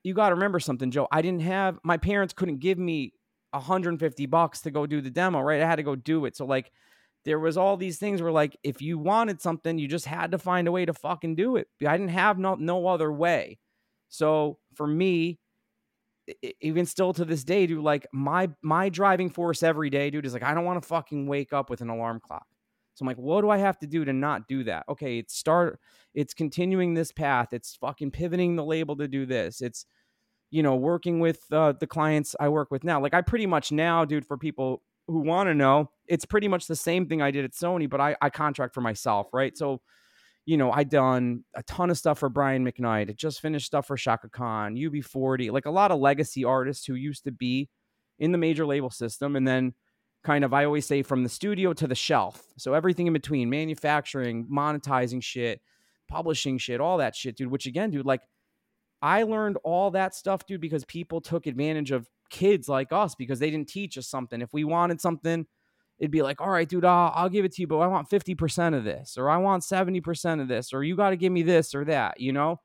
you got to remember something, Joe. I didn't have my parents couldn't give me 150 bucks to go do the demo, right? I had to go do it. So like there was all these things where like if you wanted something, you just had to find a way to fucking do it. I didn't have no no other way. So for me, even still to this day, dude, like my my driving force every day, dude, is like I don't want to fucking wake up with an alarm clock. So I'm like, what do I have to do to not do that? Okay, it's start it's continuing this path. It's fucking pivoting the label to do this. It's you know, working with uh, the clients I work with now. Like I pretty much now, dude, for people who want to know, it's pretty much the same thing I did at Sony, but I, I contract for myself, right? So, you know, I done a ton of stuff for Brian McKnight. I just finished stuff for Chaka Khan, UB40, like a lot of legacy artists who used to be in the major label system. And then kind of, I always say from the studio to the shelf. So everything in between, manufacturing, monetizing shit, publishing shit, all that shit, dude, which again, dude, like I learned all that stuff, dude, because people took advantage of kids like us because they didn't teach us something. If we wanted something, it'd be like, all right, dude, I'll, I'll give it to you, but I want 50% of this, or I want 70% of this, or you got to give me this or that, you know?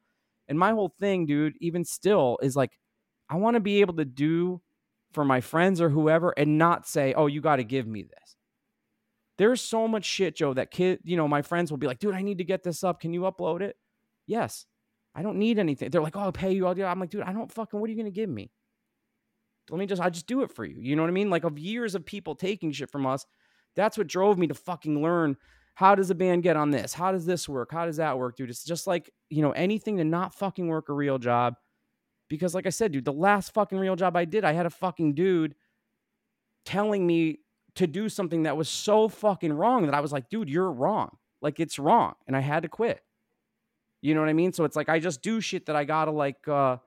And my whole thing, dude, even still is like, I want to be able to do for my friends or whoever and not say, oh, you got to give me this. There's so much shit, Joe, that kid, you know, my friends will be like, dude, I need to get this up. Can you upload it? Yes. I don't need anything. They're like, oh, I'll pay you. I'll do. I'm like, dude, I don't fucking. What are you gonna give me? Let me just. I just do it for you. You know what I mean? Like of years of people taking shit from us. That's what drove me to fucking learn. How does a band get on this? How does this work? How does that work, dude? It's just like you know anything to not fucking work a real job. Because like I said, dude, the last fucking real job I did, I had a fucking dude telling me to do something that was so fucking wrong that I was like, dude, you're wrong. Like it's wrong, and I had to quit. You know what I mean? So it's like I just do shit that I gotta like uh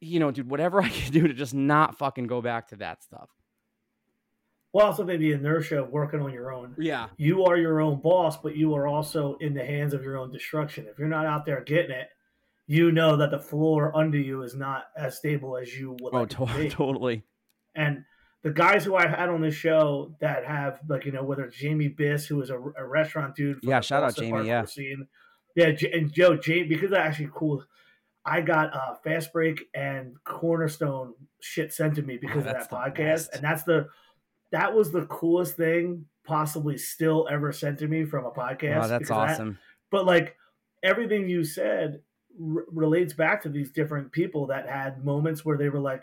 you know, dude, whatever I can do to just not fucking go back to that stuff. Well, also maybe inertia of working on your own. Yeah. You are your own boss, but you are also in the hands of your own destruction. If you're not out there getting it, you know that the floor under you is not as stable as you would oh, like to be. totally. And the guys who I had on this show that have like you know whether it's Jamie Biss who is a, a restaurant dude. yeah, shout out Jamie. Yeah. Scene, yeah, and Joe, Jane, because I actually cool. I got uh, Fast Break and Cornerstone shit sent to me because oh, of that podcast, best. and that's the that was the coolest thing possibly still ever sent to me from a podcast. Oh, that's awesome. That, but like everything you said r- relates back to these different people that had moments where they were like,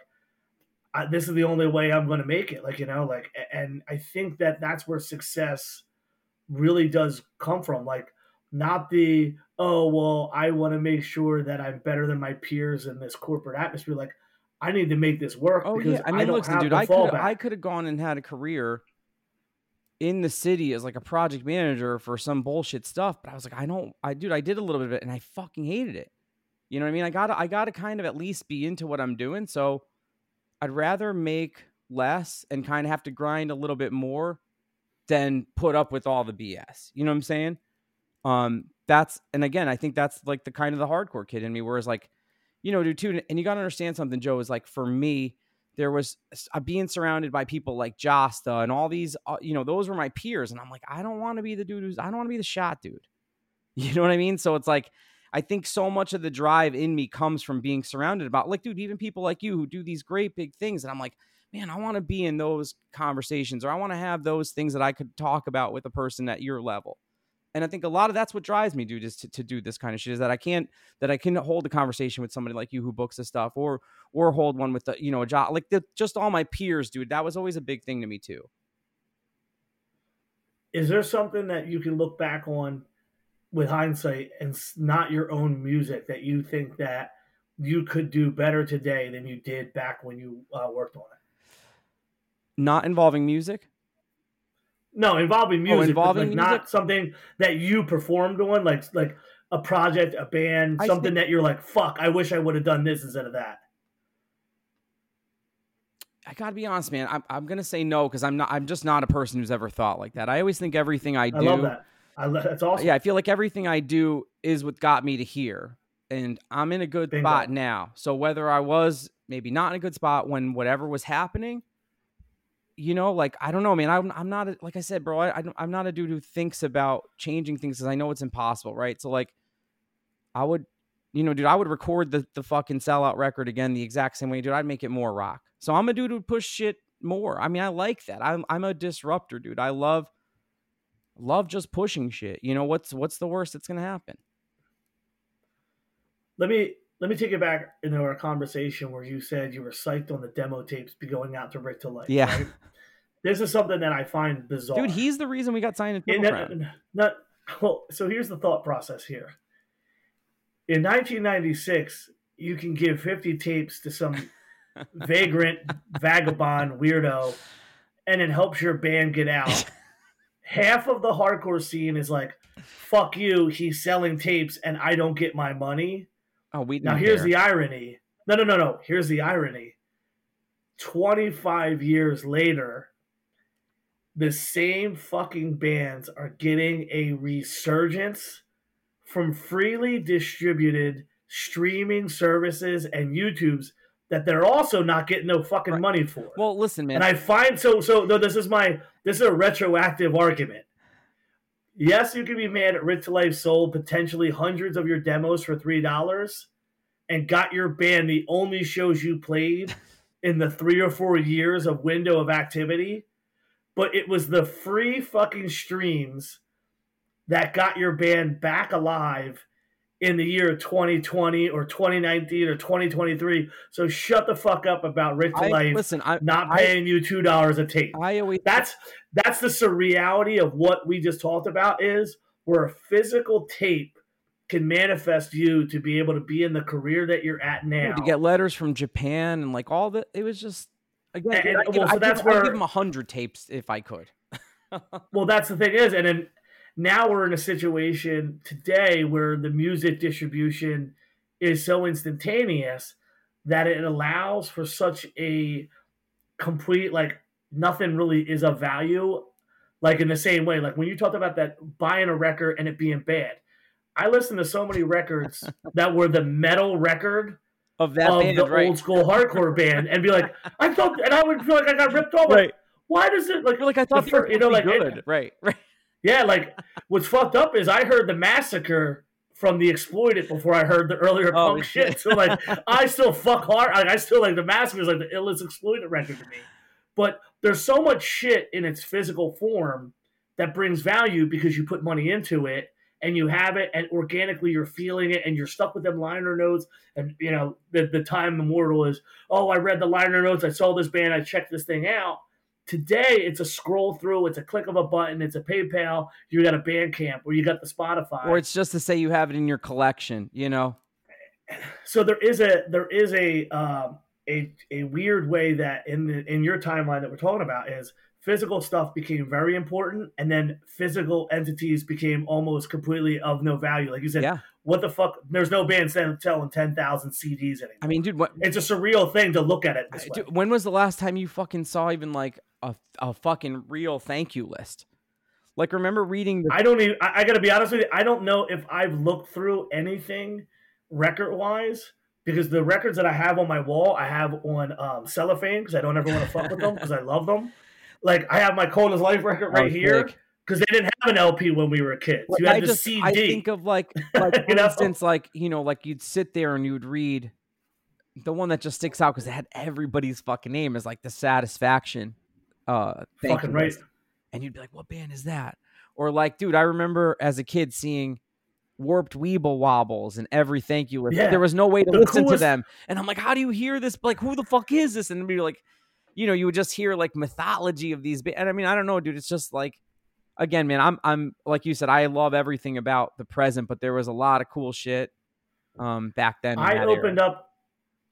I, this is the only way I'm going to make it. Like, you know, like, and I think that that's where success really does come from. Like, not the, oh, well, I want to make sure that I'm better than my peers in this corporate atmosphere. Like, I need to make this work. Oh, yeah. I mean, I listen, dude, I could, I could have gone and had a career in the city as like a project manager for some bullshit stuff, but I was like, I don't, I, dude, I did a little bit of it and I fucking hated it. You know what I mean? I gotta, I gotta kind of at least be into what I'm doing. So, I'd rather make less and kind of have to grind a little bit more than put up with all the BS. You know what I'm saying? Um, that's and again, I think that's like the kind of the hardcore kid in me, whereas like, you know, dude, too, and you got to understand something, Joe. Is like for me, there was uh, being surrounded by people like Jasta and all these, uh, you know, those were my peers, and I'm like, I don't want to be the dude who's, I don't want to be the shot dude. You know what I mean? So it's like I think so much of the drive in me comes from being surrounded about like, dude, even people like you who do these great big things. And I'm like, man, I want to be in those conversations or I want to have those things that I could talk about with a person at your level. And I think a lot of that's what drives me, dude, is to, to do this kind of shit. Is that I can't that I can hold a conversation with somebody like you who books this stuff, or or hold one with the you know a job like the, just all my peers, dude. That was always a big thing to me too. Is there something that you can look back on with hindsight and not your own music that you think that you could do better today than you did back when you uh, worked on it? Not involving music. No, involving oh, music, oh, involving like music? not something that you performed on, like like a project, a band, I something that you're like, "Fuck, I wish I would have done this instead of that." I gotta be honest, man. I'm I'm gonna say no because I'm not. I'm just not a person who's ever thought like that. I always think everything I do. I love that I, that's awesome. Yeah, I feel like everything I do is what got me to here, and I'm in a good Bingo. spot now. So whether I was maybe not in a good spot when whatever was happening, you know, like I don't know, man. I'm I'm not a, like I said, bro. I, I'm not a dude who thinks about changing things because I know it's impossible, right? So like, I would, you know, dude, I would record the the fucking sellout record again the exact same way, dude. I'd make it more rock. So I'm a dude who push shit more. I mean, I like that. I'm I'm a disruptor, dude. I love love just pushing shit. You know what's what's the worst that's to happen? Let me let me take it back into our conversation where you said you were psyched on the demo tapes be going out to Rick Ta Life. Yeah. Right? This is something that I find bizarre. Dude, he's the reason we got signed in not, not, well, so here's the thought process here. In 1996, you can give 50 tapes to some vagrant, vagabond, weirdo, and it helps your band get out half of the hardcore scene is like, fuck you, he's selling tapes and I don't get my money. Oh, we now here's the irony. No, no, no, no. Here's the irony. 25 years later, the same fucking bands are getting a resurgence from freely distributed streaming services and YouTube's that they're also not getting no fucking right. money for. Well, listen, man. And I find so so no, this is my this is a retroactive argument. Yes, you can be mad at Rick Ta Life sold potentially hundreds of your demos for three dollars and got your band the only shows you played in the three or four years of window of activity. But it was the free fucking streams that got your band back alive in the year 2020 or 2019 or 2023. So shut the fuck up about Rick Life. Listen, I, not paying I, you two dollars a tape. I always that's that's the surreality of what we just talked about is where a physical tape can manifest you to be able to be in the career that you're at now. To get letters from Japan and like all that, it was just again. And, and, well, so that's give, where I'd give them a hundred tapes if I could. well, that's the thing is, and then now we're in a situation today where the music distribution is so instantaneous that it allows for such a complete like nothing really is of value like in the same way like when you talked about that buying a record and it being bad i listened to so many records that were the metal record of that of band, the right. old school hardcore band and be like i thought and i would feel like i got ripped off right. Like, why does it like like i thought first, you know like good. It, right right yeah, like what's fucked up is I heard the massacre from the exploited before I heard the earlier oh, punk shit. So like I still fuck hard. Like, I still like the massacre is like the illest exploited record to me. But there's so much shit in its physical form that brings value because you put money into it and you have it and organically you're feeling it and you're stuck with them liner notes and you know the, the time immortal is oh i read the liner notes i saw this band i checked this thing out today it's a scroll through it's a click of a button it's a paypal you got a bandcamp or you got the spotify. Or it's just to say you have it in your collection you know? So there is a there is a um, a a weird way that in the in your timeline that we're talking about is physical stuff became very important and then physical entities became almost completely of no value. Like you said yeah. What the fuck? There's no band selling 10,000 CDs anymore. I mean dude what it's a surreal thing to look at it dude, when was the last time you fucking saw even like a, a fucking real thank you list? Like remember reading the- I don't even I, I got to be honest with you I don't know if I've looked through anything record wise because the records that I have on my wall, I have on um, cellophane because I don't ever want to fuck with them because I love them. Like I have my Cold as Life record right here because they didn't have an LP when we were kids. You had I the just, CD. I think of like, like for instance, like you know, like you'd sit there and you'd read the one that just sticks out because it had everybody's fucking name is like the Satisfaction. Uh, fucking right. List. And you'd be like, "What band is that?" Or like, dude, I remember as a kid seeing warped weeble wobbles and every thank you list. Yeah. There was no way to the listen coolest... to them. And I'm like, how do you hear this? Like, who the fuck is this? And be like, you know, you would just hear like mythology of these. And I mean, I don't know, dude. It's just like, again, man, I'm, I'm like you said, I love everything about the present, but there was a lot of cool shit um back then. I opened era. up,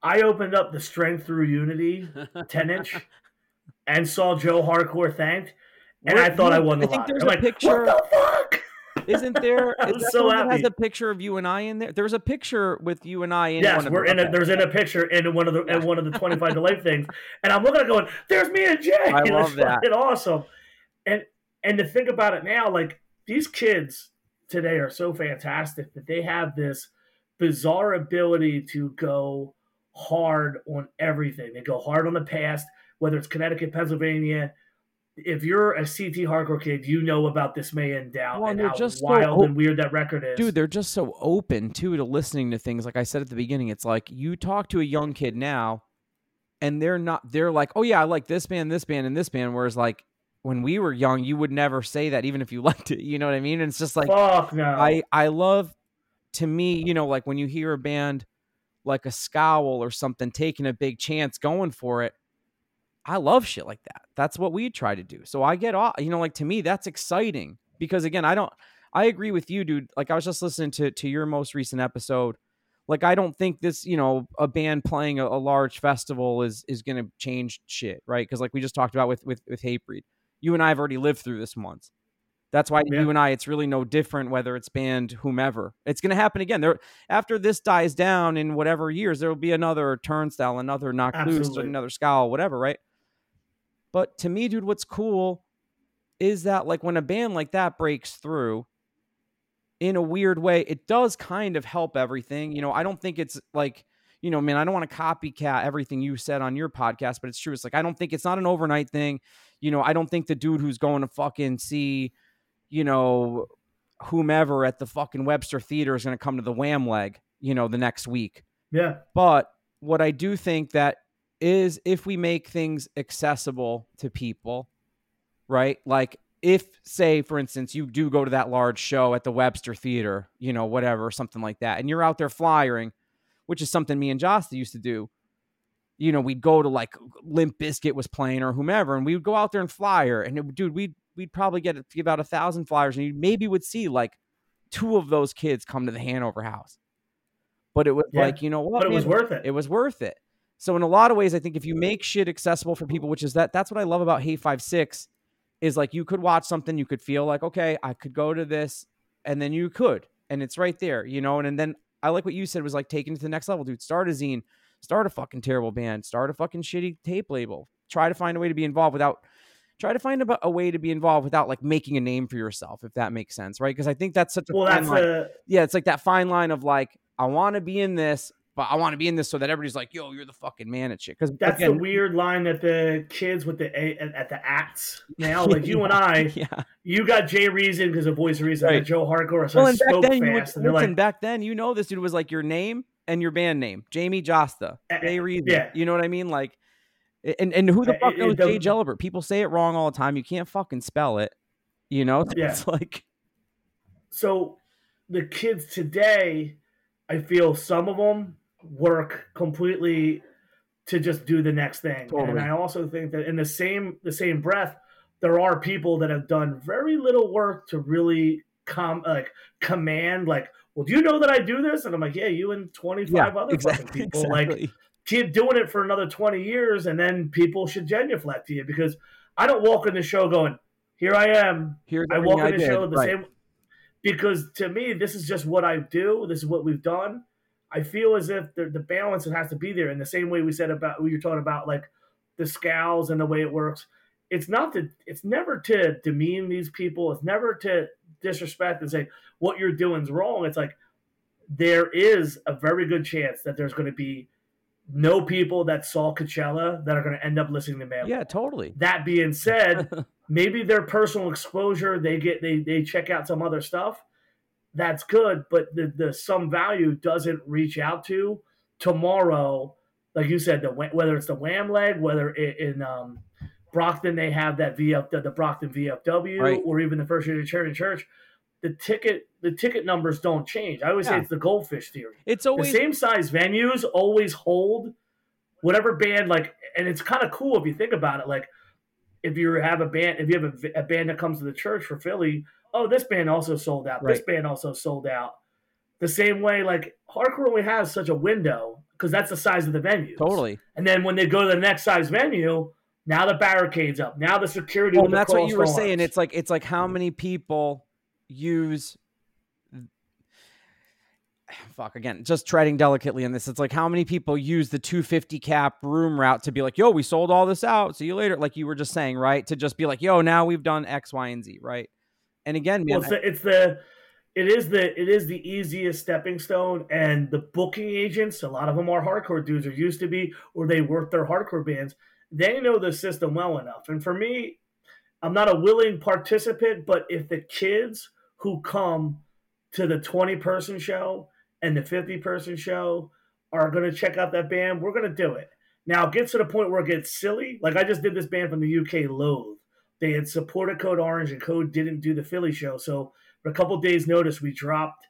I opened up the Strength Through Unity 10 inch and saw Joe Hardcore thanked. And Where, I thought you, I won the I think there's I'm a like, picture. What the fuck? Isn't there? Is that so happy. has a picture of you and I in there? There's a picture with you and I in. Yes, we're in. A, there's in a picture in one of the in one of the 25 to life things, and I'm looking at going, "There's me and Jay." I love that. It's awesome, and and to think about it now, like these kids today are so fantastic that they have this bizarre ability to go hard on everything. They go hard on the past, whether it's Connecticut, Pennsylvania, if you're a CT hardcore kid, you know about this May man down well, and how just wild so, and weird that record is. Dude, they're just so open too to listening to things. Like I said at the beginning, it's like you talk to a young kid now, and they're not. They're like, oh yeah, I like this band, this band, and this band. Whereas like when we were young, you would never say that, even if you liked it. You know what I mean? And it's just like, fuck no. I I love. To me, you know, like when you hear a band like a Scowl or something taking a big chance, going for it I love shit like that. That's what we try to do. So I get off, you know, like to me, that's exciting because again, I don't, I agree with you, dude. Like I was just listening to to your most recent episode. Like I don't think this, you know, a band playing a, a large festival is is going to change shit, right? Because like we just talked about with with with Hatebreed, you and I have already lived through this once. That's why yeah. you and I, it's really no different whether it's band whomever. It's going to happen again. There, after this dies down in whatever years, there will be another turnstile, another knock loose, another scowl, whatever, right? But to me, dude, what's cool is that like when a band like that breaks through in a weird way, it does kind of help everything. You know, I don't think it's like, you know, man, I don't want to copycat everything you said on your podcast, but it's true. It's like I don't think it's not an overnight thing. You know, I don't think the dude who's going to fucking see, you know, whomever at the fucking Webster Theater is going to come to the Wham leg, you know, the next week. Yeah. But what I do think that is if we make things accessible to people, right? Like if say for instance you do go to that large show at the Webster Theater, you know, whatever, something like that, and you're out there flyering, which is something me and Jasta used to do. You know, we'd go to like Limp Bizkit was playing or whomever, and we would go out there and flyer, and it, dude, we'd we'd probably get give out a thousand flyers, and you maybe would see like two of those kids come to the Hanover House. But it was yeah, like, you know what? But it man, was worth it. It was worth it. So in a lot of ways, I think if you make shit accessible for people, which is that that's what I love about Hey Five Six, is like you could watch something, you could feel like, okay, I could go to this, and then you could, and it's right there, you know. And, and then I like what you said was like taking it to the next level, dude. Start a zine, start a fucking terrible band, start a fucking shitty tape label. Try to find a way to be involved without try to find a, a, way to be involved without like making a name for yourself, if that makes sense, right? Because I think that's such a well, that's line. A... yeah, it's like that fine line of like I want to be in this, but I want to be in this so that everybody's like, "Yo, you're the fucking man at shit." Because that's again, the weird line that the kids with the at the acts now, like you and I, yeah. you got Jay Reason because of Voice of Reason, right. Joe Hardcore, so well, and back then, you would, listen, like, back then, you know, this dude was like your name and your band name, Jamey Jasta, eh, Jay Reason. Yeah. You know what I mean? Like, and and who the eh, fuck eh, knows Jay Gelbert? People say it wrong all the time. You can't fucking spell it. You know, yeah. it's like so the kids today, I feel some of them work completely to just do the next thing. Totally. And I also think that in the same the same breath, there are people that have done very little work to really com like command like, well, do you know that I do this? And I'm like, yeah, you and 25 Yeah, other exactly, fucking people. Like keep doing it for another 20 years and then people should genuflect to you because I don't walk in the show going, here I am. Here's I walk in the did. show the Right. same because to me, this is just what I do. This is what we've done. I feel as if the, the balance has to be there in the same way we said about we were talking about like the scowls and the way it works. It's not to it's never to demean these people. It's never to disrespect and say what you're doing is wrong. It's like there is a very good chance that there's going to be no people that saw Coachella that are going to end up listening to Man. Yeah, totally. That being said, maybe their personal exposure they get they they check out some other stuff that's good but the the some value doesn't reach out to tomorrow. Like you said the whether it's the wham leg whether it, in um brockton they have that vf the, the brockton vfw Right. or even the first year charity church the ticket the ticket numbers don't change. I always say it's the goldfish theory. It's always the same size venues always hold whatever band like and it's kind of cool if you think about it like if you have a band if you have a band that comes to the church for philly oh this band also sold out this band also sold out the same way like hardcore only has such a window because that's the size of the venue totally. and then when they go to the next size venue now the barricades up now the security Well, and that's what you were saying. It's like it's like how many people use fuck again, just treading delicately on this. It's like how many people use the 250 cap room route to be like, yo, we sold all this out. See you later. Like you were just saying, right? To just be like, yo, now we've done X, Y, and Z, right? And again, man, Well, it's the, it's the it is the it is the easiest stepping stone, and the booking agents. A lot of them are hardcore dudes, or used to be, or they work their hardcore bands. They know the system well enough. And for me, I'm not a willing participant, but if the kids who come to the 20 person show and the 50 person show are going to check out that band, we're going to do it. Now, it gets to the point where it gets silly. Like I just did this band from the UK, Loathe. They had supported Code Orange, and Code didn't do the Philly show. So, for a couple days' notice, we dropped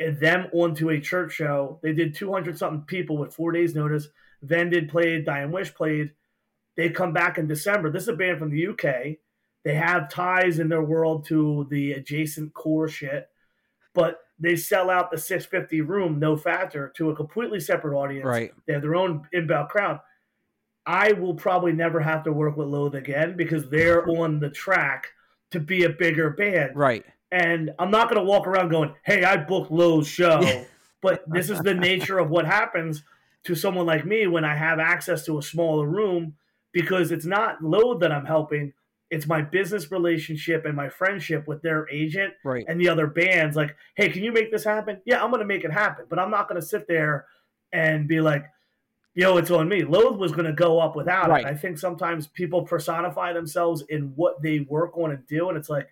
them onto a church show. They did 200 something people with four days' notice. Vended played, Dying Wish played. They come back in December. This is a band from the UK. They have ties in their world to the adjacent core shit, but they sell out the 650 room, no factor, to a completely separate audience. right. They have their own inbound crowd. I will probably never have to work with Loathe again because they're on the track to be a bigger band. Right. And I'm not going to walk around going, hey, I booked Loathe's show. but this is the nature of what happens to someone like me when I have access to a smaller room because it's not Loathe that I'm helping. It's my business relationship and my friendship with their agent Right. and the other bands. Like, hey, can you make this happen? Yeah, I'm going to make it happen. But I'm not going to sit there and be like, yo, it's on me. Loathe was going to go up without Right. it. I think sometimes people personify themselves in what they work on and do. And it's like,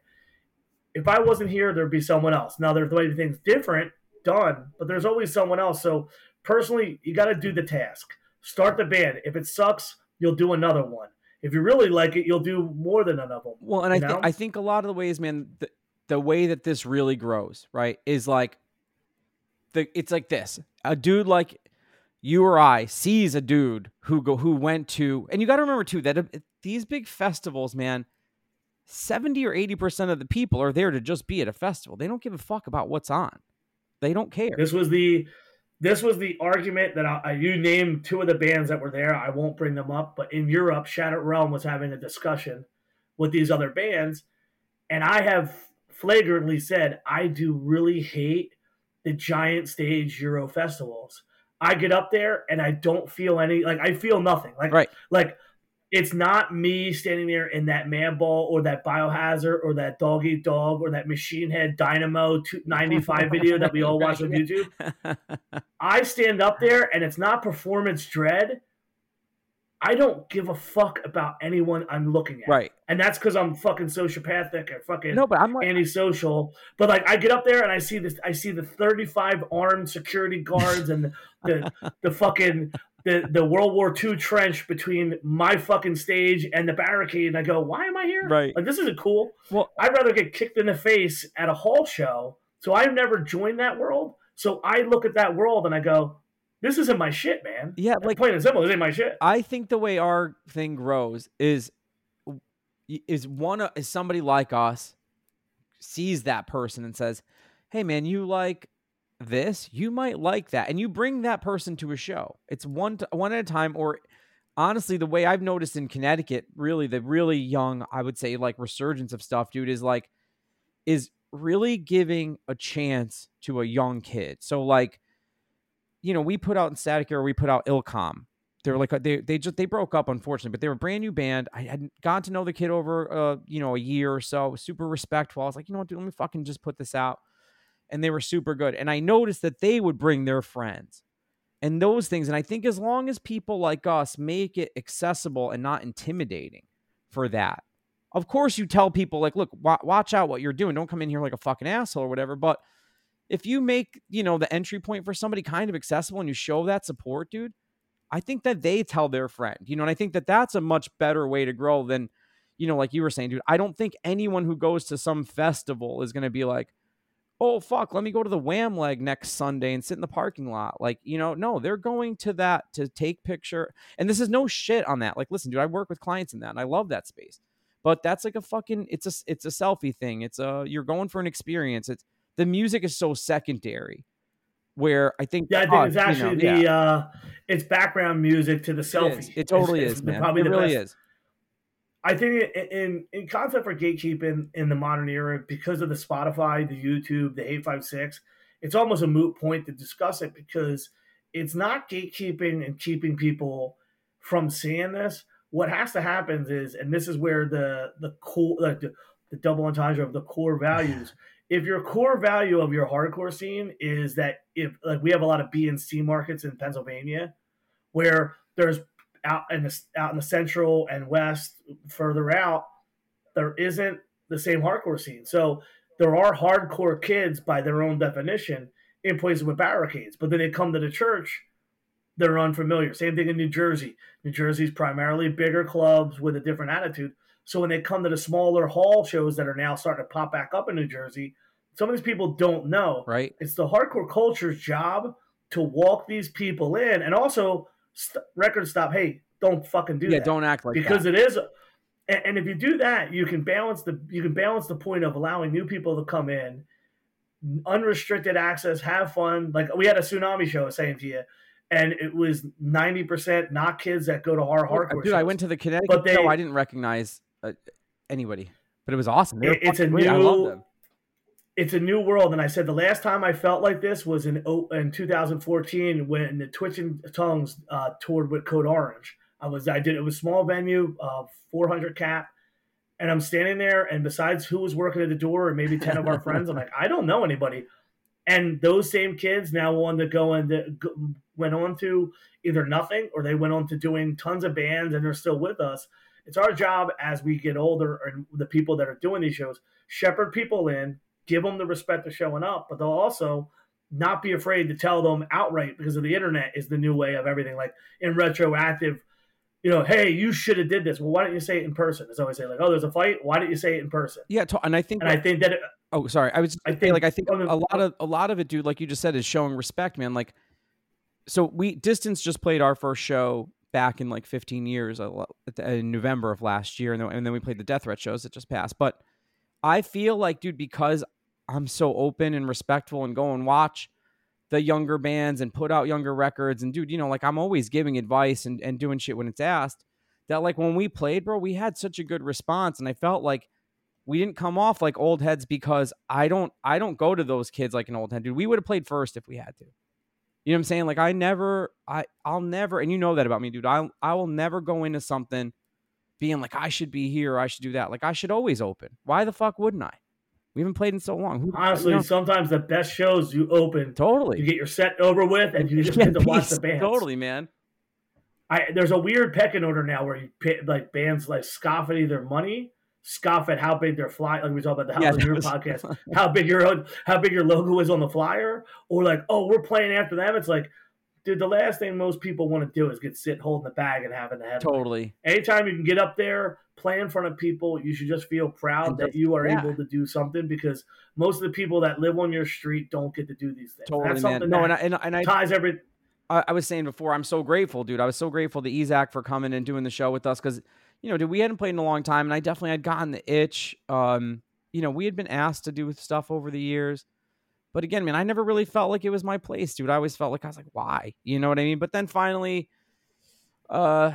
if I wasn't here, there'd be someone else. Now, there's the maybe things different done, but there's always someone else. So, personally, you got to do the task. Start the band. If it sucks, you'll do another one. If you really like it, you'll do more than another one. Well, and I you think? I think a lot of the ways, man, the, the way that this really grows, right, is like the it's like this: a dude like you or I sees a dude who go who went to, and you got to remember too that uh, these big festivals, man, seventy or eighty percent of the people are there to just be at a festival. They don't give a fuck about what's on. They don't care. This was the this was the argument that I, I- you named two of the bands that were there. I won't bring them up, but in Europe, Shattered Realm was having a discussion with these other bands, and I have flagrantly said I do really hate the giant stage Euro festivals. I get up there and I don't feel any like I feel nothing. Like Right. like it's not me standing there in that Madball or that biohazard or that dog eat dog or that machine head dynamo 95 video that we all watch on YouTube. I stand up there and it's not performance dread. I don't give a fuck about anyone I'm looking at. right. And that's because I'm fucking sociopathic and fucking No, but I'm like, antisocial. But like I get up there and I see this I see the 35 armed security guards and the the, the fucking the, the World War II trench between my fucking stage and the barricade and I go, Why am I here? Right. Like this isn't cool. Well- I'd rather get kicked in the face at a hall show So I've never joined that world. So I look at that world and I go, this isn't my shit, man. Yeah, like plain and simple, this ain't my shit. I think the way our thing grows is is one uh, is somebody like us sees that person and says, "Hey, man, you like this? You might like that," and you bring that person to a show. It's one to, one at a time, or honestly, the way I've noticed in Connecticut, really the really young, I would say, like resurgence of stuff, dude, is like is really giving a chance to a young kid. So like, you know, we put out in Static Era, we put out Ilcom. They were like they they just they broke up unfortunately, but they were a brand new band. I had gotten to know the kid over uh you know a year or so. super respectful. I was like, you know what, dude, let me fucking just put this out. And they were super good. And I noticed that they would bring their friends and those things. And I think as long as people like us make it accessible and not intimidating for that, of course, you tell people like, look, w- watch out what you're doing. Don't come in here like a fucking asshole or whatever. But if you make you know the entry point for somebody kind of accessible and you show that support, dude, I think that they tell their friend, you know, and I think that that's a much better way to grow than, you know, like you were saying, dude. I don't think anyone who goes to some festival is going to be like, oh fuck, let me go to the Wham Leg next Sunday and sit in the parking lot. Like, you know, no, they're going to that to take picture. And this is no shit on that. Like, listen, dude, I work with clients in that, and I love that space but that's like a fucking it's a it's a selfie thing it's a you're going for an experience it's the music is so secondary where i think yeah i think it's actually you know, the yeah. uh it's background music to the selfie it, it totally it's, is man. probably it really best. is I think in in concept for gatekeeping in the modern era, because of the Spotify, the YouTube, the eight five six, it's almost a moot point to discuss it because it's not gatekeeping and keeping people from seeing this what has to happen is, and this is where the the core, like the, the double entendre of the core values. If your core value of your hardcore scene is that if like we have a lot of B and C markets in Pennsylvania, where there's out in the out in the central and west further out, there isn't the same hardcore scene. So there are hardcore kids by their own definition in places with barricades, but then they come to the church they're unfamiliar. Same thing in New Jersey. New Jersey's primarily bigger clubs with a different attitude. So when they come to the smaller hall shows that are now starting to pop back up in New Jersey, some of these people don't know. Right. It's the hardcore culture's job to walk these people in and also st- record stop. Hey, don't fucking do yeah, that. don't act like because that. it is. And, and if you do that, you can balance the you can balance the point of allowing new people to come in, unrestricted access, have fun. Like we had a tsunami show saying to you, and it was ninety percent not kids that go to our hardcore. Dude, shows. I went to the Connecticut but they, show. I didn't recognize uh, anybody, but it was awesome. It, it's a great. new. It's a new world, and I said the last time I felt like this was in in 2014 when the Twitching Tongues uh, toured with Code Orange. I was I did it was small venue, uh, 400 cap, and I'm standing there, and besides who was working at the door and maybe 10 of our friends, I'm like I don't know anybody. And those same kids now want to go and went on to either nothing or they went on to doing tons of bands and they're still with us. It's our job as we get older and the people that are doing these shows, shepherd people in, give them the respect of showing up, but they'll also not be afraid to tell them outright because of the internet is the new way of everything. Like in retroactive, you know, hey, you should have did this. Well, why don't you say it in person? As always say, like, oh, there's a fight. Why didn't you say it in person? Yeah, and I think, and I think that. It, oh, sorry, I was. I think like I think a lot of a lot of it, dude. Like you just said, is showing respect, man. Like so we distance just played our first show back in like 15 years in November of last year, and then, we played the Death Threat shows that just passed. But I feel like, dude, because I'm so open and respectful and go and watch the younger bands and put out younger records, and dude, you know, like I'm always giving advice and, and doing shit when it's asked. That like when we played, bro, we had such a good response, and I felt like we didn't come off like old heads because I don't I don't go to those kids like an old head, dude. We would have played first if we had to. You know what I'm saying? Like I never, I I'll never, and you know that about me, dude. I I will never go into something being like I should be here, I should do that. Like I should always open. Why the fuck wouldn't I? We haven't played in so long. Who, Honestly, you know? sometimes the best shows you open totally. You get your set over with, and you just get to watch the band. Totally, man. I there's a weird pecking order now where you pay, like bands like scoff at either money scoff at how big their fly like we talk about the how yeah, your was... podcast how big your how big your logo is on the flyer or like oh we're playing after them it's like dude, the last thing most people want to do is get sit holding the bag and having the head. Totally. Anytime you can get up there, play in front of people, you should just feel proud And that just- you are yeah. able to do something because most of the people that live on your street don't get to do these things. Totally, That's man. something No, that and I, and, I- and I ties every. I, I was saying before, I'm so grateful, dude. I was so grateful to Ezec for coming and doing the show with us because, you know, dude, we hadn't played in a long time, and I definitely had gotten the itch. Um, you know, we had been asked to do stuff over the years, but again, man, I never really felt like it was my place, dude. I always felt like I was like, why? You know what I mean? But then finally, uh,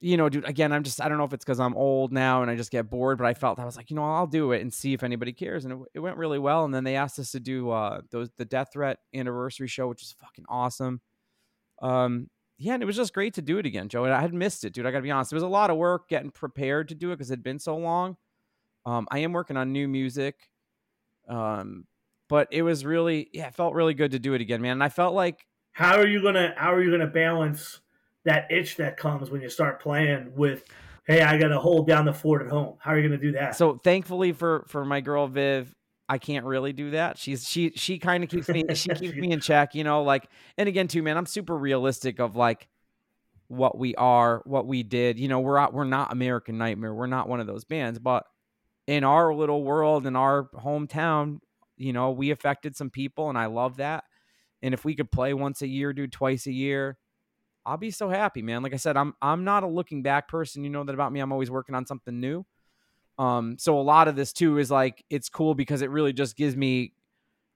you know, dude, again, I'm just, I don't know if it's because I'm old now and I just get bored, but I felt I was like, you know, I'll do it and see if anybody cares. And it, it went really well. And then they asked us to do uh, those, the Death Threat anniversary show, which is fucking awesome. Um, yeah, and it was just great to do it again, Joe. And I had missed it, dude. I got to be honest. It was a lot of work getting prepared to do it because it had been so long. Um, I am working on new music. Um, but it was really, yeah, it felt really good to do it again, man. And I felt like, How are you gonna How are you gonna balance that itch that comes when you start playing with? Hey, I got to hold down the fort at home. How are you gonna do that? So thankfully for for my girl Viv, I can't really do that. She's she she kind of keeps me she keeps me in check, you know, like and again too, man, I'm super realistic of like what we are, what we did. You know, we're out, we're not American Nightmare. We're not one of those bands, but in our little world in our hometown, you know, we affected some people and I love that. And if we could play once a year, do twice a year, I'll be so happy, man. Like I said, I'm I'm not a looking back person. You know that about me. I'm always working on something new. Um, so a lot of this too is like it's cool because it really just gives me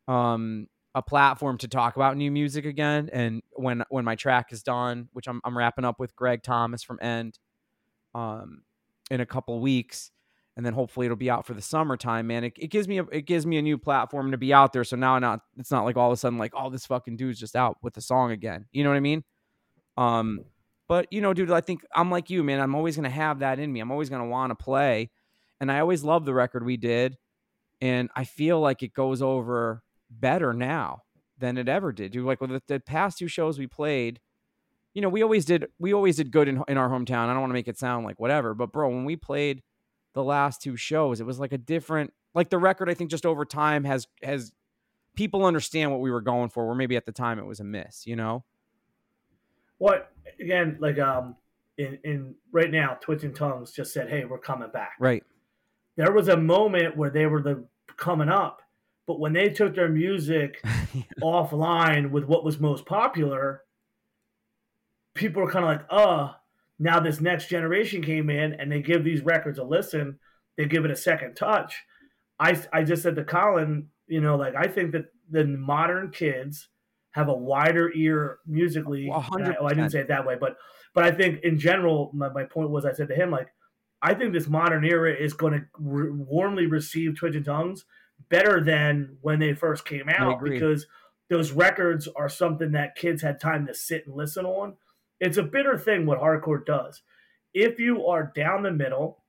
um a platform to talk about new music again. And when when my track is done, which I'm I'm wrapping up with Greg Thomas from End, um, in a couple weeks, and then hopefully it'll be out for the summertime. Man, it, it gives me a it gives me a new platform to be out there. So now not it's not like all of a sudden like oh this fucking dude's just out with a song again. You know what I mean? Um, but you know, dude, I think I'm like you, man. I'm always gonna have that in me. I'm always gonna want to play, and I always love the record we did, and I feel like it goes over better now than it ever did. Dude, like with the, the past two shows we played, you know, we always did we always did good in in our hometown. I don't want to make it sound like whatever, but bro, when we played the last two shows, it was like a different like the record. I think just over time has has people understand what we were going for. Where maybe at the time it was a miss, you know. what again? Like um, in in right now, Twitching Tongues just said, "Hey, we're coming back." Right. There was a moment where they were the coming up, but when they took their music offline with what was most popular, people were kind of like, "Uh." Now this next generation came in and they give these records a listen. They give it a second touch. I I just said to Colin, you know, like I think that the modern kids have a wider ear musically. A hundred and I, well, I didn't say it that way, but but I think in general, my, my point was I said to him like, I think this modern era is going to re- warmly receive Twitching Tongues better than when they first came out because those records are something that kids had time to sit and listen on. It's a bitter thing what hardcore does. If you are down the middle,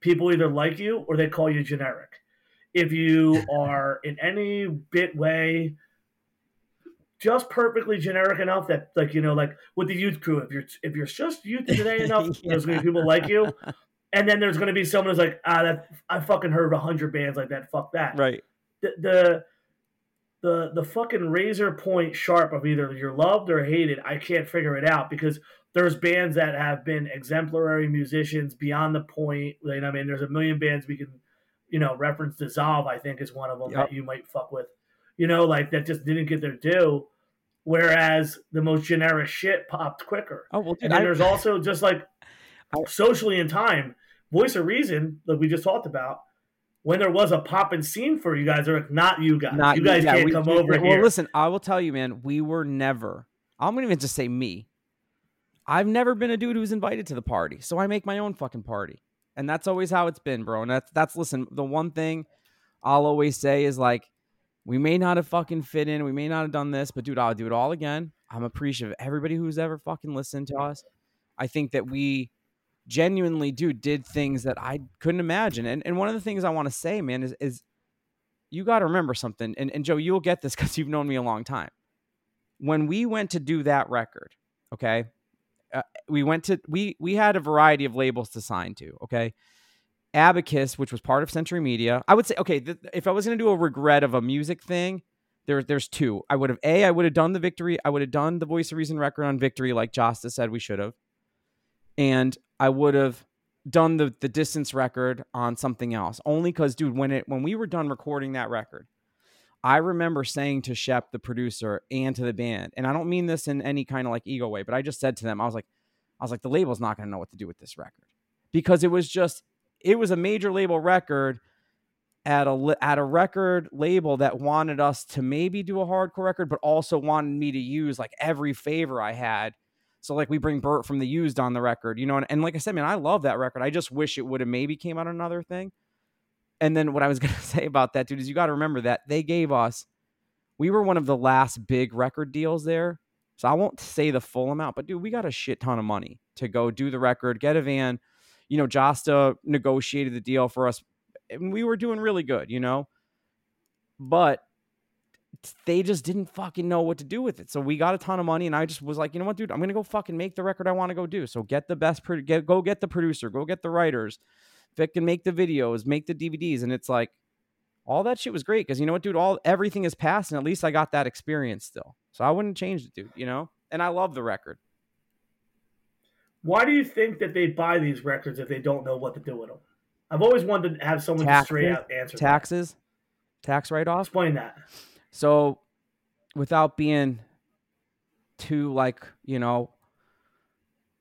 people either like you or they call you generic. If you are in any bit way just perfectly generic enough that like you know like with the youth crew if you're if you're just youth today enough there's gonna be people like you and then there's gonna be someone who's like ah that I fucking heard a hundred bands like that fuck that Right. the, the the the fucking razor point sharp of either you're loved or hated I can't figure it out because there's bands that have been exemplary musicians beyond the point you know, I mean there's a million bands we can you know reference dissolve I think is one of them Yep. that you might fuck with you know like that just didn't get their due whereas the most generic shit popped quicker Oh well, dude, and then I- there's also just like I- socially in time, voice of reason, like we just talked about. When there was a popping scene for you guys, they're like, not you guys. not you guys yeah, can't we- come we- over well, here. listen, I will tell you, man, we were never. I'm gonna even just say me. I've never been a dude who's invited to the party, so I make my own fucking party, and that's always how it's been, bro. And that's that's listen. The one thing I'll always say is like, we may not have fucking fit in, we may not have done this, but dude, I'll do it all again. I'm appreciative of everybody who's ever fucking listened to us. I think that we genuinely, do did things that I couldn't imagine. And and one of the things I want to say, man, is is you got to remember something. And and Joe, you'll get this because you've known me a long time. When we went to do that record, okay, uh, we went to we we had a variety of labels to sign to. Okay, Abacus, which was part of Century Media, I would say okay. Th- if I was going to do a regret of a music thing, there, there's two. I would have a, I would have done the victory. I would have done the Voice of Reason record on victory, like Jasta said we should have, and I would have done the the distance record on something else. Only because, dude, when it when we were done recording that record, I remember saying to Shep, the producer, and to the band, and I don't mean this in any kind of like ego way, but I just said to them, I was like, I was like, the label's not to know what to do with this record because it was just, it was a major label record at a at a record label that wanted us to maybe do a hardcore record, but also wanted me to use like every favor I had. So like we bring Bert from the Used on the record, you know, and, and like I said, man, I love that record. I just wish it would have maybe came out another thing. And then what I was gonna say about that, dude, is you got to remember that they gave us, we were one of the last big record deals there. So I won't say the full amount, but dude, we got a shit ton of money to go do the record, get a van. You know, Jasta negotiated the deal for us and we were doing really good, you know. But they just didn't fucking know what to do with it. So we got a ton of money, and I just was like, you know what, dude, I'm gonna go fucking make the record I want to go do. So get the best, pro- get go get the producer, go get the writers, Vic can make the videos, make the DVDs, and it's like all that shit was great because you know what, dude, all everything is past, and at least I got that experience still. So I wouldn't change it, dude. You know, and I love the record. Why do you think that they buy these records if they don't know what to do with them? I've always wanted to have someone taxes, straight out answer taxes, that. tax write off. Explain that. So, without being too like you know,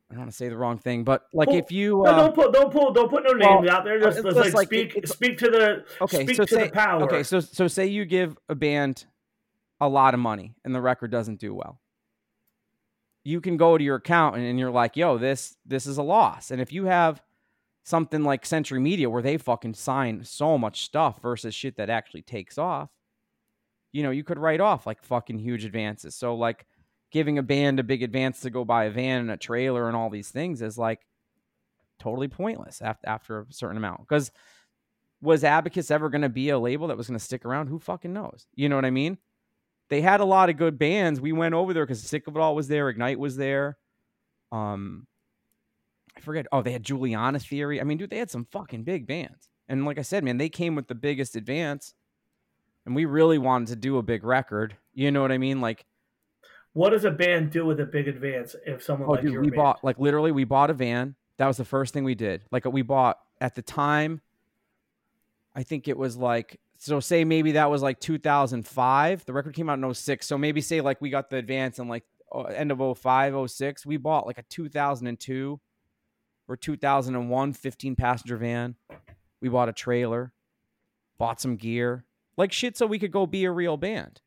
I don't want to say the wrong thing, but like pull, if you uh, no, don't put don't pull don't put no names well, out there. Just, just like, like, speak it, speak to the okay. Speak so to say, the power. Okay, so so say you give a band a lot of money and the record doesn't do well. You can go to your account and, and you're like, "Yo, this this is a loss." And if you have something like Century Media where they fucking sign so much stuff versus shit that actually takes off, you know, you could write off like fucking huge advances. So like giving a band a big advance to go buy a van and a trailer and all these things is like totally pointless after after a certain amount. Because was Abacus ever going to be a label that was going to stick around? Who fucking knows? You know what I mean? They had a lot of good bands. We went over there because Sick of It All was there, Ignite was there. Um, I forget. Oh, they had Juliana Theory. I mean, dude, they had some fucking big bands. And like I said, man, they came with the biggest advance. And we really wanted to do a big record. You know what I mean? Like, what does a band do with a big advance if someone oh, like dude, we band? bought like literally we bought a van. That was the first thing we did. Like we bought at the time. I think it was like so. Say maybe that was like 2005. The record came out in 06. So maybe say like we got the advance in like uh, end of 05, 06. We bought like a 2002 or 2001 15 passenger van. We bought a trailer, bought some gear, like shit, so we could go be a real band.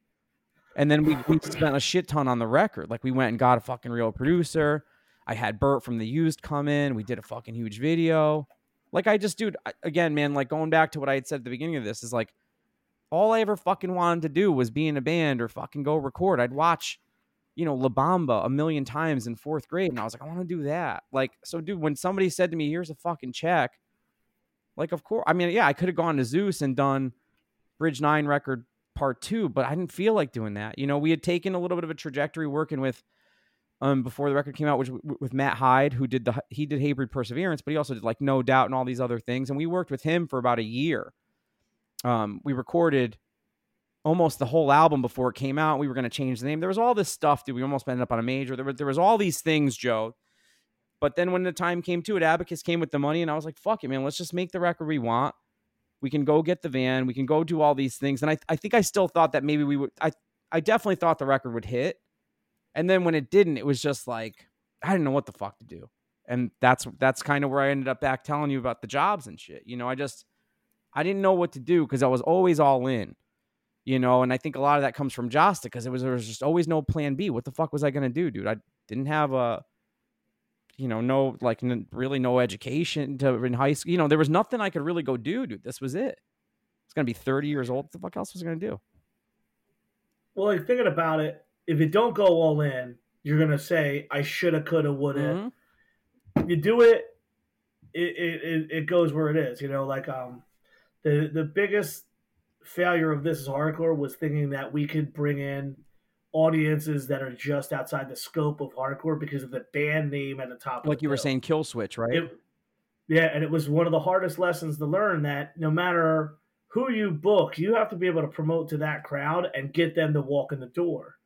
And then we, we spent a shit ton on the record. Like we went and got a fucking real producer. I had Bert from the used come in. We did a fucking huge video. Like I just, dude, again, man, like going back to what I had said at the beginning of this is like all I ever fucking wanted to do was be in a band or fucking go record. I'd watch you know, La Bamba a million times in fourth grade. And I was like, I want to do that. Like, so dude, when somebody said to me, here's a fucking check, like, of course, I mean, yeah, I could have gone to Zeuss and done Bridge Nine record part two, but I didn't feel like doing that. You know, we had taken a little bit of a trajectory working with, um, before the record came out, which with Matt Hyde, who did the, he did Hatebreed Perseverance, but he also did like No Doubt and all these other things. And we worked with him for about a year. Um, we recorded almost the whole album before it came out. We were going to change the name. There was all this stuff, dude. We almost ended up on a major. There was, there was all these things, Joe. But then when the time came to it, Abacus came with the money, and I was like, fuck it, man. Let's just make the record we want. We can go get the van. We can go do all these things. And I, I think I still thought that maybe we would, I, I definitely thought the record would hit. And then when it didn't, it was just like, I didn't know what the fuck to do. And that's, that's kind of where I ended up back telling you about the jobs and shit. You know, I just, I didn't know what to do because I was always all in you know, and I think a lot of that comes from Jasta because it was there was just always no plan B. What the fuck was I gonna do, dude? I didn't have a, you know, no like n- really no education to in high school. You know, there was nothing I could really go do, dude. This was it. It's gonna be thirty years old. What the fuck else was I gonna do? Well, like thinking about it, if you don't go all in, you're gonna say I shoulda, coulda, woulda. Mm-hmm. You do it, it, it it goes where it is. You know, like um, the the biggest failure of this is hardcore was thinking that we could bring in audiences that are just outside the scope of hardcore because of the band name at the top. Like the you were saying, Killswitch, right? It, yeah, and it was one of the hardest lessons to learn that no matter who you book, you have to be able to promote to that crowd and get them to walk in the door.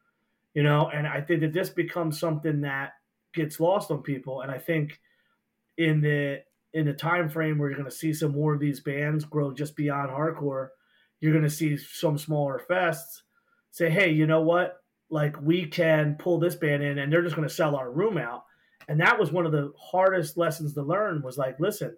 You know, and I think that this becomes something that gets lost on people. And I think in the in the time frame where you're going to see some more of these bands grow just beyond hardcore, you're going to see some smaller fests say, hey, you know what? Like we can pull this band in, and they're just going to sell our room out. And that was one of the hardest lessons to learn. Was like, listen,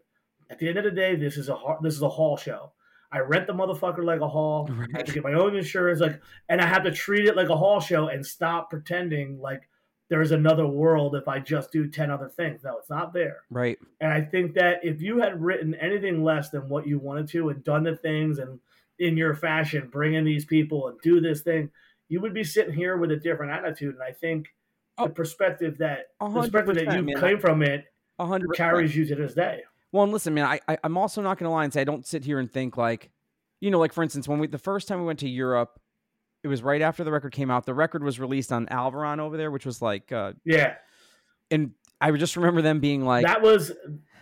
at the end of the day, this is a this is a hall show. I rent the motherfucker like a hall. Right. I have to get my own insurance, like, and I have to treat it like a hall show and stop pretending like there's another world if I just do 10 other things. No, it's not there. Right. And I think that if you had written anything less than what you wanted to and done the things and in your fashion, bring in these people and do this thing, you would be sitting here with a different attitude. And I think oh, the perspective that the perspective that you man, came from it 100 carries you to this day. Well, and listen, man, I, I am also not going to lie and say I don't sit here and think like, you know, like for instance, when we the first time we went to Europe, it was right after the record came out. The record was released on Alvaran over there, which was like uh Yeah. And I just remember them being like That was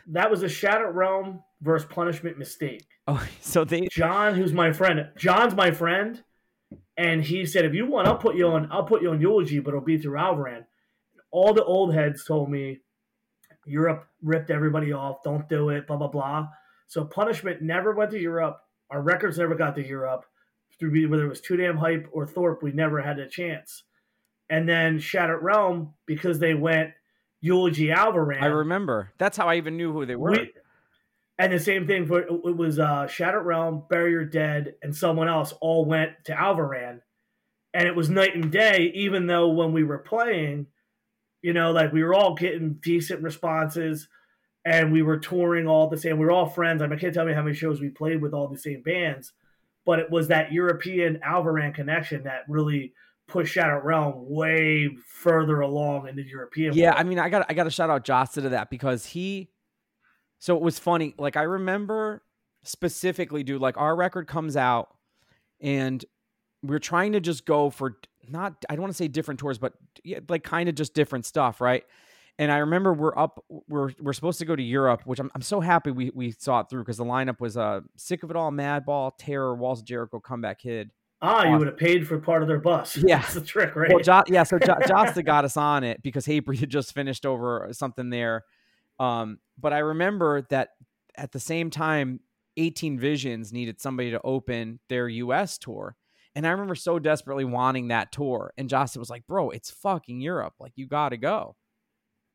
that was a Shattered Realm versus Punishment mistake. Oh, so they John, who's my friend, John's my friend, and he said, if you want, I'll put you on I'll put you on eulogy, but it'll be through Alvaran. All the old heads told me Europe ripped everybody off, don't do it, blah blah blah. So Punishment never went to Europe. Our records never got to Europe through whether it was Too Damn Hype or Thorpe, we never had a chance. And then Shattered Realm, because they went Eulogy Alvaran. I remember. That's how I even knew who they were. We, and the same thing for it was uh, Shattered Realm, Your Dead, and someone else all went to Alvaran, And it was night and day, even though when we were playing, you know, like we were all getting decent responses and we were touring all the same. We were all friends. I, mean, I can't tell you how many shows we played with all the same bands but it was that European Alvaran connection that really pushed Shattered Realm way further along in the European. Yeah, world. I mean, I got I got to shout out Jasta to that because he. So it was funny. Like I remember specifically, dude. Like our record comes out, and we're trying to just go for not. I don't want to say different tours, but like kind of just different stuff, right? And I remember we're up, we're we're supposed to go to Europe, which I'm I'm so happy we we saw it through because the lineup was uh sick of it all, Madball, Terror, Walls of Jericho, Comeback Kid. Ah, you would have paid for part of their bus. Yeah, that's the trick, right? Well, jo- yeah, so jo- Jasta got us on it because Hatebreed had just finished over something there. Um, but I remember that at the same time, 18 Visions needed somebody to open their U.S. tour. And I remember so desperately wanting that tour. And Jasta was like, bro, it's fucking Europe. Like, you got to go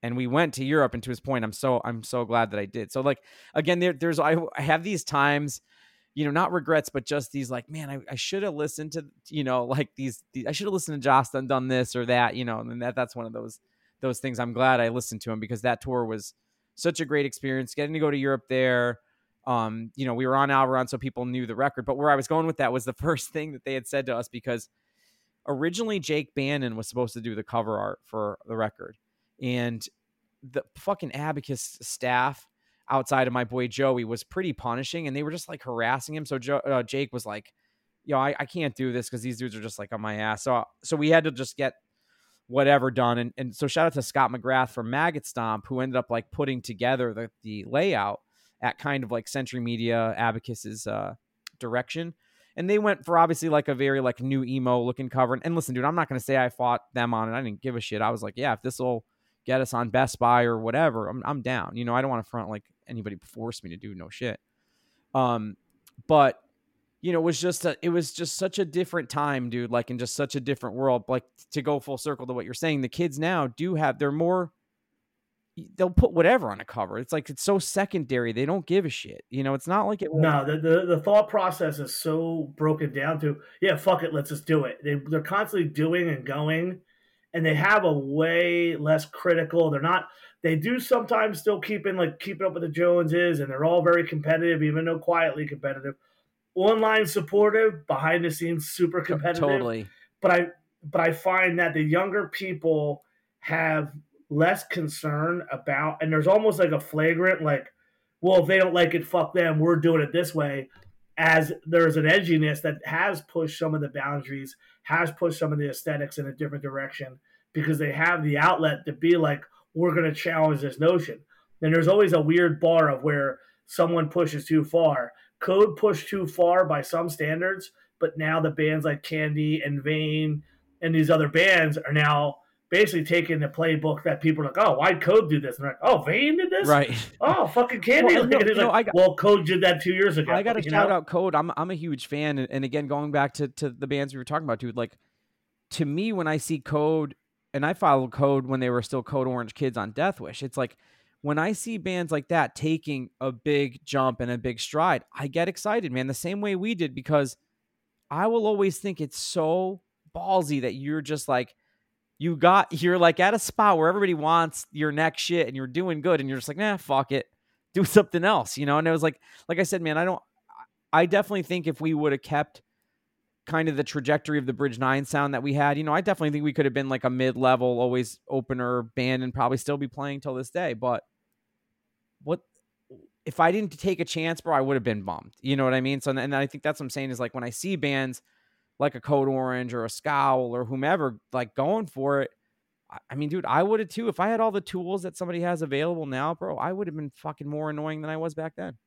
and we went to Europe. And to his point, I'm so I'm so glad that I did. So like again, there, there's I, I have these times, you know, not regrets, but just these like, man, I, I should have listened to you know like these, these I should have listened to and done this or that, you know, and that that's one of those those things. I'm glad I listened to him because that tour was such a great experience. Getting to go to Europe there. Um, you know, we were on Alvaran, so people knew the record. But where I was going with that was the first thing that they had said to us because originally Jake Bannon was supposed to do the cover art for the record and the fucking abacus staff outside of my boy Joey was pretty punishing, and they were just like harassing him. So jo- uh, Jake was like, "Yo, I, I can't do this because these dudes are just like on my ass." So so we had to just get whatever done. And and so shout out to Scott McGrath from Maggot Stomp who ended up like putting together the the layout at kind of like Century Media Abacus's uh, direction. And they went for obviously like a very like new emo looking cover. And listen, dude, I'm not gonna say I fought them on it. I didn't give a shit. I was like, yeah, if this will get us on Best Buy or whatever, I'm I'm down. You know, I don't want to front like anybody force me to do no shit. Um, but you know, it was just a, it was just such a different time, dude. Like in just such a different world. Like to go full circle to what you're saying, the kids now do have they're more. They'll put whatever on a cover. It's like it's so secondary. They don't give a shit. You know, it's not like it. No, the, the, the thought process is so broken down to yeah, fuck it, let's just do it. They they're constantly doing and going, and they have a way less critical. They're not. They do sometimes still keep in like keeping up with the Joneses, and they're all very competitive, even though quietly competitive. Online supportive, behind the scenes super competitive. Totally. But I but I find that the younger people have less concern about, and there's almost like a flagrant like, well, if they don't like it, fuck them. We're doing it this way as there's an edginess that has pushed some of the boundaries, has pushed some of the aesthetics in a different direction because they have the outlet to be like, we're going to challenge this notion. And there's always a weird bar of where someone pushes too far. Code pushed too far by some standards, but now the bands like Candy and Vein and these other bands are now basically taking the playbook that people are like, oh, why'd Code do this? And they're like, oh, Vein did this? Right. Oh, fucking Candy. Well, no, like, I got- well, Code did that two years ago. I got to shout know? out Code. I'm I'm a huge fan, and, and again, going back to to the bands we were talking about, dude. Like to me, when I see Code, and I followed Code when they were still Code Orange Kids on Death Wish. It's like when I see bands like that taking a big jump and a big stride, I get excited, man. The same way we did because I will always think it's so ballsy that you're just like you got you're like at a spot where everybody wants your next shit and you're doing good and you're just like nah fuck it do something else you know and it was like like i said man i don't i definitely think if we would have kept kind of the trajectory of the bridge nine sound that we had you know i definitely think we could have been like a mid-level always opener band and probably still be playing till this day but what if i didn't take a chance bro i would have been bummed you know what i mean so and i think that's what i'm saying is like when i see bands like a code orange or a scowl or whomever like going for it I- mean, dude, I would have too. If I had all the tools that somebody has available now, bro, I would have been fucking more annoying than I was back then.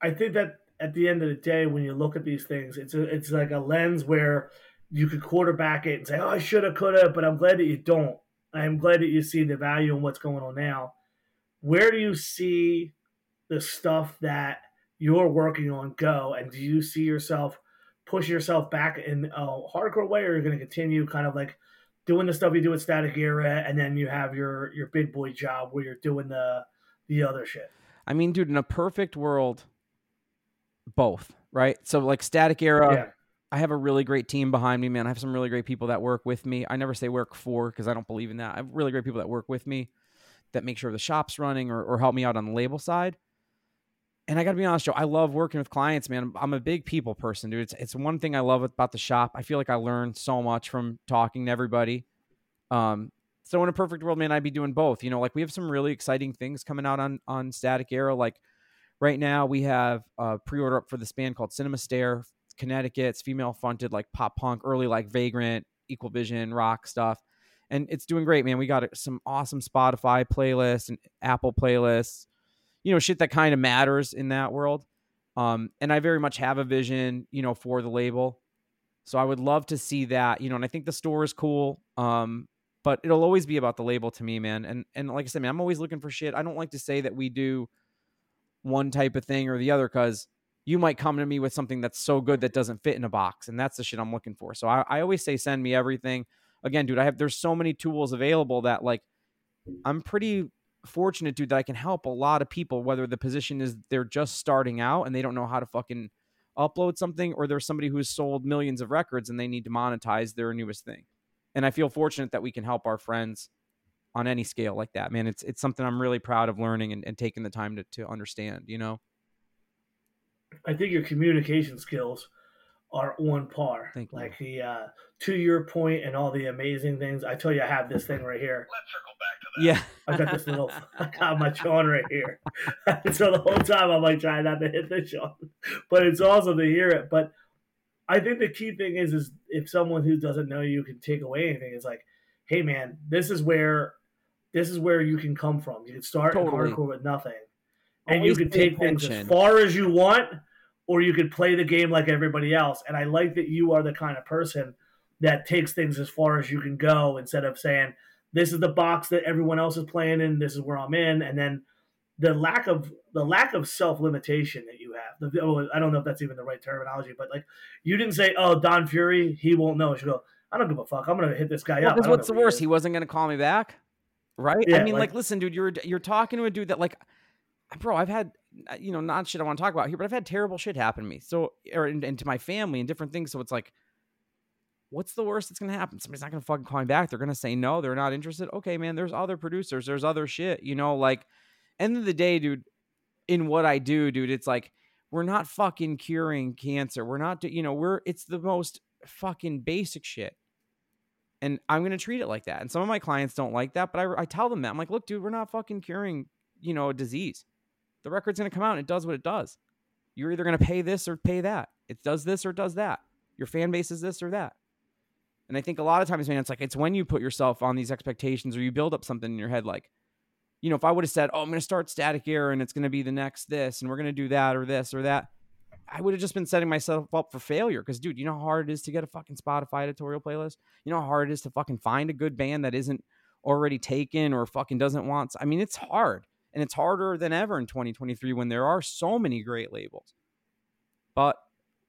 I think that at the end of the day, when you look at these things, it's a, it's like a lens where you could quarterback it and say, "Oh, I should have, could have," but I'm glad that you don't. I'm glad that you see the value in what's going on now. Where do you see the stuff that you're working on go, and do you see yourself push yourself back in a hardcore way, or are you going to continue kind of like doing the stuff you do at Static Era, and then you have your your big boy job where you're doing the the other shit? I mean, dude, in a perfect world, both, right? So, like, static era, yeah. I have a really great team behind me, man. I have some really great people that work with me. I never say work for because I don't believe in that. I have really great people that work with me that make sure the shop's running or, or help me out on the label side. And I got to be honest, Joe, I love working with clients, man. I'm a big people person, dude. It's, it's one thing I love about the shop. I feel like I learn so much from talking to everybody. Um, so in a perfect world, man, I'd be doing both. You know, like we have some really exciting things coming out on on Static Era. Like right now, we have a pre-order up for this band called Cinema Stare, Connecticut. It's female fronted, like pop punk, early like Vagrant, Equal Vision, rock stuff, and it's doing great, man. We got some awesome Spotify playlists and Apple playlists, you know, shit that kind of matters in that world. Um, and I very much have a vision, you know, for the label. So I would love to see that, you know, and I think the store is cool. Um, but it'll always be about the label to me, man. And and like I said, man, I'm always looking for shit. I don't like to say that we do one type of thing or the other because you might come to me with something that's so good that doesn't fit in a box, and that's the shit I'm looking for. So I, I always say send me everything. Again, dude, I have there's so many tools available that like I'm pretty fortunate, dude, that I can help a lot of people, whether the position is they're just starting out and they don't know how to fucking upload something, or there's somebody who's sold millions of records and they need to monetize their newest thing. And I feel fortunate that we can help our friends on any scale like that, man. It's it's something I'm really proud of learning and, and taking the time to, to understand, you know? I think your communication skills are on par. Thank you. Like the uh, to your point and all the amazing things. I tell you, I have this thing right here. Let's circle back to that. Yeah. I got this little. I got my Sean right here. so the whole time I'm like trying not to hit the Sean, but it's awesome to hear it. But I think the key thing is, is if someone who doesn't know you can take away anything, it's like, hey man, this is where, this is where you can come from. You can start Totally. hardcore with nothing, and you can take things as far as you want, or you could play the game like everybody else. And I like that you are the kind of person that takes things as far as you can go instead of saying this is the box that everyone else is playing in, this is where I'm in, and then the lack of the lack of self limitation that you have. The, oh, I don't know if that's even the right terminology, but like you didn't say, "Oh, Don Fury, he won't know." You go, "I don't give a fuck. I'm gonna hit this guy Well, up." I because don't what's the worst? is." He wasn't going to call me back, right? I mean, like, like- listen, dude, you're you're talking to a dude that, like, bro, I've had, uh, you know, not shit I want to talk about here, but I've had terrible shit happen to me, so or and, and to my family and different things. So it's like, what's the worst that's to happen? Somebody's not to fucking call me back. They're to say no. They're not interested. Okay, man. There's other producers. There's other shit. You know, like, end of the day, dude. In what I do, dude, it's like we're not fucking curing cancer. We're not, you know, we're it's the most fucking basic shit and I'm going to treat it like that. And some of my clients don't like that, but I, I tell them that I'm like, look, dude, we're not fucking curing, you know, a disease. The record's going to come out and it does what it does. You're either going to pay this or pay that. It does this or does that. Your fan base is this or that. And I think a lot of times, man, it's like it's when you put yourself on these expectations or you build up something in your head, like you know, if I would have said, "Oh, I'm going to start Static Era and it's going to be the next this, and we're going to do that or this or that," I would have just been setting myself up for failure. Because, dude, you know how hard it is to get a fucking Spotify editorial playlist. You know how hard it is to fucking find a good band that isn't already taken or fucking doesn't want. I mean, it's hard, and it's harder than ever in 2023 when there are so many great labels. But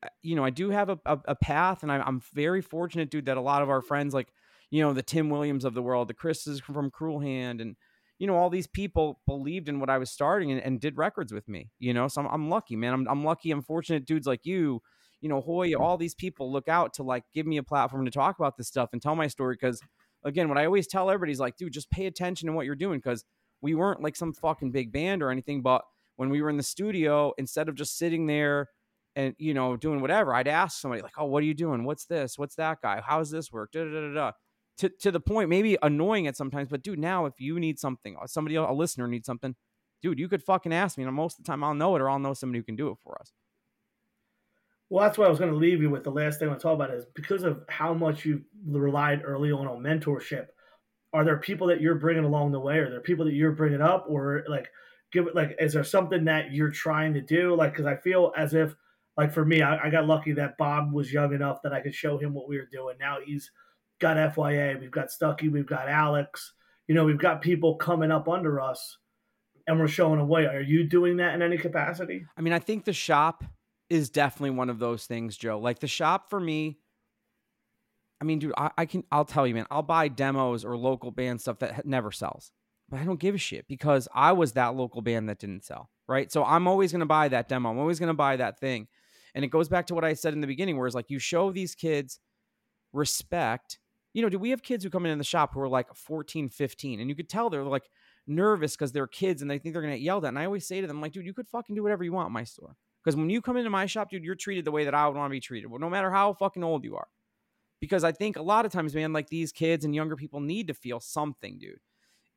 uh, you know, I do have a, a, a path, and I, I'm very fortunate, dude, that a lot of our friends, like you know, the Tim Williams of the world, the Chris's from Cruel Hand, and you know, all these people believed in what I was starting and, and did records with me, you know, so I'm, I'm lucky, man. I'm, I'm lucky. I'm fortunate dudes like you, you know, Hoy, all these people look out to like give me a platform to talk about this stuff and tell my story. Cause again, what I always tell everybody is like, dude, just pay attention to what you're doing. Cause we weren't like some fucking big band or anything, but when we were in the studio, instead of just sitting there and you know doing whatever, I'd ask somebody like, "Oh, what are you doing? What's this? What's that guy? How's this work?" Da da da da to, to the point, maybe annoying at sometimes, but dude, now if you need something, uh, somebody, a listener needs something, dude, you could fucking ask me. And most of the time I'll know it or I'll know somebody who can do it for us. Well, that's what I was going to leave you with. The last thing I want to talk about is because of how much you relied early on on mentorship. Are there people that you're bringing along the way? Are there people that you're bringing up, or like, give it like, is there something that you're trying to do? Like, because I feel as if, like for me, I, I got lucky that Bob was young enough that I could show him what we were doing. Now he's got FYA, we've got Stucky, we've got Alex. You know, we've got people coming up under us and we're showing away. Are you doing that in any capacity? I mean, I think the shop is definitely one of those things, Joe. Like the shop for me, I mean, dude, I, I can, I'll tell you, man, I'll buy demos or local band stuff that never sells, but I don't give a shit because I was that local band that didn't sell, right? So I'm always to buy that demo. I'm always to buy that thing. And it goes back to what I said in the beginning, where it's like you show these kids respect you know, do we have kids who come in in the shop who are like 14, 15, and you could tell they're like nervous because they're kids and they think they're gonna get yelled at. And I always say to them, like, dude, you could fucking do whatever you want in my store. Because when you come into my shop, dude, you're treated the way that I would want to be treated, no matter how fucking old you are. Because I think a lot of times, man, like these kids and younger people need to feel something, dude.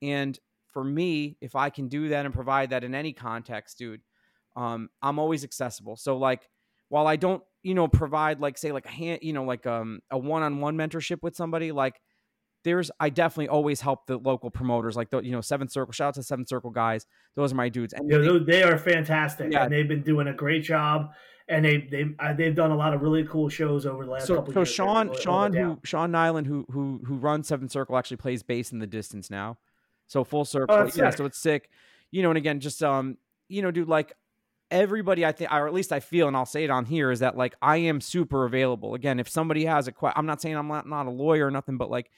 And for me, if I can do that and provide that in any context, dude, um, I'm always accessible. So like while I don't, you know, provide like say like a hand, you know, like um a one-on-one mentorship with somebody, like there's I definitely always help the local promoters, like the you know Seventh Circle. Shout out to Seventh Circle guys; those are my dudes. And yeah, they, they are fantastic, yeah. and they've been doing a great job. And they they uh, they've done a lot of really cool shows over the last so, couple so years. So Sean Sean who Sean Nyland who who who runs Seventh Circle actually plays bass in the distance now. So full circle, oh, yeah. Sick. So it's sick, you know. And again, just um, you know, dude, like everybody I think or at least I feel and I'll say it on here is that like I am super available. Again, if somebody has a question, I'm not saying I'm not, not a lawyer or nothing, but like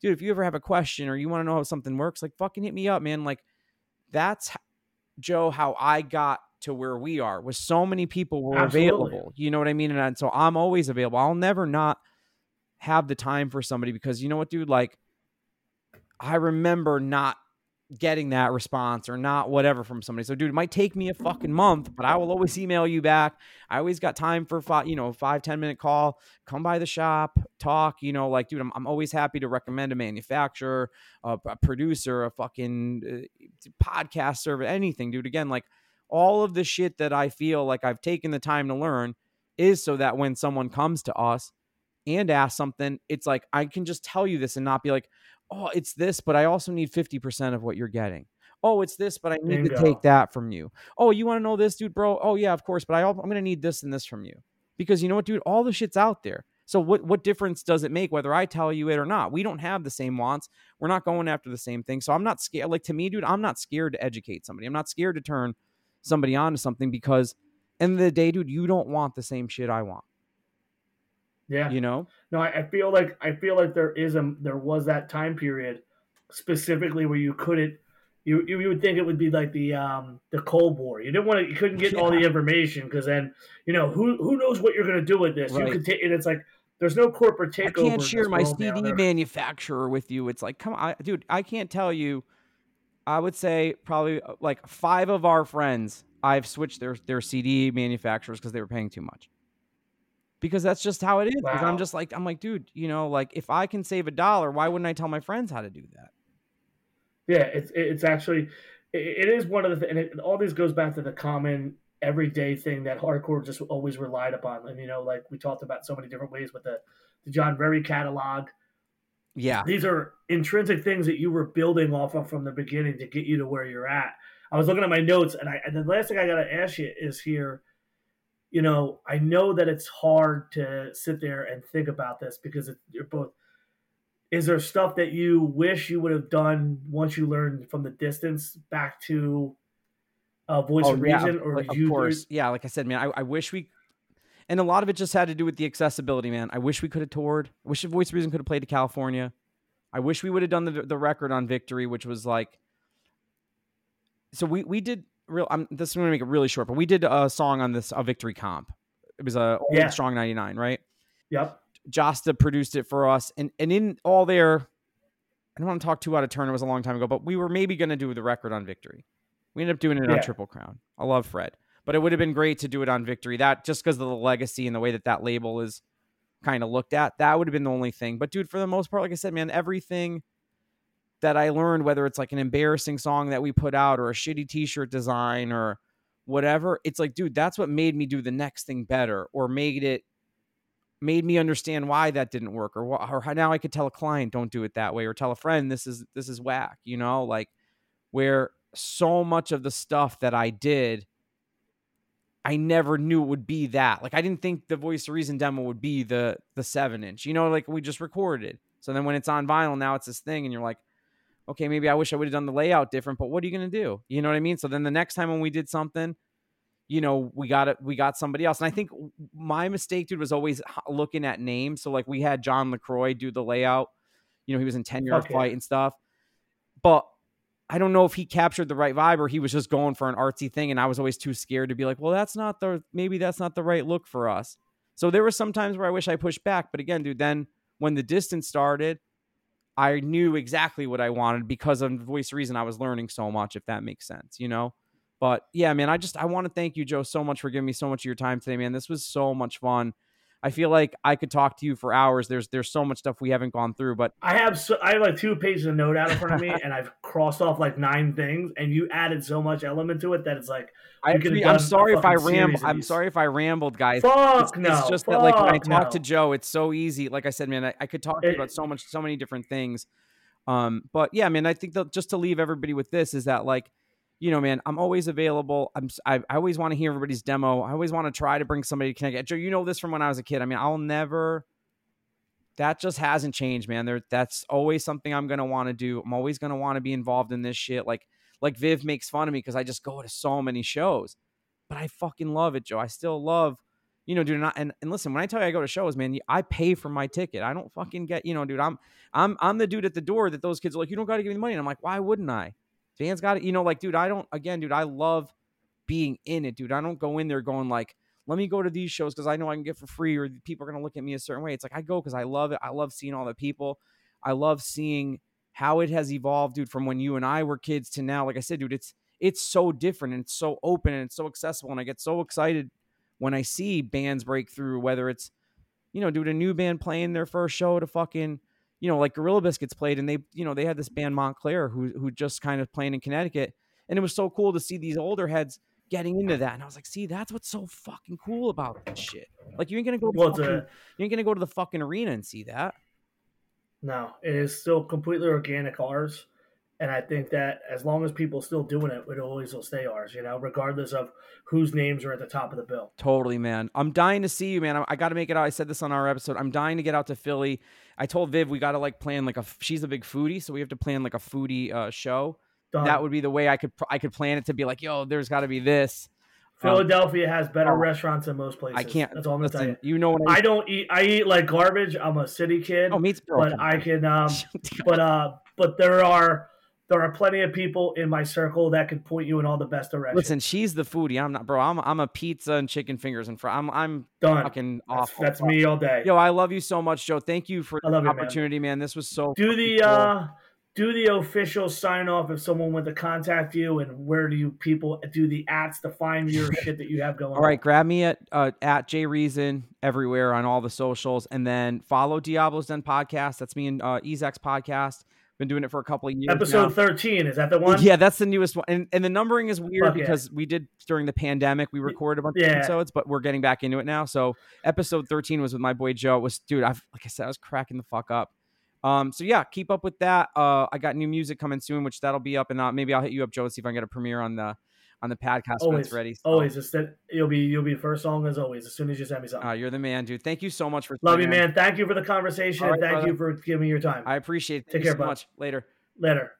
dude, if you ever have a question or you want to know how something works, like fucking hit me up, man. Like that's Joe how I got to where we are with so many people were Absolutely. available. You know what I mean? And, and so I'm always available. I'll never not have the time for somebody because you know what, dude, like I remember not getting that response or not whatever from somebody. So dude, it might take me a fucking month, but I will always email you back. I always got time for five, you know, five, 10 minute call, come by the shop, talk, you know, like, dude, I'm, I'm always happy to recommend a manufacturer, a, a producer, a fucking uh, podcast server, anything, dude. Again, like all of the shit that I feel like I've taken the time to learn is so that when someone comes to us and asks something, it's like, I can just tell you this and not be like, oh, it's this, but I also need 50% of what you're getting. Oh, it's this, but I need Bingo. to take that from you. Oh, you want to know this, dude, bro? Oh, yeah, of course, but I, I'm going to need this and this from you. Because you know what, dude? All the shit's out there. So what what difference does it make whether I tell you it or not? We don't have the same wants. We're not going after the same thing. So I'm not scared. Like to me, dude, I'm not scared to educate somebody. I'm not scared to turn somebody on to something because end of the day, dude, you don't want the same shit I want. Yeah. You know? No, I, I feel like I feel like there is a there was that time period specifically where you couldn't you you would think it would be like the um the Cold War. You didn't want to you couldn't get yeah. all the information because then you know who who knows what you're gonna do with this. Right. You could take and it's like there's no corporate takeover. I can't share my CD manufacturer with you. It's like come on, dude. I can't tell you. I would say probably uh, like five of our friends I've switched their their CD manufacturers because they were paying too much because that's just how it is. Wow. I'm just like, I'm like, dude, you know, like if I can save a dollar, why wouldn't I tell my friends how to do that? Yeah, it's it's actually it is one of the and it, all these goes back to the common everyday thing that hardcore just always relied upon. And you know, like we talked about so many different ways with the the John Verry catalog. Yeah. These are intrinsic things that you were building off of from the beginning to get you to where you're at. I was looking at my notes, and I and the last thing I got to ask you is here. You know, I know that it's hard to sit there and think about this because it, you're both. Is there stuff that you wish you would have done once you learned from the distance back to uh, Voice Oh, of yeah, Reason, or of you? course. Yeah, like I said, man, I, I wish we and a lot of it just had to do with the accessibility, man. I wish we could have toured. I wish Voice Reason could have played to California. I wish we would have done the the record on Victory, which was like so we we did real I'm this is gonna make it really short, but we did a song on this a victory comp. It was a Yeah. strong 99, right? Yep. Jasta produced it for us, and and in all there, I don't want to talk too out of turn. It was a long time ago, but we were maybe going to do the record on Victory. We ended up doing it on Triple Crown. I love Fred, but it would have been great to do it on Victory. That just because of the legacy and the way that that label is kind of looked at, that would have been the only thing. But dude, for the most part, like I said, man, everything that I learned, whether it's like an embarrassing song that we put out or a shitty T-shirt design or whatever, it's like, dude, that's what made me do the next thing better or made it made me understand why that didn't work or, or how now I could tell a client don't do it that way or tell a friend this is this is whack, you know, like where so much of the stuff that I did I never knew it would be that. Like I didn't think the Voice of Reason demo would be the the 7 inch. You know, like we just recorded. So then when it's on vinyl now it's this thing and you're like okay, maybe I wish I would have done the layout different, but what are you going to do? You know what I mean? So then the next time when we did something, you know, we got it, we got somebody else. And I think my mistake, dude, was always looking at names. So like we had John LaCroix do the layout. You know, he was in 10 yard Okay. fight and stuff. But I don't know if he captured the right vibe or he was just going for an artsy thing. And I was always too scared to be like, well, that's not the, maybe that's not the right look for us. So there were some times where I wish I pushed back. But again, dude, then when the distance started, I knew exactly what I wanted because of voice reason. I was learning so much, if that makes sense, you know. But yeah, man, I just I want to thank you, Joe, so much for giving me so much of your time today, man. This was so much fun. I feel like I could talk to you for hours. There's there's so much stuff we haven't gone through, but I have so, I have like two pages of note out in front of me, and I've crossed off like nine things, and you added so much element to it that it's like I I'm sorry if I ramble. I'm sorry if I rambled, guys. fuck It's, no. it's just that like when I talk no. to Joe, it's so easy. Like I said, man, I, I could talk to you It- about so much, so many different things. Um, but yeah, I mean, I think that just to leave everybody with this is that like, you know, man, I'm always available. I'm I, I always want to hear everybody's demo. I always want to try to bring somebody to connect. Joe, you know this from when I was a kid. I mean, I'll never. That just hasn't changed, man. There, that's always something I'm gonna want to do. I'm always gonna want to be involved in this shit. Like, like Viv makes fun of me because I just go to so many shows, but I fucking love it, Joe. I still love, you know, dude. And, I, and and listen, when I tell you I go to shows, man, I pay for my ticket. I don't fucking get, you know, dude. I'm I'm I'm the dude at the door that those kids are like, you don't got to give me the money. And I'm like, why wouldn't I? Fans got it, you know, like, dude. I don't. Again, dude, I love being in it, dude. I don't go in there going like, let me go to these shows because I know I can get for free, or people are gonna look at me a certain way. It's like I go because I love it. I love seeing all the people. I love seeing how it has evolved, dude, from when you and I were kids to now. Like I said, dude, it's it's so different and it's so open and it's so accessible. And I get so excited when I see bands break through, whether it's, you know, dude, a new band playing their first show to fucking, you know, like Gorilla Biscuits played and they, you know, they had this band Montclair who who just kind of playing in Connecticut. And it was so cool to see these older heads getting into that. And I was like, see, that's what's so fucking cool about this shit. Like you ain't gonna go to Well, fucking, a, you ain't gonna go to the fucking arena and see that. no, it is still completely organic ours, and I think that as long as people still doing it, it always will stay ours. You know, regardless of whose names are at the top of the bill. Totally, man. I'm dying to see you, man. I, I got to make it out. I said this on our episode. I'm dying to get out to Philly. I told Viv we got to like plan like a. She's a big foodie, so we have to plan like a foodie uh, show. Done. That would be the way I could I could plan it to be like, yo, there's got to be this. Um, Philadelphia has better oh, restaurants than most places. I can't. That's all I'm gonna tell you. you know what I? I don't eat. I eat like garbage. I'm a city kid, oh, meat's but I can. Um, but uh, but there are there are plenty of people in my circle that can point you in all the best directions. Listen, she's the foodie. I'm not, bro. I'm I'm a pizza and chicken fingers and fr- I'm I'm done. fucking That's, awful. that's me all day. Yo, I love you so much, Joe. Thank you for the you, man. opportunity, man. This was so. do the cool. uh do the official sign off if someone went to contact you and where do you people do the ats to find your shit that you have going All right, on. grab me at uh, at Jay Reason everywhere on all the socials, and then follow Diablo's Den podcast. That's me and uh, Ezec's podcast. Been doing it for a couple of years. Episode now. 13, is that the one? Yeah, that's the newest one, and, and the numbering is weird Fuck yeah. because we did during the pandemic. We recorded a bunch of episodes, but we're getting back into it now. So episode thirteen was with my boy Joe. It was dude, I've like I said, I was cracking the fuck up. Um, so yeah, keep up with that. Uh, I got new music coming soon, which that'll be up, and uh, maybe I'll hit you up, Joe, see if I can get a premiere on the on the podcast when Always it's ready. So, Always, just that you'll be you'll be first song as always. As soon as you send me something, uh, you're the man, dude. Thank you so much for love you, man. Thank you for the conversation. Right, thank brother. you for giving me your time. I appreciate it. Take Thank you care, so bud. much. Later. Later.